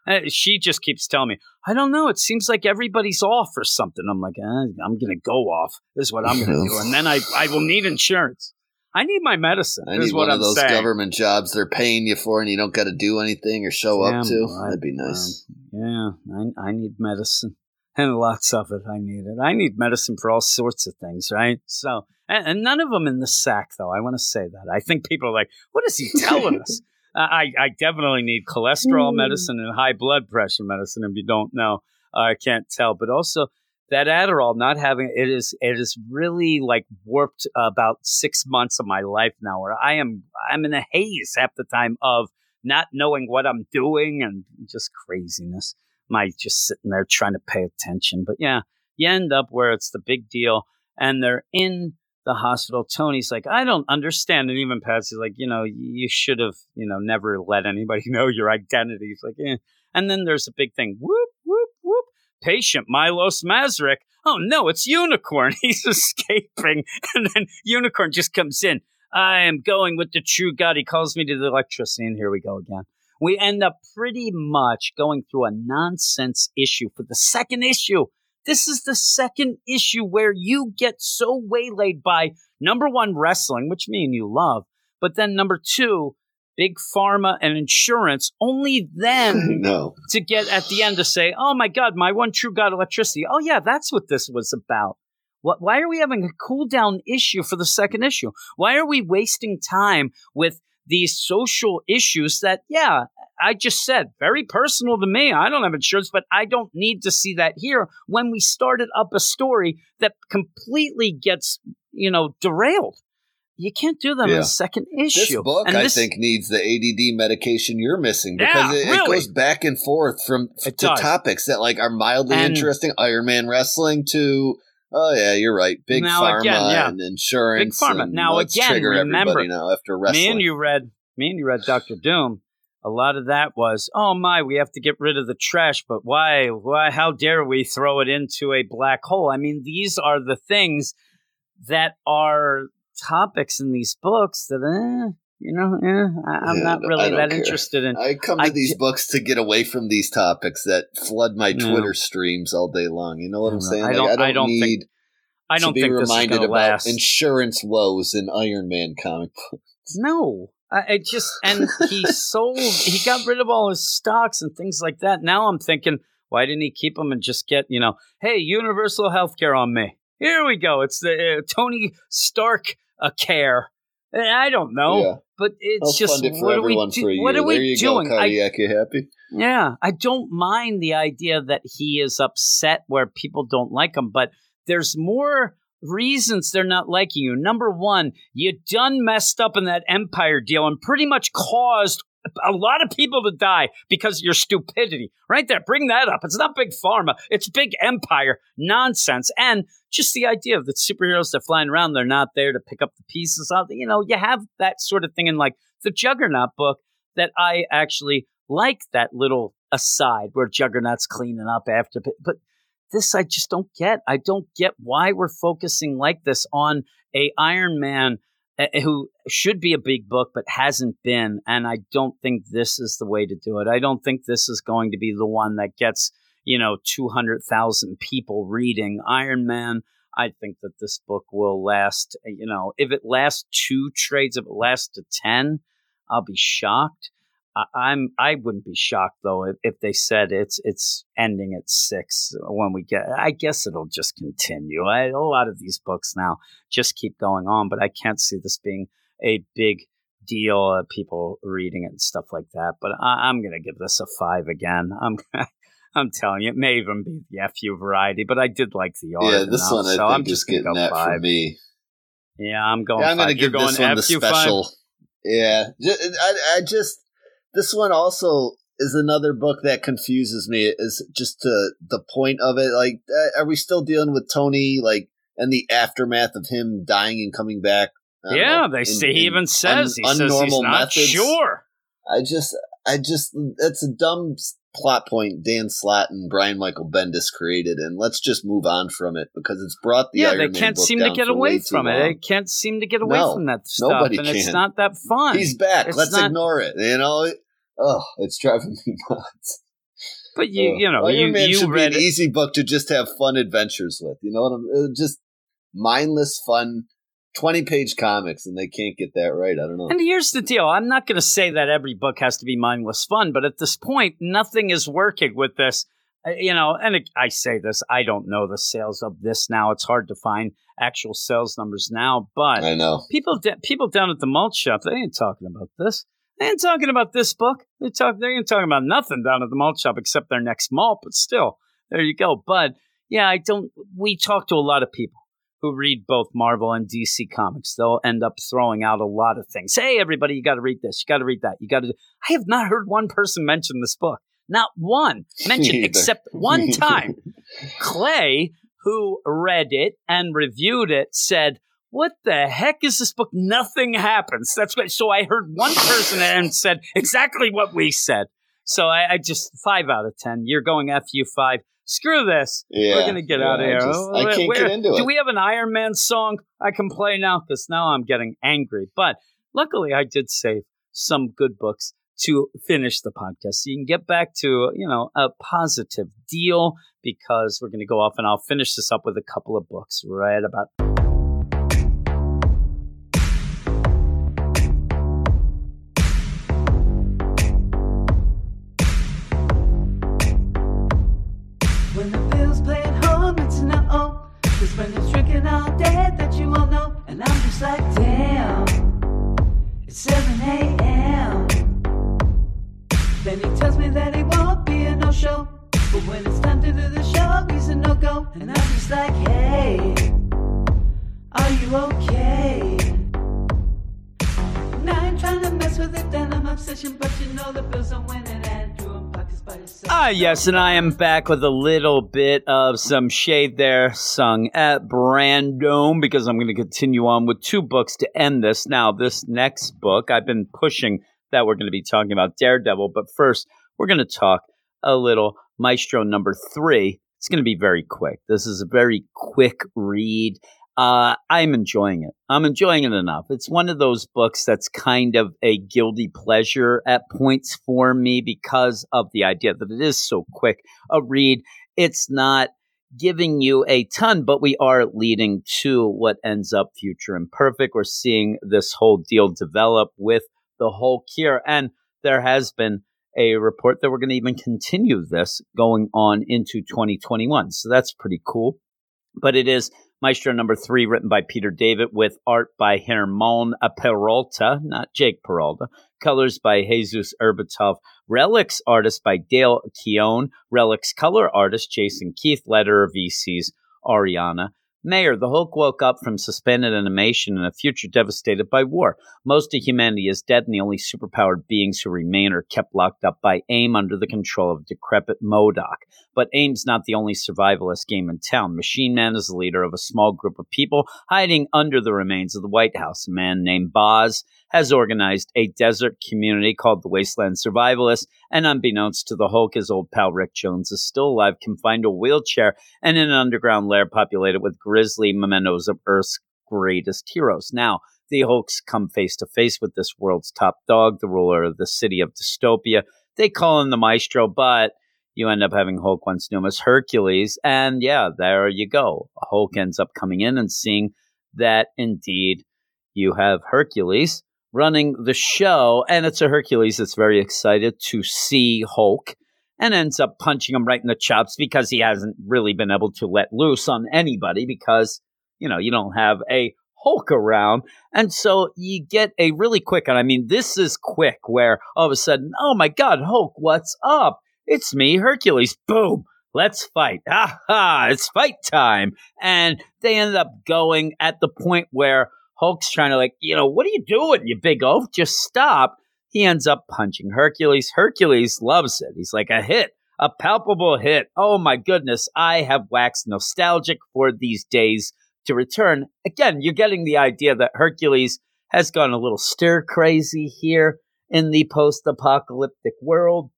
Speaker 1: Uh, She just keeps telling me, I don't know. It seems like everybody's off or something. I'm like, eh, I'm going to go off. This is what I'm going to do. And then I, I will need insurance. I need my medicine.
Speaker 3: I
Speaker 1: is
Speaker 3: need
Speaker 1: what
Speaker 3: one
Speaker 1: I'm
Speaker 3: of those
Speaker 1: saying.
Speaker 3: government jobs they're paying you for, and you don't got to do anything or show
Speaker 1: Yeah,
Speaker 3: up to. That'd be nice.
Speaker 1: Yeah, I, I need medicine and lots of it. I need it. I need medicine for all sorts of things, right? So, and, and none of them in the sack, though. I want to say that. I think people are like, what is he telling us? Uh, I, I definitely need cholesterol
Speaker 3: Hmm.
Speaker 1: medicine and high blood pressure medicine. If you don't know, uh, I can't tell. But also, that Adderall not having it is it is really like warped about six months of my life now, where I am I'm in a haze half the time of not knowing what I'm doing and just craziness. My just sitting there trying to pay attention. But yeah, you end up where it's the big deal, and they're in the hospital. Tony's like, I don't understand, and even Patsy's like, you know, you should have, you know, never let anybody know your identity. He's like, eh. And then there's a big thing. Whoop whoop whoop. Patient Milos Masaryk. Oh no, it's Unicorn. He's escaping, and then Unicorn just comes in. I am going with the true God. He calls me to the electricity, and here we go again. We end up pretty much going through a nonsense issue for the second issue. This is the second issue where you get so waylaid by number one, wrestling, which me and you love, but then number two, big pharma and insurance. Only then
Speaker 3: no.
Speaker 1: to get at the end to say, "Oh my God, my one true God, electricity." Oh yeah, that's what this was about. What? Why are we having a cool down issue for the second issue? Why are we wasting time with these social issues that, yeah, I just said very personal to me. I don't have insurance, but I don't need to see that here when we started up a story that completely gets, you know, derailed. You can't do that in
Speaker 3: Yeah.
Speaker 1: a second
Speaker 3: This
Speaker 1: issue.
Speaker 3: book,
Speaker 1: And
Speaker 3: I
Speaker 1: this-
Speaker 3: think, needs the ADD medication you're missing because it, it
Speaker 1: really.
Speaker 3: goes back and forth from
Speaker 1: It
Speaker 3: to
Speaker 1: does.
Speaker 3: topics that like are mildly
Speaker 1: And-
Speaker 3: interesting. Iron Man wrestling to oh yeah, you're right. Big
Speaker 1: Now,
Speaker 3: pharma
Speaker 1: again, yeah.
Speaker 3: and insurance.
Speaker 1: Big pharma.
Speaker 3: and
Speaker 1: Now, again, remember,
Speaker 3: now after wrestling.
Speaker 1: Me and you read me and you read Doctor Doom. A lot of that was, oh my, we have to get rid of the trash, but why? Why? How dare we throw it into a black hole? I mean, these are the things that are topics in these books that, eh, you know, eh, I, I'm
Speaker 3: Yeah,
Speaker 1: not really that
Speaker 3: care.
Speaker 1: interested in.
Speaker 3: I come to
Speaker 1: I
Speaker 3: these books to get away from these topics that flood my
Speaker 1: No.
Speaker 3: Twitter streams all day long. You know what
Speaker 1: I
Speaker 3: I'm saying?
Speaker 1: I don't-
Speaker 3: I don't,
Speaker 1: I don't think
Speaker 3: need
Speaker 1: I don't
Speaker 3: to be
Speaker 1: think
Speaker 3: reminded about
Speaker 1: last.
Speaker 3: insurance woes in Iron Man comic books.
Speaker 1: No, I, I just and he sold. He got rid of all his stocks and things like that. Now I'm thinking, Why didn't he keep them and just get, you know, hey, universal health care on me? Here we go. It's the uh, Tony Stark uh, care. Eh, I don't know,
Speaker 3: Yeah.
Speaker 1: But it's
Speaker 3: I'll
Speaker 1: just
Speaker 3: it for
Speaker 1: what are we do-
Speaker 3: for a year.
Speaker 1: what are
Speaker 3: there
Speaker 1: we
Speaker 3: you
Speaker 1: doing?
Speaker 3: go,
Speaker 1: I-
Speaker 3: you happy?
Speaker 1: yeah, I don't mind the idea that he is upset where people don't like him, but there's more reasons they're not liking you. Number one, you done messed up in that Empyre deal and pretty much caused a lot of people to die because of your stupidity. Right there, bring that up. It's not big pharma, it's big Empyre nonsense. And just the idea of the superheroes that are flying around, they're not there to pick up the pieces of You know, you have that sort of thing in like the Juggernaut book that I actually like that little aside where Juggernaut's cleaning up after. But, this I just don't get. I don't get why we're focusing like this on a Iron Man who should be a big book but hasn't been. And I don't think this is the way to do it. I don't think this is going to be the one that gets you know 200,000 people reading Iron Man. I think that this book will last, you know, if it lasts two trades, if it lasts to 10, I'll be shocked. I, I'm I wouldn't be shocked though if, if they said it's it's ending at six when we get. I guess it'll just continue. I, a lot of these books now just keep going on, but I can't see this being a big deal. Uh, people reading it and stuff like that. But I, I'm gonna give this a five again. I'm I'm telling you, it may even be the FU variety, but I did like the art.
Speaker 3: Yeah, this
Speaker 1: enough,
Speaker 3: one I
Speaker 1: so
Speaker 3: think
Speaker 1: I'm just
Speaker 3: getting
Speaker 1: go
Speaker 3: that
Speaker 1: five.
Speaker 3: for me.
Speaker 1: Yeah, I'm going.
Speaker 3: Yeah, I'm
Speaker 1: going to
Speaker 3: give this one the special.
Speaker 1: Five?
Speaker 3: Yeah, I, I just this one also is another book that confuses me. Is just to the point of it. Like, uh, are we still dealing with Tony? Like, and the aftermath of him dying and coming back?
Speaker 1: Yeah,
Speaker 3: know,
Speaker 1: they
Speaker 3: in-
Speaker 1: say he even says
Speaker 3: un-
Speaker 1: he says he's
Speaker 3: unnormal
Speaker 1: not
Speaker 3: methods.
Speaker 1: sure.
Speaker 3: I just, I just, that's a dumb plot point Dan Slott and Brian Michael Bendis created, and let's just move on from it because it's brought the
Speaker 1: yeah,
Speaker 3: Iron
Speaker 1: they
Speaker 3: Man
Speaker 1: can't seem to get away from it. They can't seem to get away
Speaker 3: No,
Speaker 1: from that stuff,
Speaker 3: nobody
Speaker 1: and it's not that fun.
Speaker 3: He's back.
Speaker 1: It's
Speaker 3: Let's
Speaker 1: not-
Speaker 3: ignore it. You know, oh, it's driving me nuts.
Speaker 1: but you,
Speaker 3: Ugh.
Speaker 1: you know,
Speaker 3: Iron
Speaker 1: you
Speaker 3: Man
Speaker 1: you
Speaker 3: should
Speaker 1: read
Speaker 3: be an
Speaker 1: it.
Speaker 3: easy book to just have fun adventures with. You know what I'm? uh, Just mindless fun, twenty page comics, and they can't get that right. I don't know.
Speaker 1: And here's the deal: I'm not going to say that every book has to be mindless fun, but at this point, nothing is working with this. Uh, You know, and it, I say this, I don't know the sales of this now. It's hard to find actual sales numbers now, but
Speaker 3: I know.
Speaker 1: people people down at the malt shop they ain't talking about this they ain't talking about this book. They talk they ain't talking about nothing down at the malt shop except their next malt but still there you go. But yeah i don't we talk to a lot of people who read both marvel and dc comics. They'll end up throwing out a lot of things. Hey everybody you got to read this you got to read that you got to i have not heard one person mention this book. Not one mentioned except one time. Clay, who read it and reviewed it, said, What the heck is this book? Nothing happens. That's what. So I heard one person and said exactly what we said. So I, I just five out of ten. You're going fu five. Screw this.
Speaker 3: Yeah,
Speaker 1: We're gonna get
Speaker 3: yeah,
Speaker 1: out of
Speaker 3: I
Speaker 1: here.
Speaker 3: just- I can't
Speaker 1: Where-
Speaker 3: get into
Speaker 1: Do
Speaker 3: it.
Speaker 1: we have an Iron Man song I can play now? Because now I'm getting angry. But luckily, I did save some good books to finish the podcast, so you can get back to you know a positive deal. Because we're going to go off, and I'll finish this up with a couple of books right about
Speaker 2: Then he tells me that he won't be a no show. But when it's time to do the show, he's a no go. And I'm just like, hey, are you okay? Now I'm trying to mess with the denim obsession, but you know the bills are winning and by yourself.
Speaker 1: Ah, yes, and I am back with a little bit of some shade there sung at Brandon because I'm going to continue on with two books to end this. Now, this next book, I've been pushing that we're going to be talking about Daredevil, but first, we're going to talk a little Maestro number three. It's going to be very quick. This is a very quick read. Uh, I'm enjoying it. I'm enjoying it enough. It's one of those books that's kind of a guilty pleasure at points for me because of the idea that it is so quick a read. It's not giving you a ton, but we are leading to what ends up future imperfect. We're seeing this whole deal develop with the whole cure, and there has been a report that we're going to even continue this going on into 2021. So that's pretty cool. But it is Maestro number three, written by Peter David, with art by Germán Peralta, not Jake Peralta, colors by Jesus Aburtov, relics artist by Dale Keown, relics color artist Jason Keith, letter VC's Ariana. Maher, the Hulk woke up from suspended animation in a future devastated by war. Most of humanity is dead, and the only superpowered beings who remain are kept locked up by AIM under the control of decrepit MODOK. But AIM's not the only survivalist game in town. Machine Man is the leader of a small group of people hiding under the remains of the White House. A man named Boz has organized a desert community called the Wasteland Survivalists, and unbeknownst to the Hulk, his old pal Rick Jones is still alive, confined to a wheelchair, and in an underground lair populated with grisly mementos of Earth's greatest heroes. Now, the Hulks come face to face with this world's top dog, the ruler of the city of dystopia. They call him the Maestro, but you end up having Hulk once him as Hercules. And yeah, there you go. Hulk ends up coming in and seeing that indeed you have Hercules running the show, and it's a Hercules that's very excited to see Hulk and ends up punching him right in the chops because he hasn't really been able to let loose on anybody because, you know, you don't have a Hulk around. And so you get a really quick, and I mean, this is quick where all of a sudden, oh my God, Hulk, what's up? It's me, Hercules. Boom. Let's fight. Aha, it's fight time. And they ended up going at the point where Hulk's trying to like, you know, what are you doing, you big oaf? Just stop. He ends up punching Hercules. Hercules loves it. He's like a hit, a palpable hit. Oh my goodness, I have waxed nostalgic for these days to return. Again, you're getting the idea that Hercules has gone a little stir crazy here in the post apocalyptic world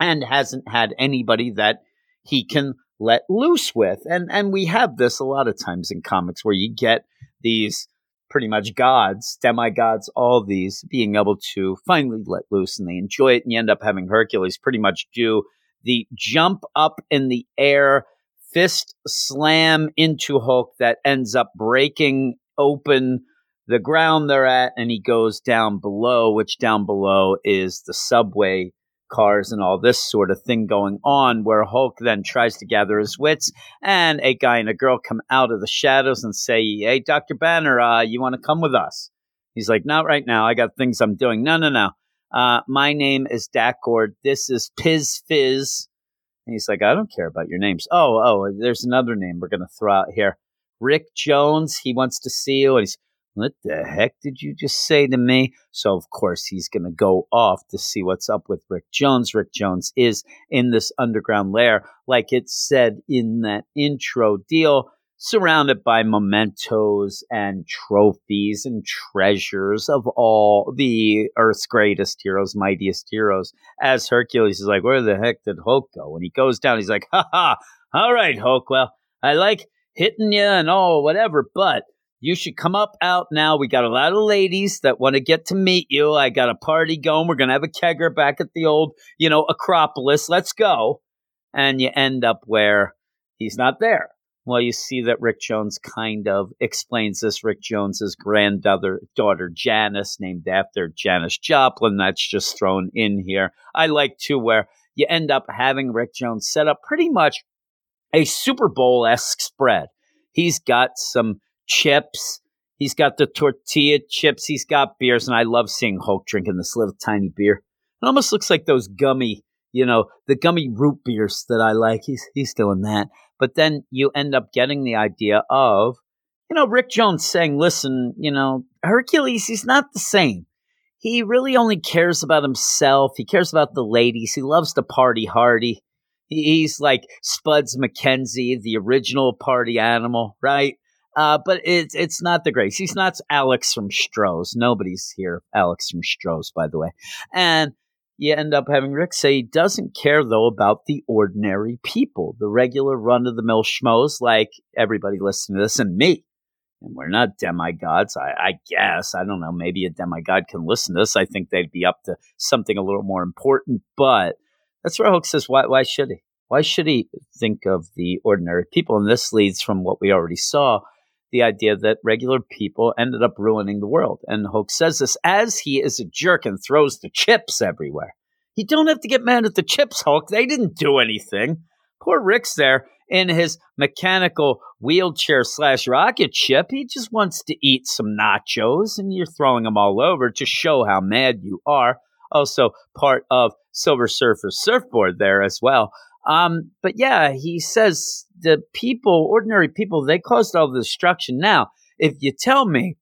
Speaker 1: and hasn't had anybody that he can let loose with. And and we have this a lot of times in comics where you get these pretty much gods, demigods, all these being able to finally let loose and they enjoy it. And you end up having Hercules pretty much do the jump up in the air, fist slam into Hulk that ends up breaking open the ground they're at. And he goes down below, which down below is the subway cars and all this sort of thing going on, where Hulk then tries to gather his wits, and a guy and a girl come out of the shadows and say, "Hey, Doctor Banner, uh, you want to come with us?" He's like, "Not right now. I got things I'm doing." No, no, no. Uh, my name is Dakord. This is Piz Fizz. And he's like, I don't care about your names. Oh, oh, there's another name we're gonna throw out here. Rick Jones. He wants to see you, and he's what the heck did you just say to me? So, of course, he's going to go off to see what's up with Rick Jones. Rick Jones is in this underground lair, like it said in that intro deal, surrounded by mementos and trophies and treasures of all the Earth's greatest heroes, mightiest heroes. As Hercules is like, Where the heck did Hulk go? When he goes down, he's like, Ha ha, all right, Hulk, well, I like hitting you and all, whatever, but you should come up out now. We got a lot of ladies that want to get to meet you. I got a party going. We're going to have a kegger back at the old, you know, Acropolis. Let's go. And you end up where he's not there. Well, you see that Rick Jones kind of explains this. Rick Jones's granddaughter, daughter Janis, named after Janis Joplin, that's just thrown in here. I like too where you end up having Rick Jones set up pretty much a Super Bowl esque spread. He's got some chips. He's got the tortilla chips. He's got beers, and I love seeing Hulk drinking this little tiny beer. It almost looks like those gummy, you know, the gummy root beers that I like. He's he's doing that. But then you end up getting the idea of, you know, Rick Jones saying, "Listen, you know, Hercules, he's not the same. He really only cares about himself. He cares about the ladies. He loves to party hardy. He's like Spuds MacKenzie, the original party animal, right? Uh, but it's it's not the Grace. He's not Alex from Stroh's. Nobody's here, Alex from Stroh's, by the way. And you end up having Rick say he doesn't care though about the ordinary people, the regular run of the mill schmoes like everybody listening to this and me. And we're not demigods, I, I guess. I don't know. Maybe a demigod can listen to this. I think they'd be up to something a little more important. But that's where Hulk says, why, why should he? Why should he think of the ordinary people? And this leads from what we already saw the idea that regular people ended up ruining the world. And Hulk says this as he is a jerk and throws the chips everywhere. You don't have to get mad at the chips, Hulk. They didn't do anything. Poor Rick's there in his mechanical wheelchair slash rocket ship. He just wants to eat some nachos, and you're throwing them all over to show how mad you are. Also, part of Silver Surfer's surfboard there as well. Um, but yeah, he says the people, ordinary people, they caused all the destruction. Now, if you tell me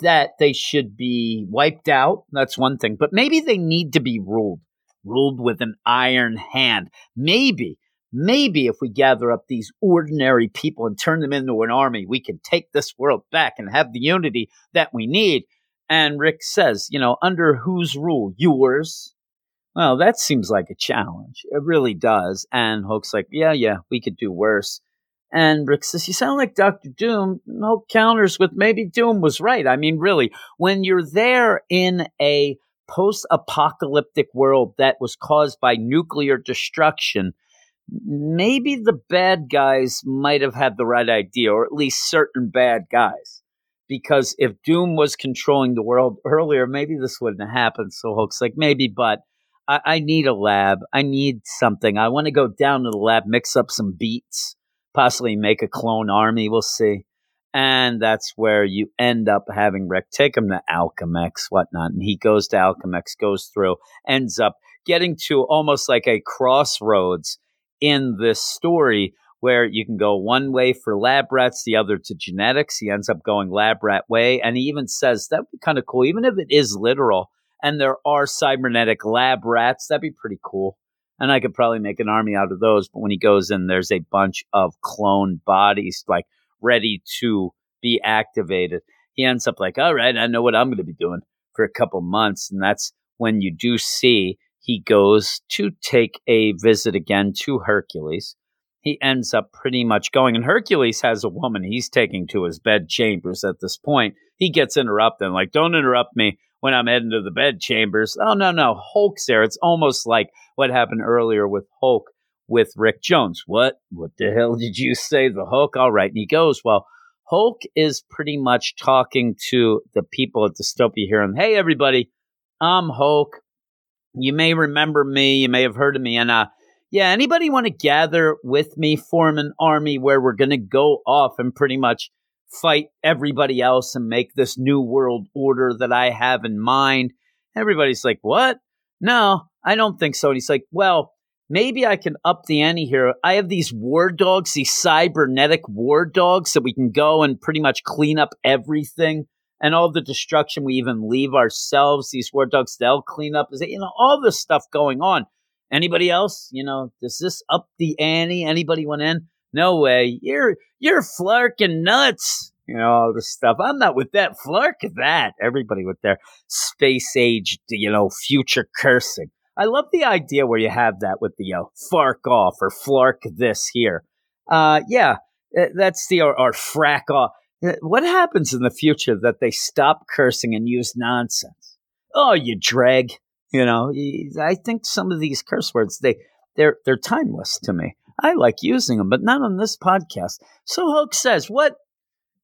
Speaker 1: that they should be wiped out, that's one thing. But maybe they need to be ruled, ruled with an iron hand. Maybe, maybe if we gather up these ordinary people and turn them into an army, we can take this world back and have the unity that we need. And Rick says, you know, under whose rule? Yours? Well, that seems like a challenge. It really does. And Hulk's like, yeah, yeah, we could do worse. And Rick says, You sound like Dr. Doom. No counters with maybe Doom was right. I mean, really, when you're there in a post apocalyptic world that was caused by nuclear destruction, maybe the bad guys might have had the right idea, or at least certain bad guys. Because if Doom was controlling the world earlier, maybe this wouldn't have happened. So Hulk's like, maybe, but I, I need a lab. I need something. I want to go down to the lab, mix up some beats possibly make a clone army. We'll see. And that's where you end up having Rick take him to Alchemax, whatnot. And he goes to Alchemax, goes through, ends up getting to almost like a crossroads in this story where you can go one way for lab rats, the other to genetics. He ends up going lab rat way. And he even says that would be kind of cool, even if it is literal. And there are cybernetic lab rats, that'd be pretty cool and I could probably make an army out of those. But when he goes in, there's a bunch of clone bodies like ready to be activated. He ends up like, all right, I know what I'm going to be doing for a couple months, and that's when you do see he goes to take a visit again to Hercules. He ends up pretty much going, and Hercules has a woman he's taking to his bed chambers at this point. He gets interrupted, like, don't interrupt me when I'm heading to the bed chambers. Oh, no, no. Hulk's there. It's almost like what happened earlier with Hulk with Rick Jones. What? What the hell did you say? The Hulk? All right. And he goes, well, Hulk is pretty much talking to the people at Dystopia here. And hey, everybody, I'm Hulk. You may remember me. You may have heard of me. And, uh, yeah, anybody want to gather with me, form an army where we're to go off and pretty much fight everybody else and make this new world order that I have in mind. Everybody's like, what? No, I don't think so. And he's like, well, maybe I can up the ante here. I have these war dogs, these cybernetic war dogs that we can go and pretty much clean up everything and all the destruction we even leave ourselves. These war dogs, they'll clean up, you know, all this stuff going on. Anybody else? You know, does this up the ante? Anybody went in? No way. You're you're flarking nuts. You know, all this stuff. I'm not with that. Flark that. Everybody with their space age, you know, future cursing. I love the idea where you have that with the uh, fark off or flark this here. Uh, yeah, eh, that's the or, or frack off. Eh, what happens in the future that they stop cursing and use nonsense? Oh, you drag. You know, I think some of these curse words they they're they're timeless to me. I like using them, but not on this podcast. So Hulk says, "What?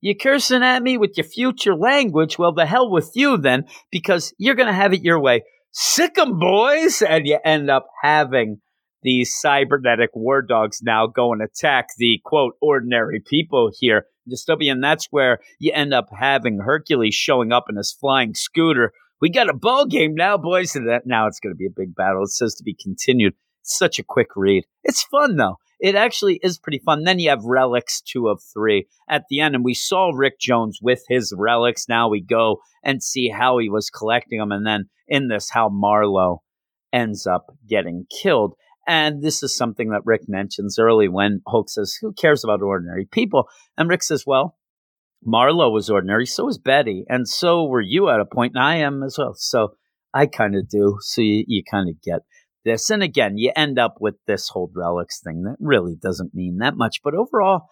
Speaker 1: You cursing at me with your future language? Well, the hell with you then, because you're going to have it your way. Sick 'em, boys!" And you end up having these cybernetic war dogs now go and attack the quote ordinary people here dystopia and that's where you end up having hercules showing up in his flying scooter we got a ball game now boys and that now it's going to be a big battle it says to be continued such a quick read. It's fun though. It actually is pretty fun. Then you have relics two of three at the end, and we saw Rick Jones with his relics. Now we go and see how he was collecting them, and then in this, how Marlo ends up getting killed. And this is something that Rick mentions early when Hulk says, Who cares about ordinary people? And Rick says, Well, Marlo was ordinary, so was Betty, and so were you at a point, and I am as well. So I kind of do. So you, you kind of get this. And again, you end up with this whole relics thing that really doesn't mean that much. But overall,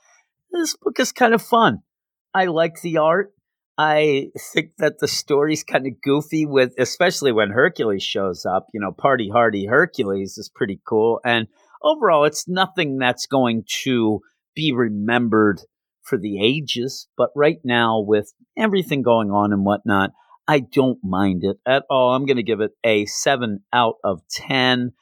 Speaker 1: this book is kind of fun. I like the art. I think that the story's kind of goofy with, especially when Hercules shows up. You know, Party Hardy Hercules is pretty cool. And overall, it's nothing that's going to be remembered for the ages. But right now, with everything going on and whatnot, I don't mind it at all. I'm going to give it a seven out of 10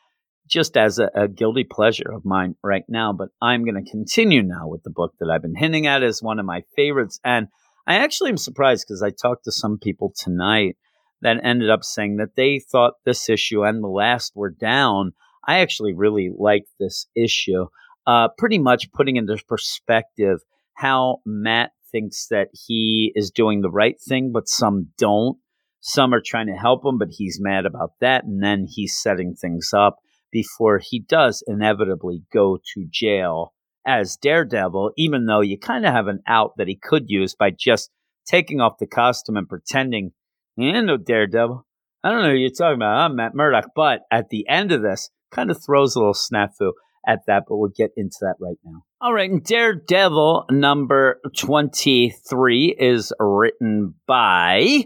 Speaker 1: just as a, a, guilty pleasure of mine right now. But I'm going to continue now with the book that I've been hinting at as one of my favorites. And I actually am surprised because I talked to some people tonight that ended up saying that they thought this issue and the last were down. I actually really like this issue, uh, pretty much putting into perspective how Matt thinks that he is doing the right thing, but some don't. Some are trying to help him, but he's mad about that. And then he's setting things up before he does inevitably go to jail as Daredevil, even though you kind of have an out that he could use by just taking off the costume and pretending, you no Daredevil. I don't know what you're talking about. I'm Matt Murdock. But at the end of this, kind of throws a little snafu at that, but we'll get into that right now. All right, Daredevil number 23 is written by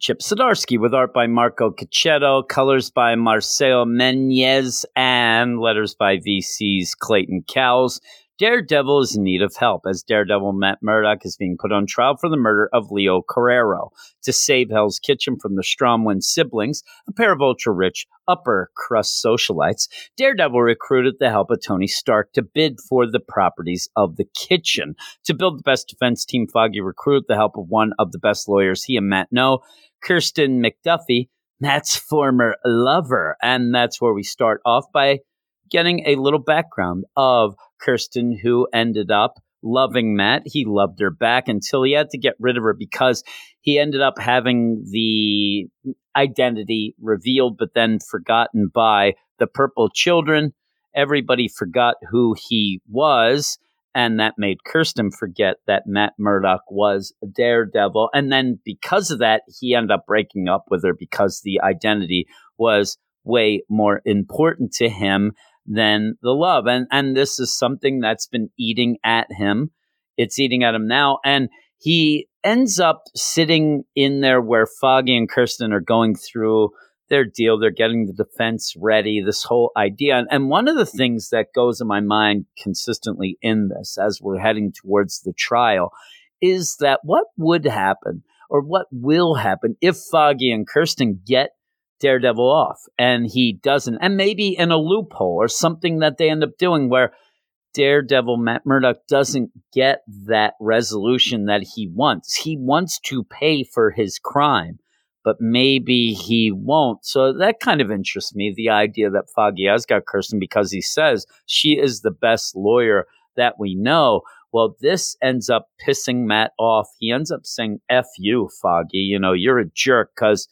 Speaker 1: Chip Zdarsky with art by Marco Checchetto, colors by Marcelo Menyz, and letters by VC's Clayton Cowles. Daredevil is in need of help as Daredevil Matt Murdock is being put on trial for the murder of Leo Carrero. To save Hell's Kitchen from the Stromwyn siblings, a pair of ultra rich, upper crust socialites, Daredevil recruited the help of Tony Stark to bid for the properties of the kitchen. To build the best defense team, Foggy recruited the help of one of the best lawyers he and Matt know, Kirsten McDuffie, Matt's former lover. And that's where we start off by getting a little background of Kirsten, who ended up loving Matt. He loved her back until he had to get rid of her because he ended up having the identity revealed, but then forgotten by the Purple Children. Everybody forgot who he was. And that made Kirsten forget that Matt Murdock was a daredevil. And then because of that, he ended up breaking up with her because the identity was way more important to him than the love. And and this is something that's been eating at him. It's eating at him now. And he ends up sitting in there where Foggy and Kirsten are going through their deal. They're getting the defense ready, this whole idea. And one of the things that goes in my mind consistently in this as we're heading towards the trial is that what would happen or what will happen if Foggy and Kirsten get Daredevil off and he doesn't, and maybe in a loophole or something that they end up doing where Daredevil Matt Murdock doesn't get that resolution that he wants. He wants to pay for his crime, but maybe he won't. So that kind of interests me the idea that Foggy has got Kirsten because he says she is the best lawyer that we know. Well, this ends up pissing Matt off. He ends up saying, F you, Foggy. You know, you're a jerk because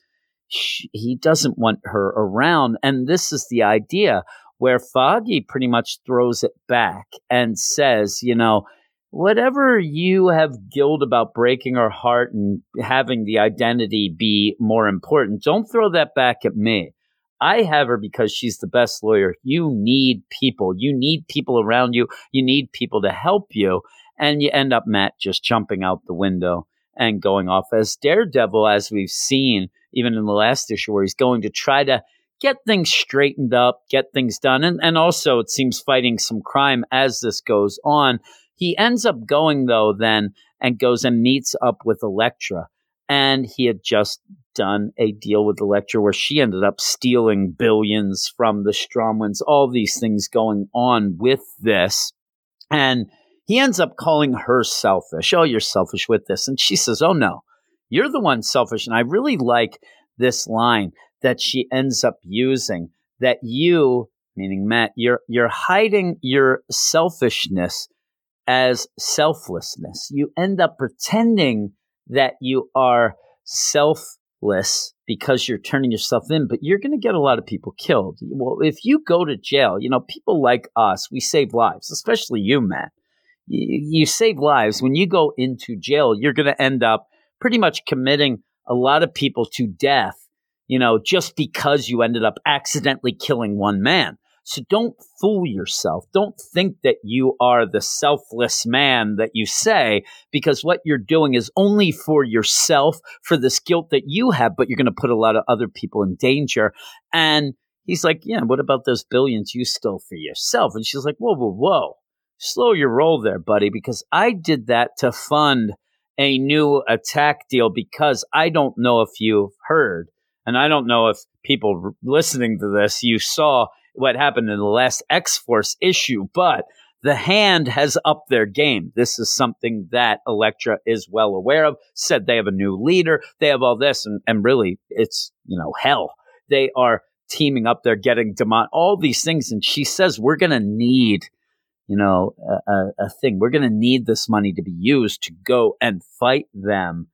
Speaker 1: he doesn't want her around. And this is the idea where Foggy pretty much throws it back and says, you know, whatever you have guilt about breaking her heart and having the identity be more important, don't throw that back at me. I have her because she's the best lawyer. You need people. You need people around you. You need people to help you. And you end up, Matt, just jumping out the window and going off as Daredevil, as we've seen even in the last issue, where he's going to try to get things straightened up, get things done. And, and also, it seems fighting some crime as this goes on. He ends up going, though, then and goes and meets up with Elektra. And he had just done a deal with Elektra where she ended up stealing billions from the Stromwyns, all these things going on with this. And he ends up calling her selfish. Oh, you're selfish with this. And she says, Oh, no, you're the one selfish. And I really like this line that she ends up using that you, meaning Matt, you're, you're hiding your selfishness as selflessness. You end up pretending that you are selfless because you're turning yourself in, but you're going to get a lot of people killed. Well, if you go to jail, you know, people like us, we save lives, especially you, Matt. You, save lives. When you go into jail, you're going to end up pretty much committing a lot of people to death, you know, just because you ended up accidentally killing one man. So don't fool yourself. Don't think that you are the selfless man that you say, because what you're doing is only for yourself, for this guilt that you have, but you're going to put a lot of other people in danger. And he's like, Yeah, what about those billions you stole for yourself? And she's like, Whoa, whoa, whoa. Slow your roll there, buddy, because I did that to fund a new attack deal because I don't know if you've heard, and I don't know if people listening to this, you saw what happened in the last X Force issue, but the hand has upped their game. This is something that Elektra is well aware of. Said they have a new leader, they have all this, and, and really, it's you know hell. They are teaming up. They're getting Demont, all these things, and she says we're going to need, you know, a, a, thing. We're going to need this money to be used to go and fight them.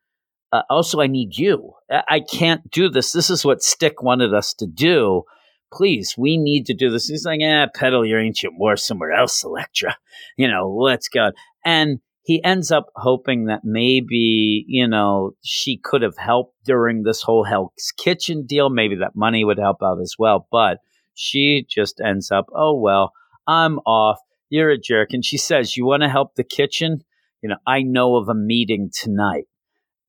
Speaker 1: Uh, also, I need you. I, can't do this. This is what Stick wanted us to do please, we need to do this. He's like, eh, peddle your ancient war somewhere else, Elektra. You know, let's go. And he ends up hoping that maybe, you know, she could have helped during this whole Hell's Kitchen deal. Maybe that money would help out as well. But she just ends up, oh, well, I'm off. You're a jerk. And she says, You want to help the kitchen? You know, I know of a meeting tonight.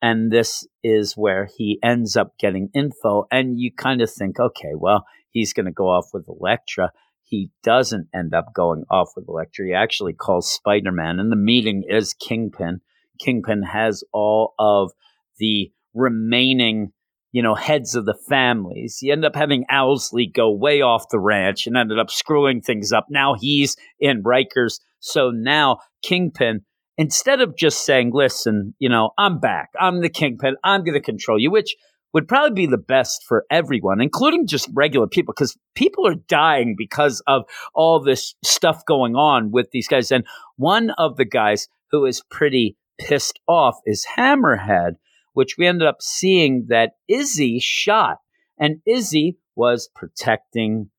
Speaker 1: And this is where he ends up getting info. And you kind of think, okay, well, he's going to go off with Elektra. He doesn't end up going off with Elektra. He actually calls Spider Man, and the meeting is Kingpin. Kingpin has all of the remaining, you know, heads of the families. You end up having Owlsley go way off the ranch and ended up screwing things up. Now he's in Rikers. So now Kingpin, instead of just saying, listen, you know, I'm back, I'm the Kingpin, I'm going to control you, which would probably be the best for everyone, including just regular people, because people are dying because of all this stuff going on with these guys. And one of the guys who is pretty pissed off is Hammerhead, which we ended up seeing that Izzy shot. And Izzy was protecting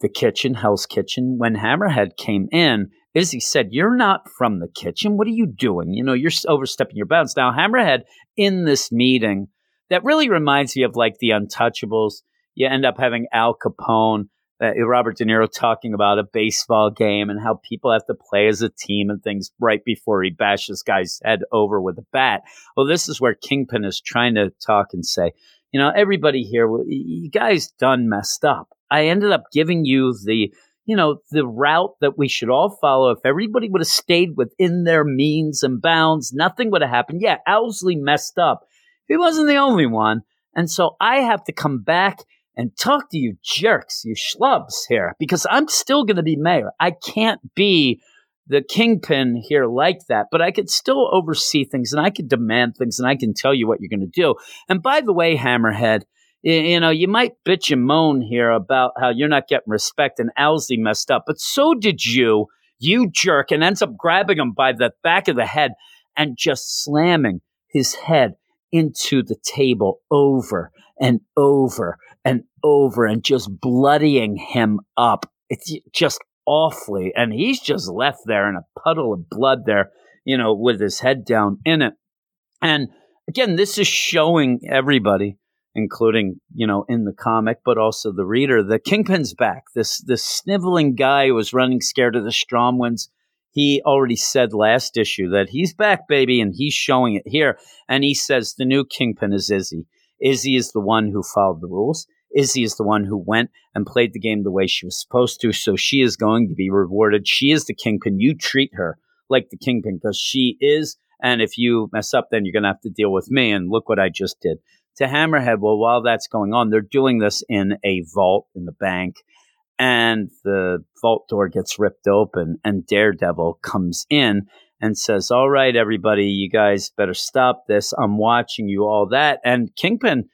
Speaker 1: the kitchen, Hell's Kitchen. When Hammerhead came in, Izzy said, You're not from the kitchen. What are you doing? You know, you're overstepping your bounds. Now, Hammerhead in this meeting, that really reminds me of like the Untouchables. You end up having Al Capone, Uh, Robert De Niro talking about a baseball game and how people have to play as a team and things right before he bashes guy's head over with a bat. Well, this is where Kingpin is trying to talk and say, you know, everybody here, you guys done messed up. I ended up giving you the, you know, the route that we should all follow. If everybody would have stayed within their means and bounds, nothing would have happened. Yeah, Owlsley messed up. He wasn't the only one. And so I have to come back and talk to you jerks, you schlubs here, because I'm still going to be mayor. I can't be the kingpin here like that, but I could still oversee things and I could demand things and I can tell you what you're going to do. And by the way, Hammerhead, you know, you might bitch and moan here about how you're not getting respect and Owlsley messed up, but so did you, you jerk, and ends up grabbing him by the back of the head and just slamming his head into the table over and over and over and just bloodying him up. It's just awfully. And he's just left there in a puddle of blood there, you know, with his head down in it. And again, this is showing everybody, including, you know, in the comic, but also the reader, the Kingpin's back. This this sniveling guy who was running scared of the Stromwyns. he already said last issue that he's back, baby, and he's showing it here. And he says the new kingpin is Izzy. Izzy is the one who followed the rules. Izzy is the one who went and played the game the way she was supposed to. So she is going to be rewarded. She is the kingpin. You treat her like the kingpin because she is. And if you mess up, then you're going to have to deal with me. And look what I just did to Hammerhead. Well, while that's going on, they're doing this in a vault in the bank and the vault door gets ripped open and daredevil comes in and says all right everybody you guys better stop this i'm watching you all that and kingpin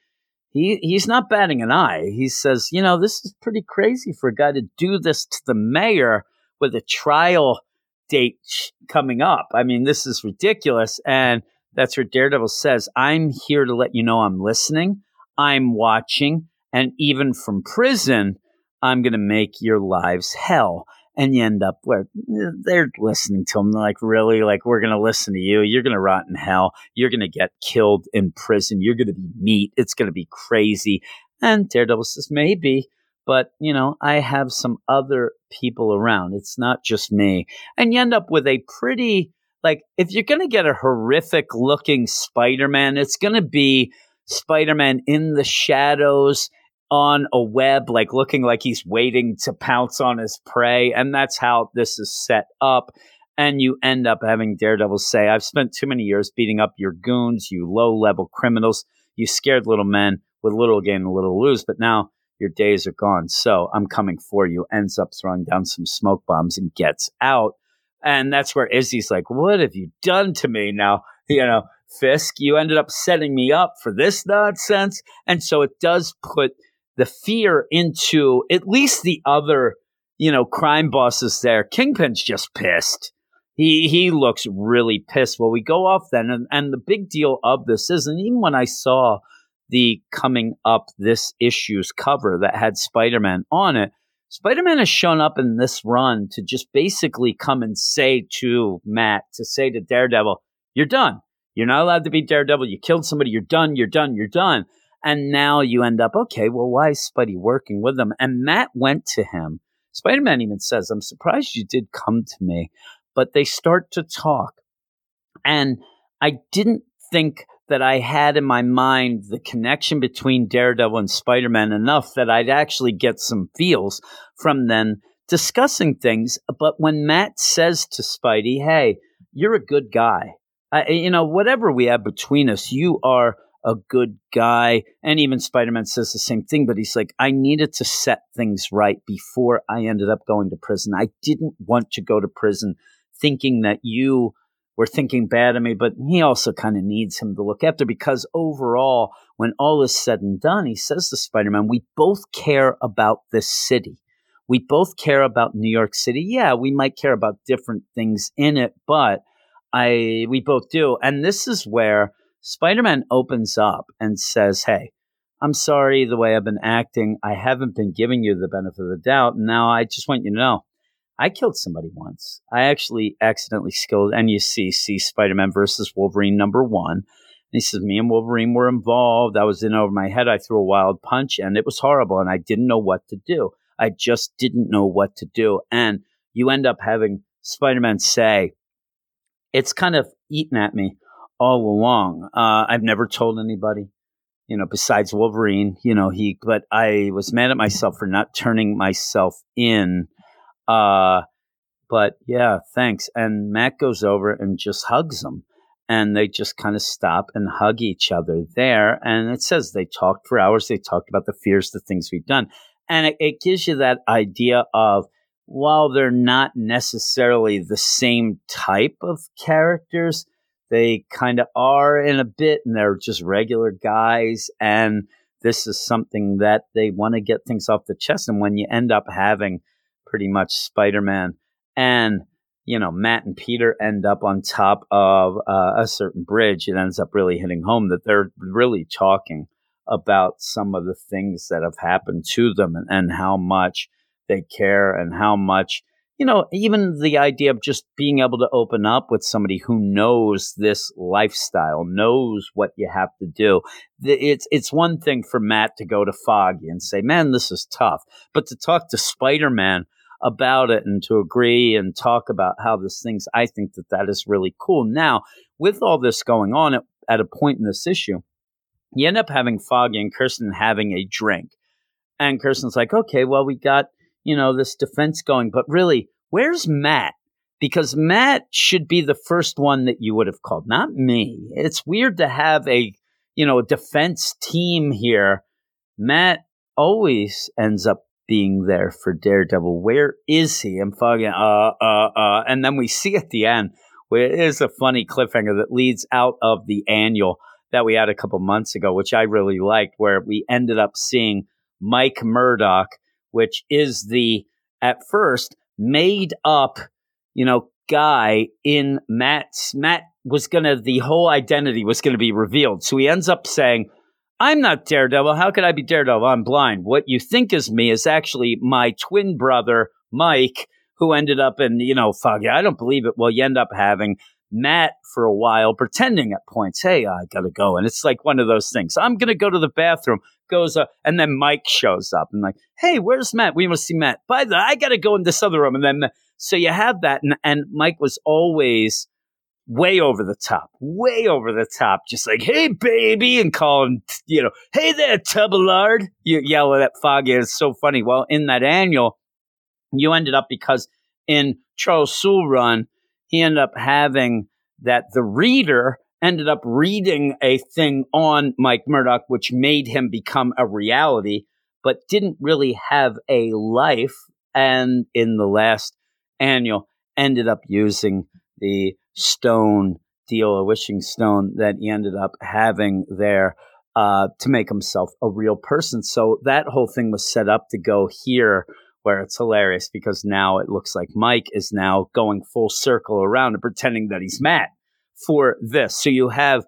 Speaker 1: he he's not batting an eye. He says you know this is pretty crazy for a guy to do this to the mayor with a trial date coming up. I mean this is ridiculous. And that's where daredevil says i'm here to let you know i'm listening. I'm watching. And even from prison I'm going to make your lives hell. And you end up where eh, they're listening to him. They're like, really? Like, we're going to listen to you. You're going to rot in hell. You're going to get killed in prison. You're going to be meat. It's going to be crazy. And Daredevil says, maybe. But, you know, I have some other people around. It's not just me. And you end up with a pretty, like, if you're going to get a horrific looking Spider Man, it's going to be Spider Man in the shadows on a web, like looking like he's waiting to pounce on his prey. And that's how this is set up. And you end up having Daredevil say, I've spent too many years beating up your goons, you low level criminals, you scared little men with little gain and little lose, but now your days are gone. So I'm coming for you. Ends up throwing down some smoke bombs and gets out. And that's where Izzy's like, What have you done to me now? You know, Fisk, you ended up setting me up for this nonsense. And so it does put the fear into at least the other, you know, crime bosses there. Kingpin's just pissed. He he looks really pissed. Well, we go off then, and, and the big deal of this is, and even when I saw the coming up this issue's cover that had Spider Man on it, Spider Man has shown up in this run to just basically come and say to Matt, to say to Daredevil, You're done. You're not allowed to be Daredevil. You killed somebody. You're done. You're done. You're done. And now you end up, okay, well, why is Spidey working with them? And Matt went to him. Spider Man even says, I'm surprised you did come to me. But they start to talk. And I didn't think that I had in my mind the connection between Daredevil and Spider Man enough that I'd actually get some feels from them discussing things. But when Matt says to Spidey, hey, you're a good guy, uh, you know, whatever we have between us, you are a good guy. And even Spider Man says the same thing, but he's like, I needed to set things right before I ended up going to prison. I didn't want to go to prison thinking that you were thinking bad of me, but he also kind of needs him to look after because overall, when all is said and done, he says to Spider Man, we both care about this city. We both care about New York City. Yeah, we might care about different things in it, but I we both do. And this is where Spider-Man opens up and says, "Hey, I'm sorry the way I've been acting. I haven't been giving you the benefit of the doubt. Now I just want you to know I killed somebody once. I actually accidentally killed and you see, see Spider Man versus Wolverine number one. And he says, Me and Wolverine were involved. I was in over my head. I threw a wild punch, and it was horrible, and I didn't know what to do. I just didn't know what to do. And you end up having Spider Man say, it's kind of eaten at me all along. Uh, I've never told anybody, you know, besides Wolverine, you know, he, but I was mad at myself for not turning myself in. Uh, but yeah, thanks. And Matt goes over and just hugs him. And they just kind of stop and hug each other there. And it says they talked for hours. They talked about the fears, the things we've done. And it, it gives you that idea of while they're not necessarily the same type of characters, they kind of are in a bit and they're just regular guys. And this is something that they want to get things off the chest. And when you end up having pretty much Spider Man and you know, Matt and Peter end up on top of uh, a certain bridge. It ends up really hitting home that they're really talking about some of the things that have happened to them and, and how much they care and how much you know even the idea of just being able to open up with somebody who knows this lifestyle knows what you have to do it's it's one thing for Matt to go to Foggy and say man this is tough but to talk to Spider-Man about it and to agree and talk about how this things I think that that is really cool. Now with all this going on at, at a point in this issue you end up having Foggy and Kirsten having a drink. And Kirsten's like okay well we got you know, this defense going. But really, where's Matt? Because Matt should be the first one that you would have called, not me. It's weird to have a, you know, defense team here. Matt always ends up being there for Daredevil. Where is he? I'm fucking, uh, uh, uh. And then we see at the end where it is a funny cliffhanger that leads out of the annual that we had a couple months ago, which I really liked, where we ended up seeing Mike Murdock which is the at first made up, you know, guy in Matt's Matt was gonna the whole identity was gonna be revealed. So he ends up saying, I'm not Daredevil. How could I be Daredevil? I'm blind. What you think is me is actually my twin brother, Mike, who ended up in, you know, Foggy. I don't believe it. Well, you end up having Matt for a while pretending at points, hey, I gotta go. And it's like one of those things. I'm gonna go to the bathroom goes up, and then Mike shows up and like, hey, where's Matt? We must see Matt. By the, I got to go in this other room, and then so you have that, and and Mike was always way over the top, way over the top, just like, hey, baby, and calling, you know, hey there, Tubillard. You yell at Foggy. It's so funny. Well, in that annual, you ended up because in Charles Soule run, he ended up having that the reader ended up reading a thing on Mike Murdock, which made him become a reality, but didn't really have a life. And in the last annual, ended up using the stone deal, a wishing stone that he ended up having there uh, to make himself a real person. So that whole thing was set up to go here where it's hilarious because now it looks like Mike is now going full circle around and pretending that he's Matt for this. So you have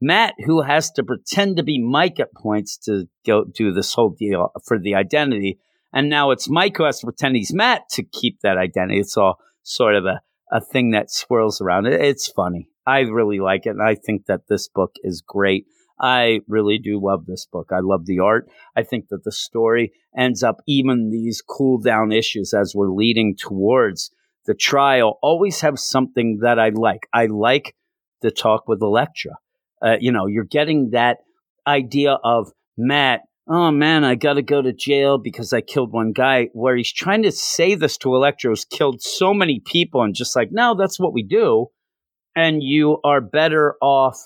Speaker 1: Matt who has to pretend to be Mike at points to go do this whole deal for the identity. And now it's Mike who has to pretend he's Matt to keep that identity. It's all sort of a, a thing that swirls around. It's funny. I really like it. And I think that this book is great. I really do love this book. I love the art. I think that the story ends up even these cool down issues as we're leading towards the trial always have something that I like. I like the talk with Elektra. Uh, you know, you're getting that idea of Matt. Oh man, I got to go to jail because I killed one guy. Where he's trying to say this to Elektra, who's killed so many people, and just like, no, that's what we do. And you are better off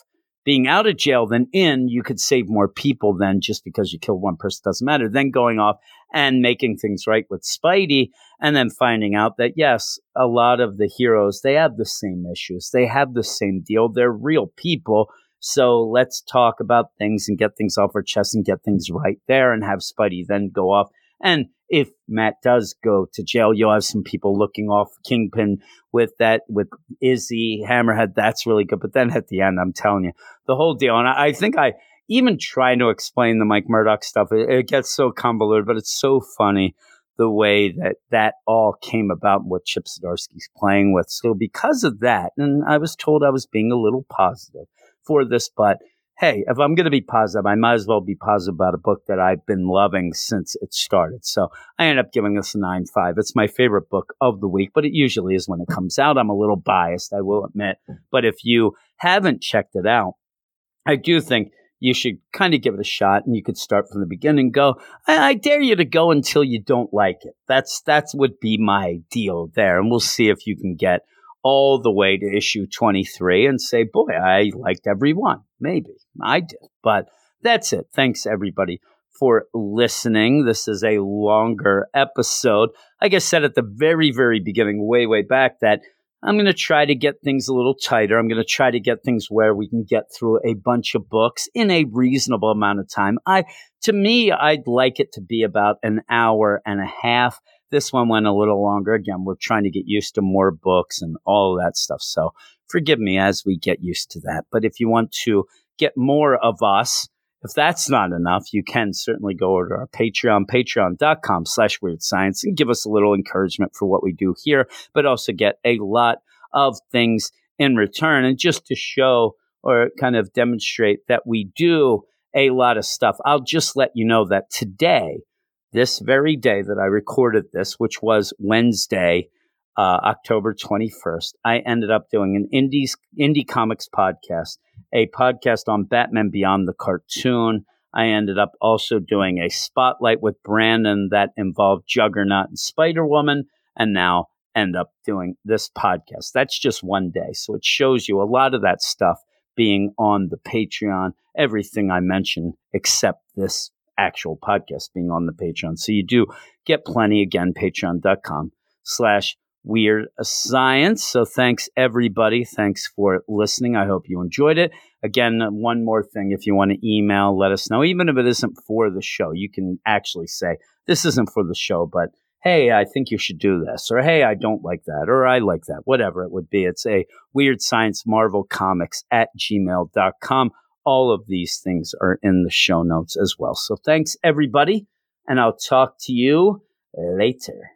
Speaker 1: being out of jail than in, you could save more people than just because you killed one person doesn't matter. Then going off and making things right with Spidey, and then finding out that yes, a lot of the heroes they have the same issues, they have the same deal. They're real people. So let's talk about things and get things off our chest and get things right there, and have Spidey then go off and if Matt does go to jail, you'll have some people looking off Kingpin with that, with Izzy, Hammerhead. That's really good. But then at the end, I'm telling you, the whole deal. And I, I think I even trying to explain the Mike Murdock stuff, it, it, gets so convoluted, but it's so funny the way that that all came about, what Chip Zdarsky's playing with. So because of that, and I was told I was being a little positive for this, but hey, if I'm going to be positive, I might as well be positive about a book that I've been loving since it started. So I end up giving this a 9 5. It's my favorite book of the week, but it usually is when it comes out. I'm a little biased, I will admit. But if you haven't checked it out, I do think you should kind of give it a shot and you could start from the beginning and go I, I, dare you to go until you don't like it that's that's would be my deal there and we'll see if you can get all the way to issue 23 and say, boy, I liked every one. Maybe I did. But that's it. Thanks, everybody, for listening. This is a longer episode. Like I said at the very, very beginning, way, way back, that I'm going to try to get things a little tighter. I'm going to try to get things where we can get through a bunch of books in a reasonable amount of time. I, to me, I'd like it to be about an hour and a half. This one went a little longer. Again, we're trying to get used to more books and all that stuff. So forgive me as we get used to that. But if you want to get more of us, if that's not enough, you can certainly go over to our Patreon, patreon.com slash weird science and give us a little encouragement for what we do here, but also get a lot of things in return. And just to show or kind of demonstrate that we do a lot of stuff, I'll just let you know that today this very day that I recorded this, which was Wednesday, uh, October 21st, I ended up doing an indies, indie comics podcast, a podcast on Batman Beyond the cartoon. I ended up also doing a spotlight with Brandon that involved Juggernaut and Spider Woman, and now end up doing this podcast. That's just one day. So it shows you a lot of that stuff being on the Patreon, everything I mentioned except this actual podcast being on the Patreon. So you do get plenty again, patreon.com slash weird science. So thanks everybody. Thanks for listening. I hope you enjoyed it. Again, one more thing. If you want to email, let us know. Even if it isn't for the show, you can actually say, this isn't for the show, but hey, I think you should do this, or hey, I don't like that, or I like that, whatever it would be. It's a weird science marvel comics at gmail.com. All of these things are in the show notes as well. So thanks, everybody, and I'll talk to you later.